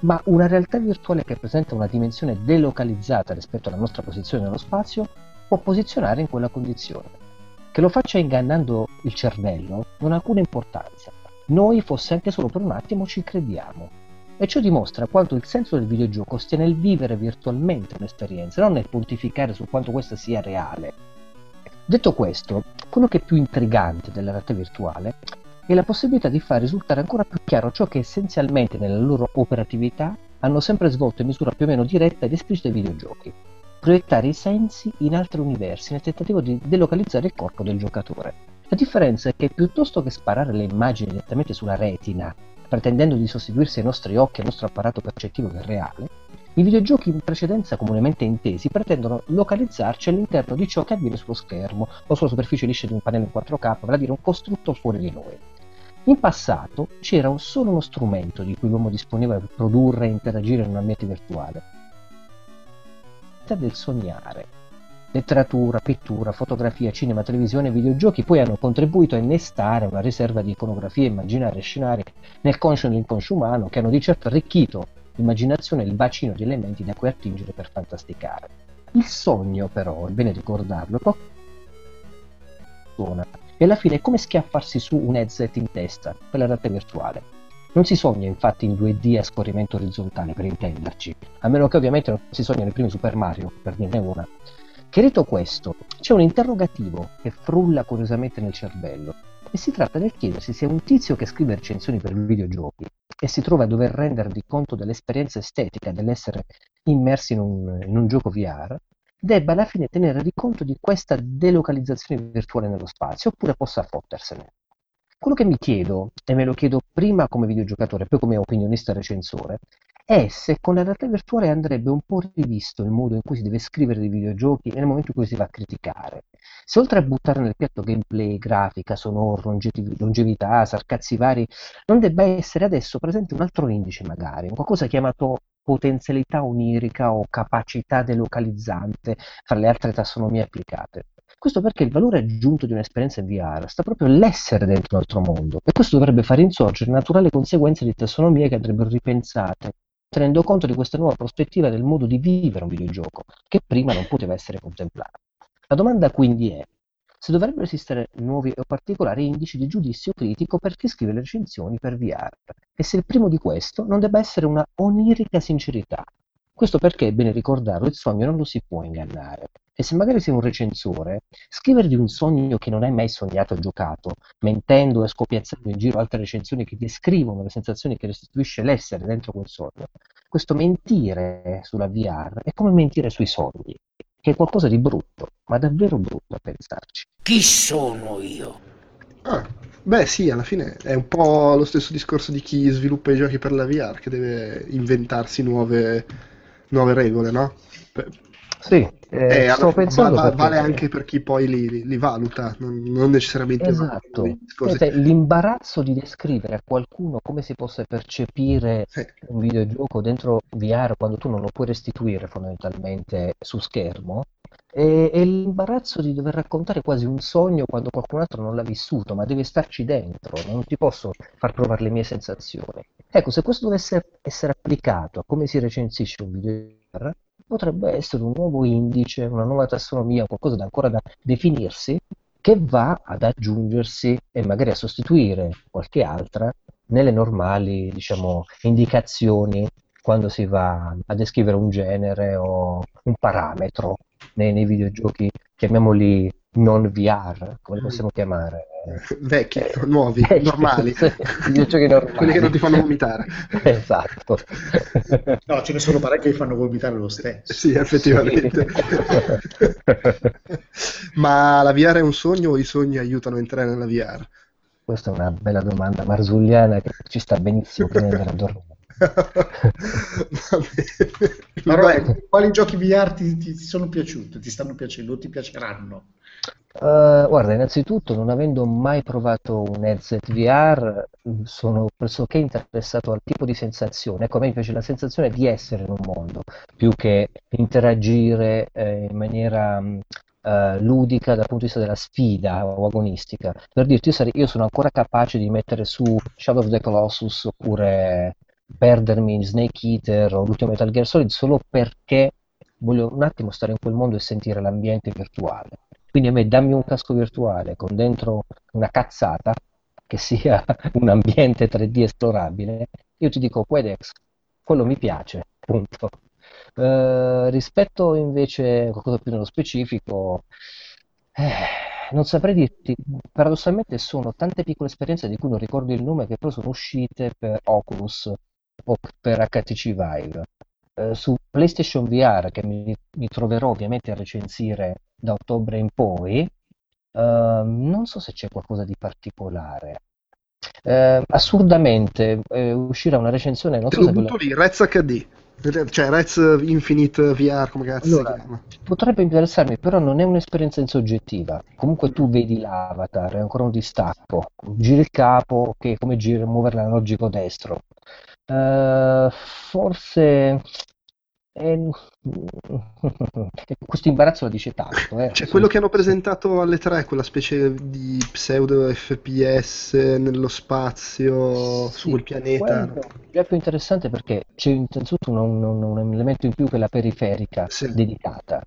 ma una realtà virtuale che presenta una dimensione delocalizzata rispetto alla nostra posizione nello spazio può posizionare in quella condizione. Che lo faccia ingannando il cervello non ha alcuna importanza. Noi, fosse anche solo per un attimo, ci crediamo. E ciò dimostra quanto il senso del videogioco stia nel vivere virtualmente un'esperienza, non nel pontificare su quanto questa sia reale. Detto questo, quello che è più intrigante della realtà virtuale è la possibilità di far risultare ancora più chiaro ciò che essenzialmente nella loro operatività hanno sempre svolto in misura più o meno diretta ed esplicita i videogiochi. Proiettare i sensi in altri universi nel tentativo di delocalizzare il corpo del giocatore. La differenza è che piuttosto che sparare le immagini direttamente sulla retina, pretendendo di sostituirsi ai nostri occhi e al nostro apparato percettivo del reale, i videogiochi in precedenza comunemente intesi pretendono localizzarci all'interno di ciò che avviene sullo schermo o sulla superficie liscia di un pannello in 4K, vale a dire un costrutto fuori di noi. In passato c'era solo uno strumento di cui l'uomo disponeva per produrre e interagire in un ambiente virtuale. del sognare. Letteratura, pittura, fotografia, cinema, televisione e videogiochi poi hanno contribuito a innestare una riserva di iconografie, immaginarie e scenari nel conscio e nell'inconscio umano che hanno di certo arricchito l'immaginazione e il bacino di elementi da cui attingere per fantasticare. Il sogno, però, è bene ricordarlo, poco e alla fine è come schiaffarsi su un headset in testa per la realtà virtuale. Non si sogna infatti in 2D a scorrimento orizzontale, per intenderci, a meno che ovviamente non si sogna nei primi Super Mario, per dirne una. Chiarito questo, c'è un interrogativo che frulla curiosamente nel cervello e si tratta del chiedersi se un tizio che scrive recensioni per videogiochi e si trova a dover rendervi conto dell'esperienza estetica dell'essere immersi in un, in un gioco VR debba alla fine tenere di conto di questa delocalizzazione virtuale nello spazio oppure possa fottersene. quello che mi chiedo, e me lo chiedo prima come videogiocatore, poi come opinionista recensore, è se con la realtà virtuale andrebbe un po' rivisto il modo in cui si deve scrivere dei videogiochi nel momento in cui si va a criticare. Se oltre a buttare nel piatto gameplay, grafica, sonoro, longevi- longevità, sarcazzi vari, non debba essere adesso presente un altro indice magari, qualcosa chiamato potenzialità onirica o capacità delocalizzante fra le altre tassonomie applicate. Questo perché il valore aggiunto di un'esperienza in VR sta proprio nell'essere dentro un altro mondo e questo dovrebbe far insorgere naturali conseguenze di tassonomie che andrebbero ripensate, tenendo conto di questa nuova prospettiva del modo di vivere un videogioco, che prima non poteva essere contemplato. La domanda quindi è se dovrebbero esistere nuovi o particolari indici di giudizio critico per chi scrive le recensioni per VR e se il primo di questo non debba essere una onirica sincerità. Questo perché, è bene ricordarlo, il sogno non lo si può ingannare. E se magari sei un recensore, scrivere di un sogno che non hai mai sognato o giocato, mentendo e scopiazzando in giro altre recensioni che descrivono le sensazioni che restituisce l'essere dentro quel sogno, questo mentire sulla VR è come mentire sui sogni, che è qualcosa di brutto, ma davvero brutto a pensarci. Chi sono io? Ah, beh, sì, alla fine è un po' lo stesso discorso di chi sviluppa i giochi per la VR, che deve inventarsi nuove, nuove regole, no? Per- Sì, eh, eh, stavo pensando va- va- perché- vale anche per chi poi li, li- valuta, non, non necessariamente Esatto, Vedete, l'imbarazzo di descrivere a qualcuno come si possa percepire Sì. un videogioco dentro VR quando tu non lo puoi restituire fondamentalmente su schermo e, e l'imbarazzo di dover raccontare quasi un sogno quando qualcun altro non l'ha vissuto, ma deve starci dentro, non ti posso far provare le mie sensazioni. Ecco, se questo dovesse essere applicato a come si recensisce un video potrebbe essere un nuovo indice, una nuova tassonomia, qualcosa da ancora da definirsi, che va ad aggiungersi e magari a sostituire qualche altra nelle normali, diciamo, indicazioni quando si va a descrivere un genere o un parametro nei, nei videogiochi, chiamiamoli non VR, come li possiamo chiamare? Vecchi, Eh, nuovi, vecchi, normali. sì, normali. Quelli che non ti fanno vomitare. Esatto. No, ce ne sono parecchi che fanno vomitare lo stesso. Sì, effettivamente. Ma la VR è un sogno o i sogni aiutano a entrare nella VR? Questa è una bella domanda marzulliana che ci sta benissimo prima di andare a dormire. Però quali giochi VR ti, ti- ti sono piaciuti, ti stanno piacendo o ti piaceranno? Eh, guarda, innanzitutto, non avendo mai provato un headset VR, mh, sono pressoché interessato al tipo di sensazione. Ecco, a me piace la sensazione di essere in un mondo, più che interagire eh, in maniera eh, ludica dal punto di vista della sfida o agonistica. Per dirti, io, sarei- io sono ancora capace di mettere su Shadow of the Colossus oppure perdermi in Snake Eater o l'ultimo Metal Gear Solid solo perché voglio un attimo stare in quel mondo e sentire l'ambiente virtuale. Quindi a me dammi un casco virtuale con dentro una cazzata che sia un ambiente 3D esplorabile, io ti dico Quedex, quello mi piace, punto. Eh, rispetto invece a qualcosa più nello specifico, eh, non saprei dirti, paradossalmente sono tante piccole esperienze di cui non ricordo il nome che però sono uscite per Oculus o per HTC Vive. Eh, su PlayStation VR, che mi, mi troverò ovviamente a recensire da ottobre in poi, ehm, non so se c'è qualcosa di particolare. Eh, assurdamente eh, uscirà una recensione, non Te so se quella- lì, Rez HD. Cioè, Rez Infinite VR, come cazzo Allora, si chiama? Potrebbe interessarmi, però non è un'esperienza in soggettiva. Comunque tu vedi l'avatar, è ancora un distacco. Giri il capo, ok, come gira, muovere l'analogico destro. Eh, forse è- questo imbarazzo la dice tanto. eh. C'è quello che hanno presentato alle 3, quella specie di pseudo FPS nello spazio, su Sì, quel pianeta. quello è già più interessante perché c'è innanzitutto un, un- un elemento in più che è la periferica Sì. dedicata,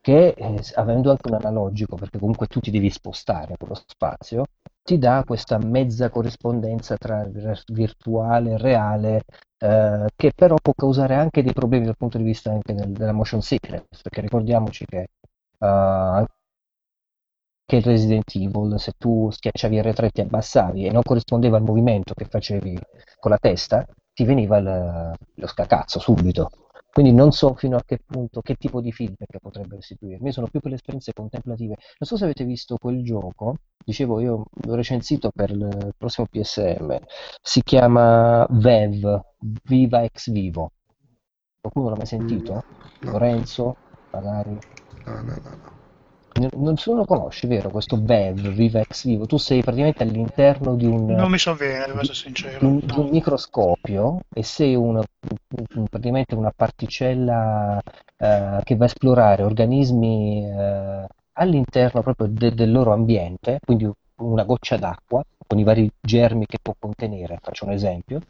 che eh, avendo anche un analogico, perché comunque tu ti devi spostare quello spazio, ti dà questa mezza corrispondenza tra il virtuale e reale, eh, che però può causare anche dei problemi dal punto di vista anche del- della motion sickness, perché ricordiamoci che eh, che il Resident Evil, se tu schiacciavi R3 ti abbassavi e non corrispondeva al movimento che facevi con la testa, ti veniva il- lo scacazzo subito. Quindi non so fino a che punto, che tipo di feedback potrebbe restituirmi. Io sono più per le esperienze contemplative. Non so se avete visto quel gioco, dicevo io l'ho recensito per il prossimo PSM, si chiama VEV, Viva Ex Vivo. Qualcuno l'ha mai sentito? No. Lorenzo, magari. No, no, no, no. Non se lo conosci, vero? Questo VEV, Viva Ex Vivo. Tu sei praticamente all'interno di un, Non mi sovviene, devo essere sincero. un, di un microscopio e sei un- un- praticamente una particella eh, che va a esplorare organismi eh, all'interno proprio de- del loro ambiente, quindi una goccia d'acqua con i vari germi che può contenere, faccio un esempio,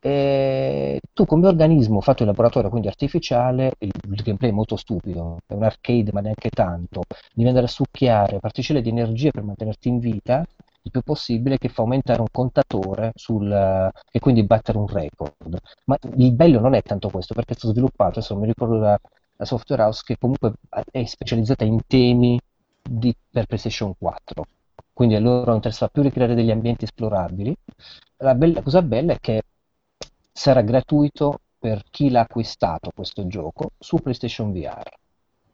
e tu come organismo fatto in laboratorio, quindi artificiale, il, gameplay è molto stupido, è un arcade ma neanche tanto, devi andare a succhiare particelle di energia per mantenerti in vita il più possibile che fa aumentare un contatore sul, e quindi battere un record. Ma il bello non è tanto questo, perché è stato sviluppato, adesso mi ricordo la, la software house che comunque è specializzata in temi di- per PlayStation 4. Quindi a loro non interessa più ricreare degli ambienti esplorabili. La bella- cosa bella è che sarà gratuito per chi l'ha acquistato questo gioco su PlayStation VR.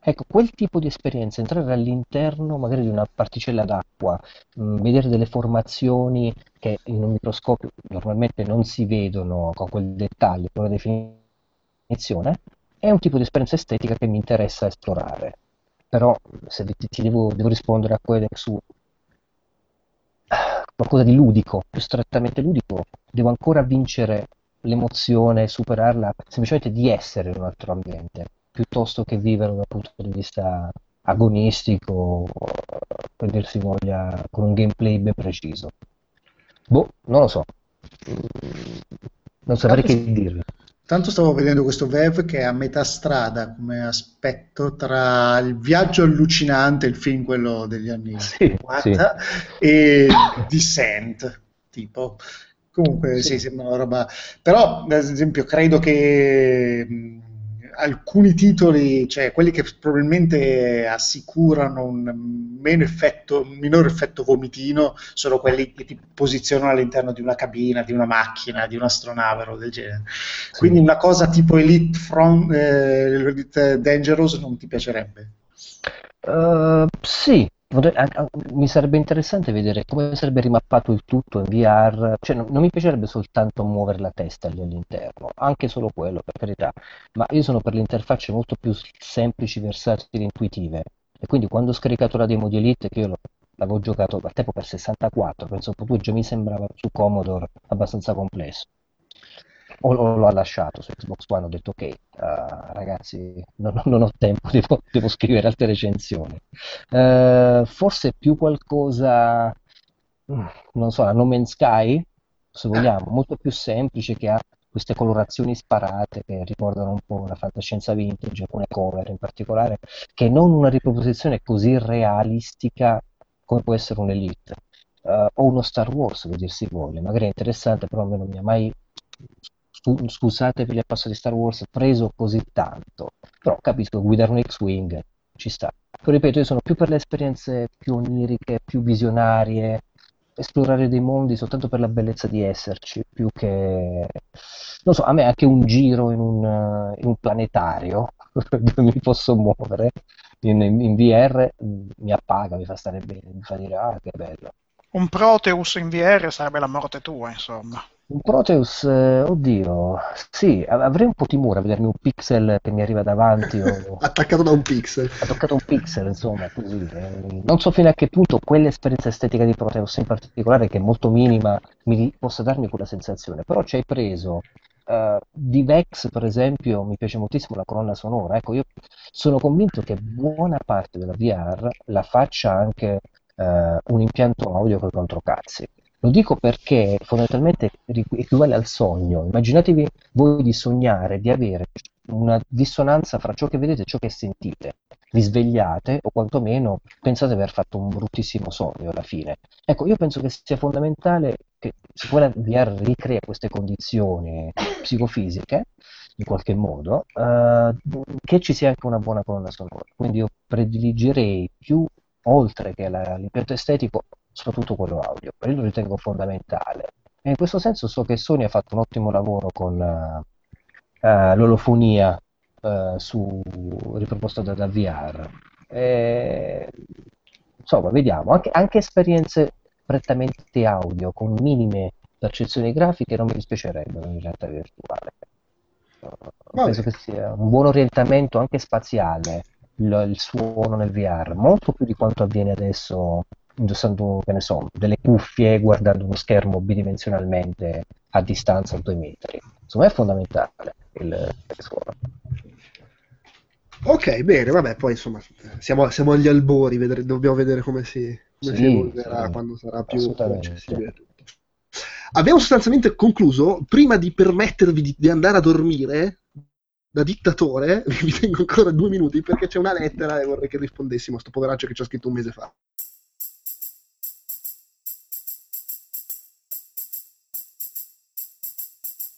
Ecco, quel tipo di esperienza, entrare all'interno magari di una particella d'acqua, mh, vedere delle formazioni che in un microscopio normalmente non si vedono con quel dettaglio, con la definizione, è un tipo di esperienza estetica che mi interessa esplorare. Però se ti, ti devo, devo rispondere a quello su qualcosa di ludico, più strettamente ludico, devo ancora vincere l'emozione, superarla semplicemente di essere in un altro ambiente, piuttosto che vivere dal punto di vista agonistico, per voglia, con un gameplay ben preciso. Boh, non lo so. Non saprei che dirvi. Tanto stavo vedendo questo Vev che è a metà strada come aspetto tra il viaggio allucinante, il film quello degli anni Sì, 50, e Descent, tipo. Comunque Sì. sì, sembra una roba... Però, ad esempio, credo che alcuni titoli, cioè quelli che probabilmente assicurano un meno effetto, un minor effetto vomitino, sono quelli che ti posizionano all'interno di una cabina, di una macchina, di un'astronave o del genere. Quindi una cosa tipo Elite, Front, eh, Elite Dangerous non ti piacerebbe? Uh, sì, mi sarebbe interessante vedere come sarebbe rimappato il tutto in VR, cioè non, non mi piacerebbe soltanto muovere la testa lì all'interno, anche solo quello, per carità, ma io sono per le interfacce molto più semplici, versatili, intuitive, e quindi quando ho scaricato la demo di Elite, che io l'avevo giocato al tempo per 64, penso proprio già mi sembrava su Commodore abbastanza complesso. O, o l'ho lasciato su Xbox One, ho detto ok, eh, ragazzi, non, non ho tempo, devo, devo scrivere altre recensioni. Eh, forse più qualcosa, mm, non so, la No Man's Sky, se vogliamo, molto più semplice, che ha queste colorazioni sparate che ricordano un po' la fantascienza vintage, alcune cover in particolare, che non una riproposizione così realistica come può essere un Elite. Eh, o uno Star Wars, per dir si vuole, magari è interessante, però a me non mi ha mai scusate per il passo di Star Wars, preso così tanto. Però capisco, guidare un X-Wing ci sta. Però ripeto, io sono più per le esperienze più oniriche, più visionarie, esplorare dei mondi soltanto per la bellezza di esserci, più che... Non so, a me anche un giro in un, in un planetario dove mi posso muovere in, in VR mi appaga, mi fa stare bene, mi fa dire ah che bello. Un Proteus in VR sarebbe la morte tua, insomma. Un Proteus, eh, oddio, sì, av- avrei un po' timore a vedermi un pixel che mi arriva davanti o Attaccato da un pixel. ha toccato un pixel, insomma, così. eh. Non so fino a che punto quell'esperienza estetica di Proteus in particolare, che è molto minima, mi possa darmi quella sensazione. Però ci hai preso eh, di Vex, per esempio, mi piace moltissimo la colonna sonora. Ecco, io sono convinto che buona parte della VR la faccia anche eh, un impianto audio con i controcazzi. Lo dico perché fondamentalmente equivale al sogno. Immaginatevi voi di sognare di avere una dissonanza fra ciò che vedete e ciò che sentite. Vi svegliate o quantomeno pensate di aver fatto un bruttissimo sogno alla fine. Ecco, io penso che sia fondamentale che siccome la VR ricrea queste condizioni psicofisiche, in qualche modo, eh, che ci sia anche una buona colonna sonora. Quindi io prediligerei più, oltre che l'impianto estetico, soprattutto quello audio. Io lo ritengo fondamentale. E in questo senso so che Sony ha fatto un ottimo lavoro con eh, eh, l'olofonia eh, su, riproposto da, da VR. E, insomma, vediamo, anche, anche esperienze prettamente audio con minime percezioni grafiche non mi dispiacerebbero in realtà virtuale. Penso che sia un buon orientamento anche spaziale il, il suono nel VR, molto più di quanto avviene adesso indossando, che ne so, delle cuffie guardando uno schermo bidimensionalmente a distanza a due metri. Insomma, è fondamentale il, suono. Ok, bene, vabbè, poi insomma siamo, siamo agli albori, vedere- dobbiamo vedere come si, come si Sì, evolverà sì, quando sarà più accessibile. Abbiamo sostanzialmente concluso, prima di permettervi di, di andare a dormire, da dittatore, vi tengo ancora due minuti perché c'è una lettera e vorrei che rispondessimo a sto poveraccio che ci ha scritto un mese fa.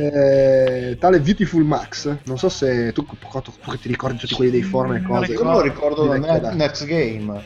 Eh, tale Beautiful Max, non so se tu, tu che ti ricordi tutti quelli dei forum e cose. Io me lo ricordo da. Next Game.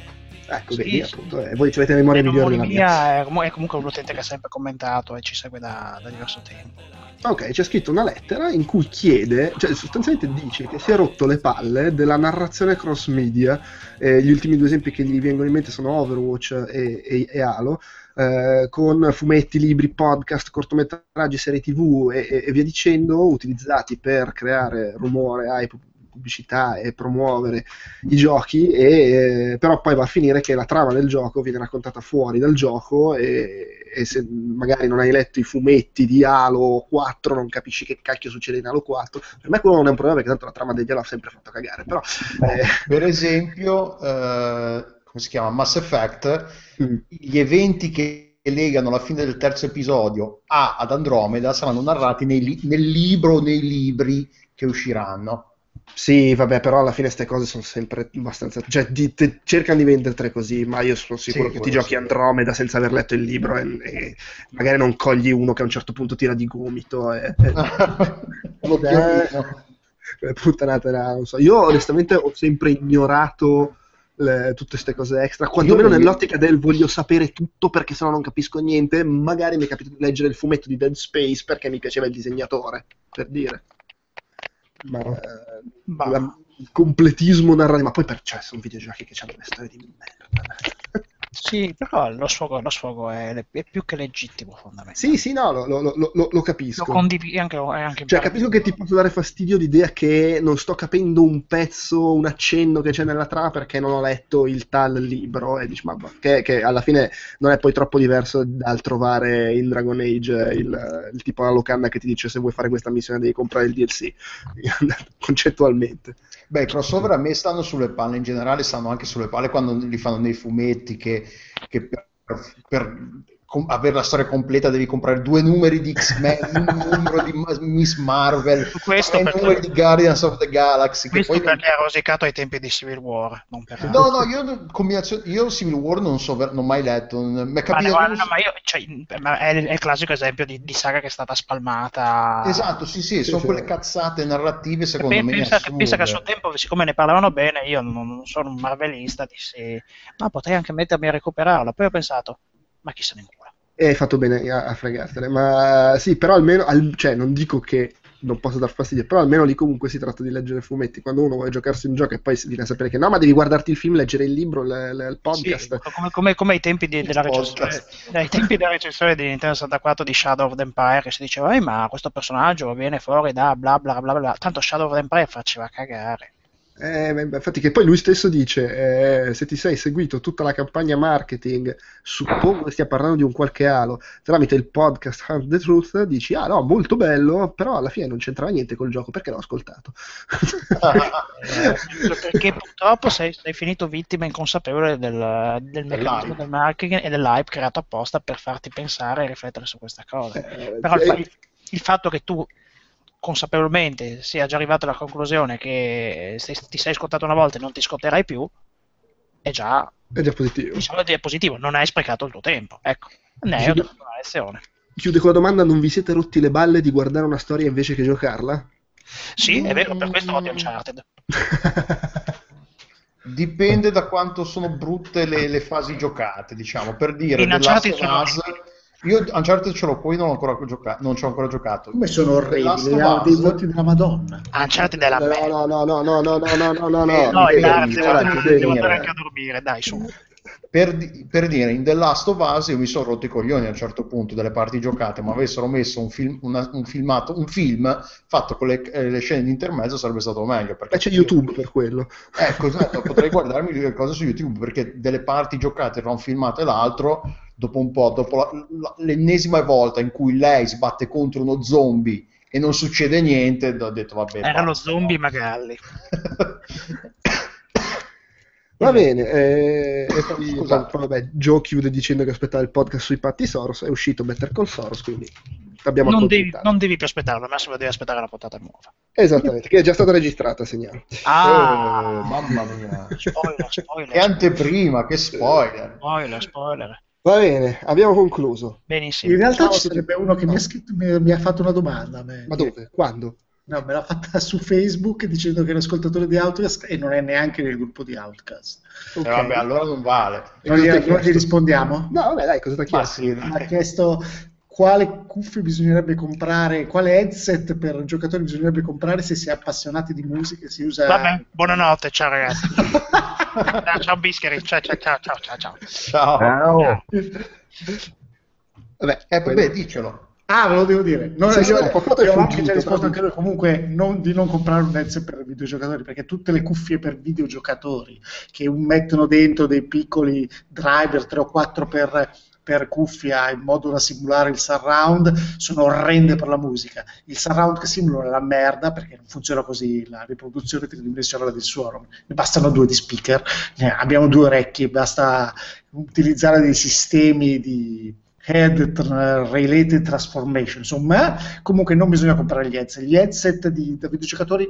Ecco, Sì, vedi, sì. appunto, eh, voi ci avete memoria migliore della mia. È comunque un utente che ha sempre commentato e ci segue da, da diverso tempo. Ok, c'è scritto una lettera in cui chiede, cioè sostanzialmente dice che si è rotto le palle della narrazione cross media. Eh, gli ultimi due esempi che gli vengono in mente sono Overwatch e, e- e Halo, eh, con fumetti, libri, podcast, cortometraggi, serie tv e, e- via dicendo, utilizzati per creare rumore, hype, pubblicità e promuovere i giochi, e, eh, però poi va a finire che la trama del gioco viene raccontata fuori dal gioco e, e se magari non hai letto i fumetti di Halo 4 non capisci che cacchio succede in Halo 4. Per me quello non è un problema perché tanto la trama degli Halo ha sempre fatto cagare, però... eh, Per esempio, eh, come si chiama? Mass Effect, mm. gli eventi che legano la fine del terzo episodio a, ad Andromeda saranno narrati li- nel libro o nei libri che usciranno. Sì, vabbè, però alla fine queste cose sono sempre abbastanza... Cioè, di- te- cercano di vendertele così, ma io sono sicuro Sì, che ti giochi sì. Andromeda senza aver letto il libro e, e magari non cogli uno che a un certo punto tira di gomito e... e- L'occhiolino. quelle puttanate non so. Io onestamente ho sempre ignorato le- tutte queste cose extra, quantomeno Io- nell'ottica del voglio sapere tutto perché sennò non capisco niente. Magari mi è capitato di leggere il fumetto di Dead Space perché mi piaceva il disegnatore, per dire. Ma eh, Bah. la- il completismo narrativo, ma poi per cioè, sono videogiochi che hanno le storie di merda. Sì, però lo sfogo, lo sfogo è, è più che legittimo fondamentalmente. sì, sì, no, lo, lo- lo- lo- lo Lo capisco. condividi anche, anche Cioè, capisco che ti possa dare fastidio l'idea che non sto capendo un pezzo, un accenno che c'è nella trama perché non ho letto il tal libro e dici, ma che, che alla fine non è poi troppo diverso dal trovare in Dragon Age il, il tipo alla locanna che ti dice se vuoi fare questa missione devi comprare il DLC, concettualmente. Beh, i crossover a me stanno sulle palle, in generale stanno anche sulle palle quando li fanno nei fumetti che, che per, per com- avere la storia completa devi comprare due numeri di X-Men, un numero di Ma- Miss Marvel, Questo tre perché- numeri di Guardians of the Galaxy. Che Questo poi non- perché ha rosicato ai tempi di Civil War, non per No, no, io, combinazione- io Civil War non so, ver- non ho mai letto, non- mi è Ma, capitato... guarda, ma io, cioè, ma è, è il classico esempio di, di saga che è stata spalmata. Esatto, sì, sì, Sì, sono sì. quelle cazzate narrative secondo Pe- me pensa, che- pensa che a suo tempo, siccome ne parlavano bene, io non, non sono un marvelista, dissi, ma potrei anche mettermi a recuperarla. Poi ho pensato, ma chi se ne incula? E hai fatto bene a, a fregartene, ma sì, però almeno, al- cioè non dico che non possa dar fastidio, però almeno lì comunque si tratta di leggere fumetti, quando uno vuole giocarsi un gioco e poi viene a sapere che no, ma devi guardarti il film, leggere il libro, le- le- il podcast. Sì, come, come- come ai tempi di- della recensione, podcast. ai tempi della recensione di Nintendo 64 di Shadow of the Empire, che si diceva, "Eh, ma questo personaggio viene fuori da bla bla bla bla. Tanto Shadow of the Empire faceva cagare. Eh, infatti che poi lui stesso dice, eh, se ti sei seguito tutta la campagna marketing, suppongo che stia parlando di un qualche halo, tramite il podcast Hunt the Truth, dici, ah no, molto bello, però alla fine non c'entrava niente col gioco, perché l'ho ascoltato? Eh, perché purtroppo sei, sei finito vittima inconsapevole del, del meccanismo del marketing e dell'hype creato apposta per farti pensare e riflettere su questa cosa. Eh, Però il, il- il fatto che tu consapevolmente sia già arrivato alla conclusione che se ti sei scottato una volta e non ti scotterai più, è già, È già positivo. diciamo, è positivo, non hai sprecato il tuo tempo. Ecco, ne hai dato una lezione. Chiude con la domanda: non vi siete rotti le balle di guardare una storia invece che giocarla? Sì, è vero, per questo odio Uncharted. Dipende da quanto sono brutte le, le fasi giocate, diciamo. Per dire, In Uncharted of sono Us, io Uncharted ce l'ho, poi non, ho ancora gioca- non ci ho ancora giocato. Come sono orribili, ha dei voti della Madonna. Uncharted è la No, merda. no, no, no, no, no, no, no, no, no, no. No, devi- dai, devi- devo, devi- devo devi- andare anche a dormire, dai, su. Per, per dire, in The Last of Us io mi sono rotto i coglioni a un certo punto delle parti giocate, ma avessero messo un, film, una- un filmato, un film fatto con le, eh, le scene di intermezzo sarebbe stato meglio. Perché Ma c'è YouTube per quello. Ecco, esatto, potrei guardarmi le cose su YouTube perché delle parti giocate tra un filmato e l'altro, dopo un po', dopo la- la- l'ennesima volta in cui lei sbatte contro uno zombie e non succede niente, ho detto vabbè. Era lo basta, zombie no. Magalli. Va bene, eh, e poi, Scusate. poi, vabbè, Joe chiude dicendo che aspettava il podcast sui patti Soros, è uscito Better Call Soros, quindi abbiamo Non devi, non devi più aspettarlo, al massimo devi aspettare la puntata nuova. Esattamente, che è già stata registrata, segnalo. Eh, mamma mia. Spoiler, spoiler, Che anteprima, che spoiler. spoiler, spoiler. Va bene, abbiamo concluso. Benissimo. In realtà Ciao, ci sarebbe uno che mi ha, scritto- mi, mi ha fatto una domanda. a me. Ma dove? Quando? No, me l'ha fatta su Facebook dicendo che è un ascoltatore di Outcast e non è neanche nel gruppo di Outcast. Ok. Eh, vabbè, allora non vale. Non gli, gli rispondiamo? No, vabbè, dai, cosa ti ha Ma chiesto? sì, Mi ha chiesto quale cuffie bisognerebbe comprare, quale headset per giocatori bisognerebbe comprare se si è appassionati di musica e si usa... Vabbè, buonanotte, ciao ragazzi. ciao, ciao Bischeri, ciao, ciao, ciao, ciao, ciao, ciao. ciao. Vabbè, Eh, vabbè, dicelo. Ah, ve lo devo dire. Non Sì, sì, è abbiamo anche fuggito, già risposto anche noi. Comunque, non- di non comprare un headset per videogiocatori perché tutte le cuffie per videogiocatori che mettono dentro dei piccoli driver 3 o 4 per, per cuffia in modo da simulare il surround sono orrende per la musica. Il surround che simula è la merda perché non funziona così la riproduzione tridimensionale del suono. Ne bastano due di speaker, abbiamo due orecchie, basta utilizzare dei sistemi di head tra- related transformation. Insomma comunque non bisogna comprare gli headset. Gli headset di, da videogiocatori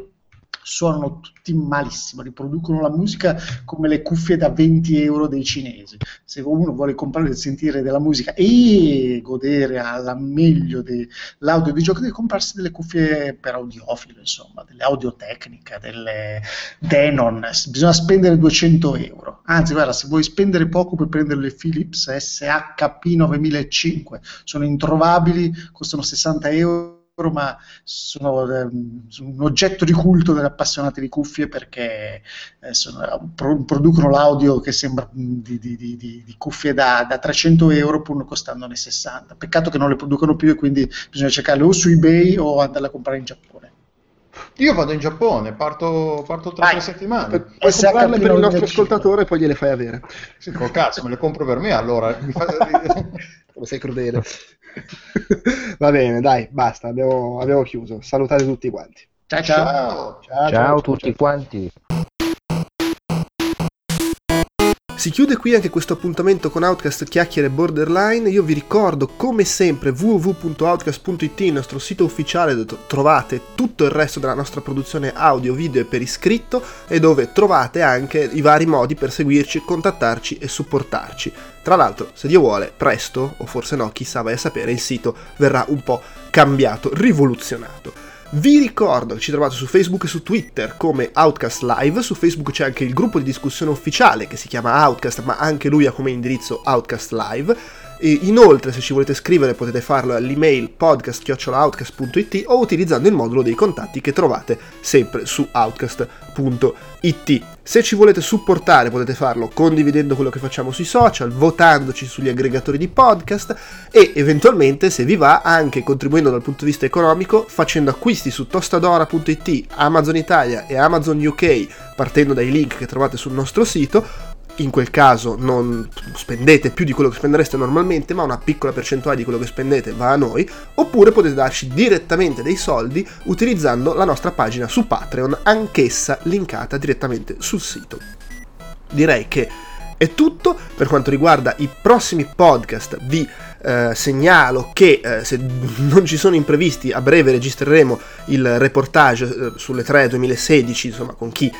suonano tutti malissimo riproducono la musica come le cuffie da 20 euro dei cinesi. Se uno vuole comprare e sentire della musica e godere alla meglio dell'audio di gioco deve comprarsi delle cuffie per audiofilo insomma delle audio tecnica delle Denon. Bisogna spendere 200 euro. Anzi guarda se vuoi spendere poco puoi prendere le Philips SHP 9005 sono introvabili costano 60 euro ma sono ehm, sono un oggetto di culto degli appassionati di cuffie perché eh, sono- pro- producono l'audio che sembra di, di- di- di- di cuffie da, da 300 euro pur costandone 60 peccato che non le producono più e quindi bisogna cercarle o su ebay o andarle a comprare in Giappone Io vado in Giappone, parto, parto tra Vai. tre settimane. Puoi comprarle per il nostro 95. ascoltatore e poi gliele fai avere. Sì, col cazzo, me le compro per me allora. Mi fa- Come sei crudele. Va bene, dai, basta, abbiamo, abbiamo chiuso. Salutate tutti quanti. ciao ciao Ciao. Ciao, Ciao a tutti quanti. Si chiude qui anche questo appuntamento con Outcast Chiacchiere Borderline. Io vi ricordo come sempre www.outcast.it, il nostro sito ufficiale dove trovate tutto il resto della nostra produzione audio, video e per iscritto e dove trovate anche i vari modi per seguirci, contattarci e supportarci. Tra l'altro, se Dio vuole, presto, o forse no, chissà vai a sapere, il sito verrà un po' cambiato, rivoluzionato. Vi ricordo che ci trovate su Facebook e su Twitter come Outcast Live, su Facebook c'è anche il gruppo di discussione ufficiale che si chiama Outcast, ma anche lui ha come indirizzo Outcast Live. E inoltre, se ci volete scrivere, potete farlo all'email podcast.outcast.it o utilizzando il modulo dei contatti che trovate sempre su outcast.it. Se ci volete supportare, potete farlo condividendo quello che facciamo sui social, votandoci sugli aggregatori di podcast e eventualmente, se vi va, anche contribuendo dal punto di vista economico, facendo acquisti su tostadora.it, Amazon Italia e Amazon UK, partendo dai link che trovate sul nostro sito in quel caso non spendete più di quello che spendereste normalmente, ma una piccola percentuale di quello che spendete va a noi, oppure potete darci direttamente dei soldi utilizzando la nostra pagina su Patreon, anch'essa linkata direttamente sul sito. Direi che è tutto per quanto riguarda i prossimi podcast. Vi eh, segnalo che eh, se non ci sono imprevisti a breve registreremo il reportage eh, sulle 3 2016, insomma con chi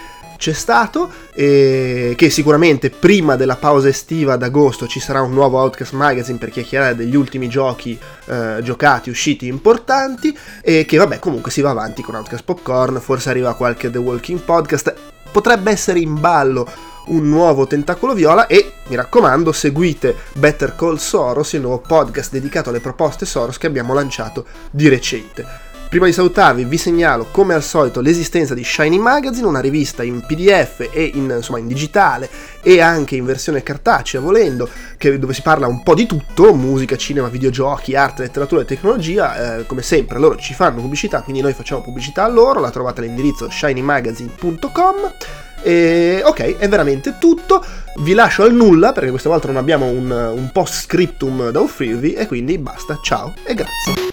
c'è stato e che sicuramente prima della pausa estiva d'agosto ci sarà un nuovo Outcast Magazine per chiacchierare degli ultimi giochi eh, giocati, usciti importanti e che vabbè comunque si va avanti con Outcast Popcorn, forse arriva qualche The Walking Podcast, potrebbe essere in ballo un nuovo tentacolo viola e mi raccomando seguite Better Call Soros, il nuovo podcast dedicato alle proposte Soros che abbiamo lanciato di recente. Prima di salutarvi vi segnalo come al solito l'esistenza di Shiny Magazine, una rivista in PDF e in, insomma, in digitale e anche in versione cartacea volendo, che, dove si parla un po' di tutto, musica, cinema, videogiochi, arte, letteratura e tecnologia, eh, come sempre loro ci fanno pubblicità, quindi noi facciamo pubblicità a loro, la trovate all'indirizzo shinymagazine.com. E, ok, è veramente tutto. Vi lascio al nulla perché questa volta non abbiamo un, un post scriptum da offrirvi e quindi basta. Ciao e grazie.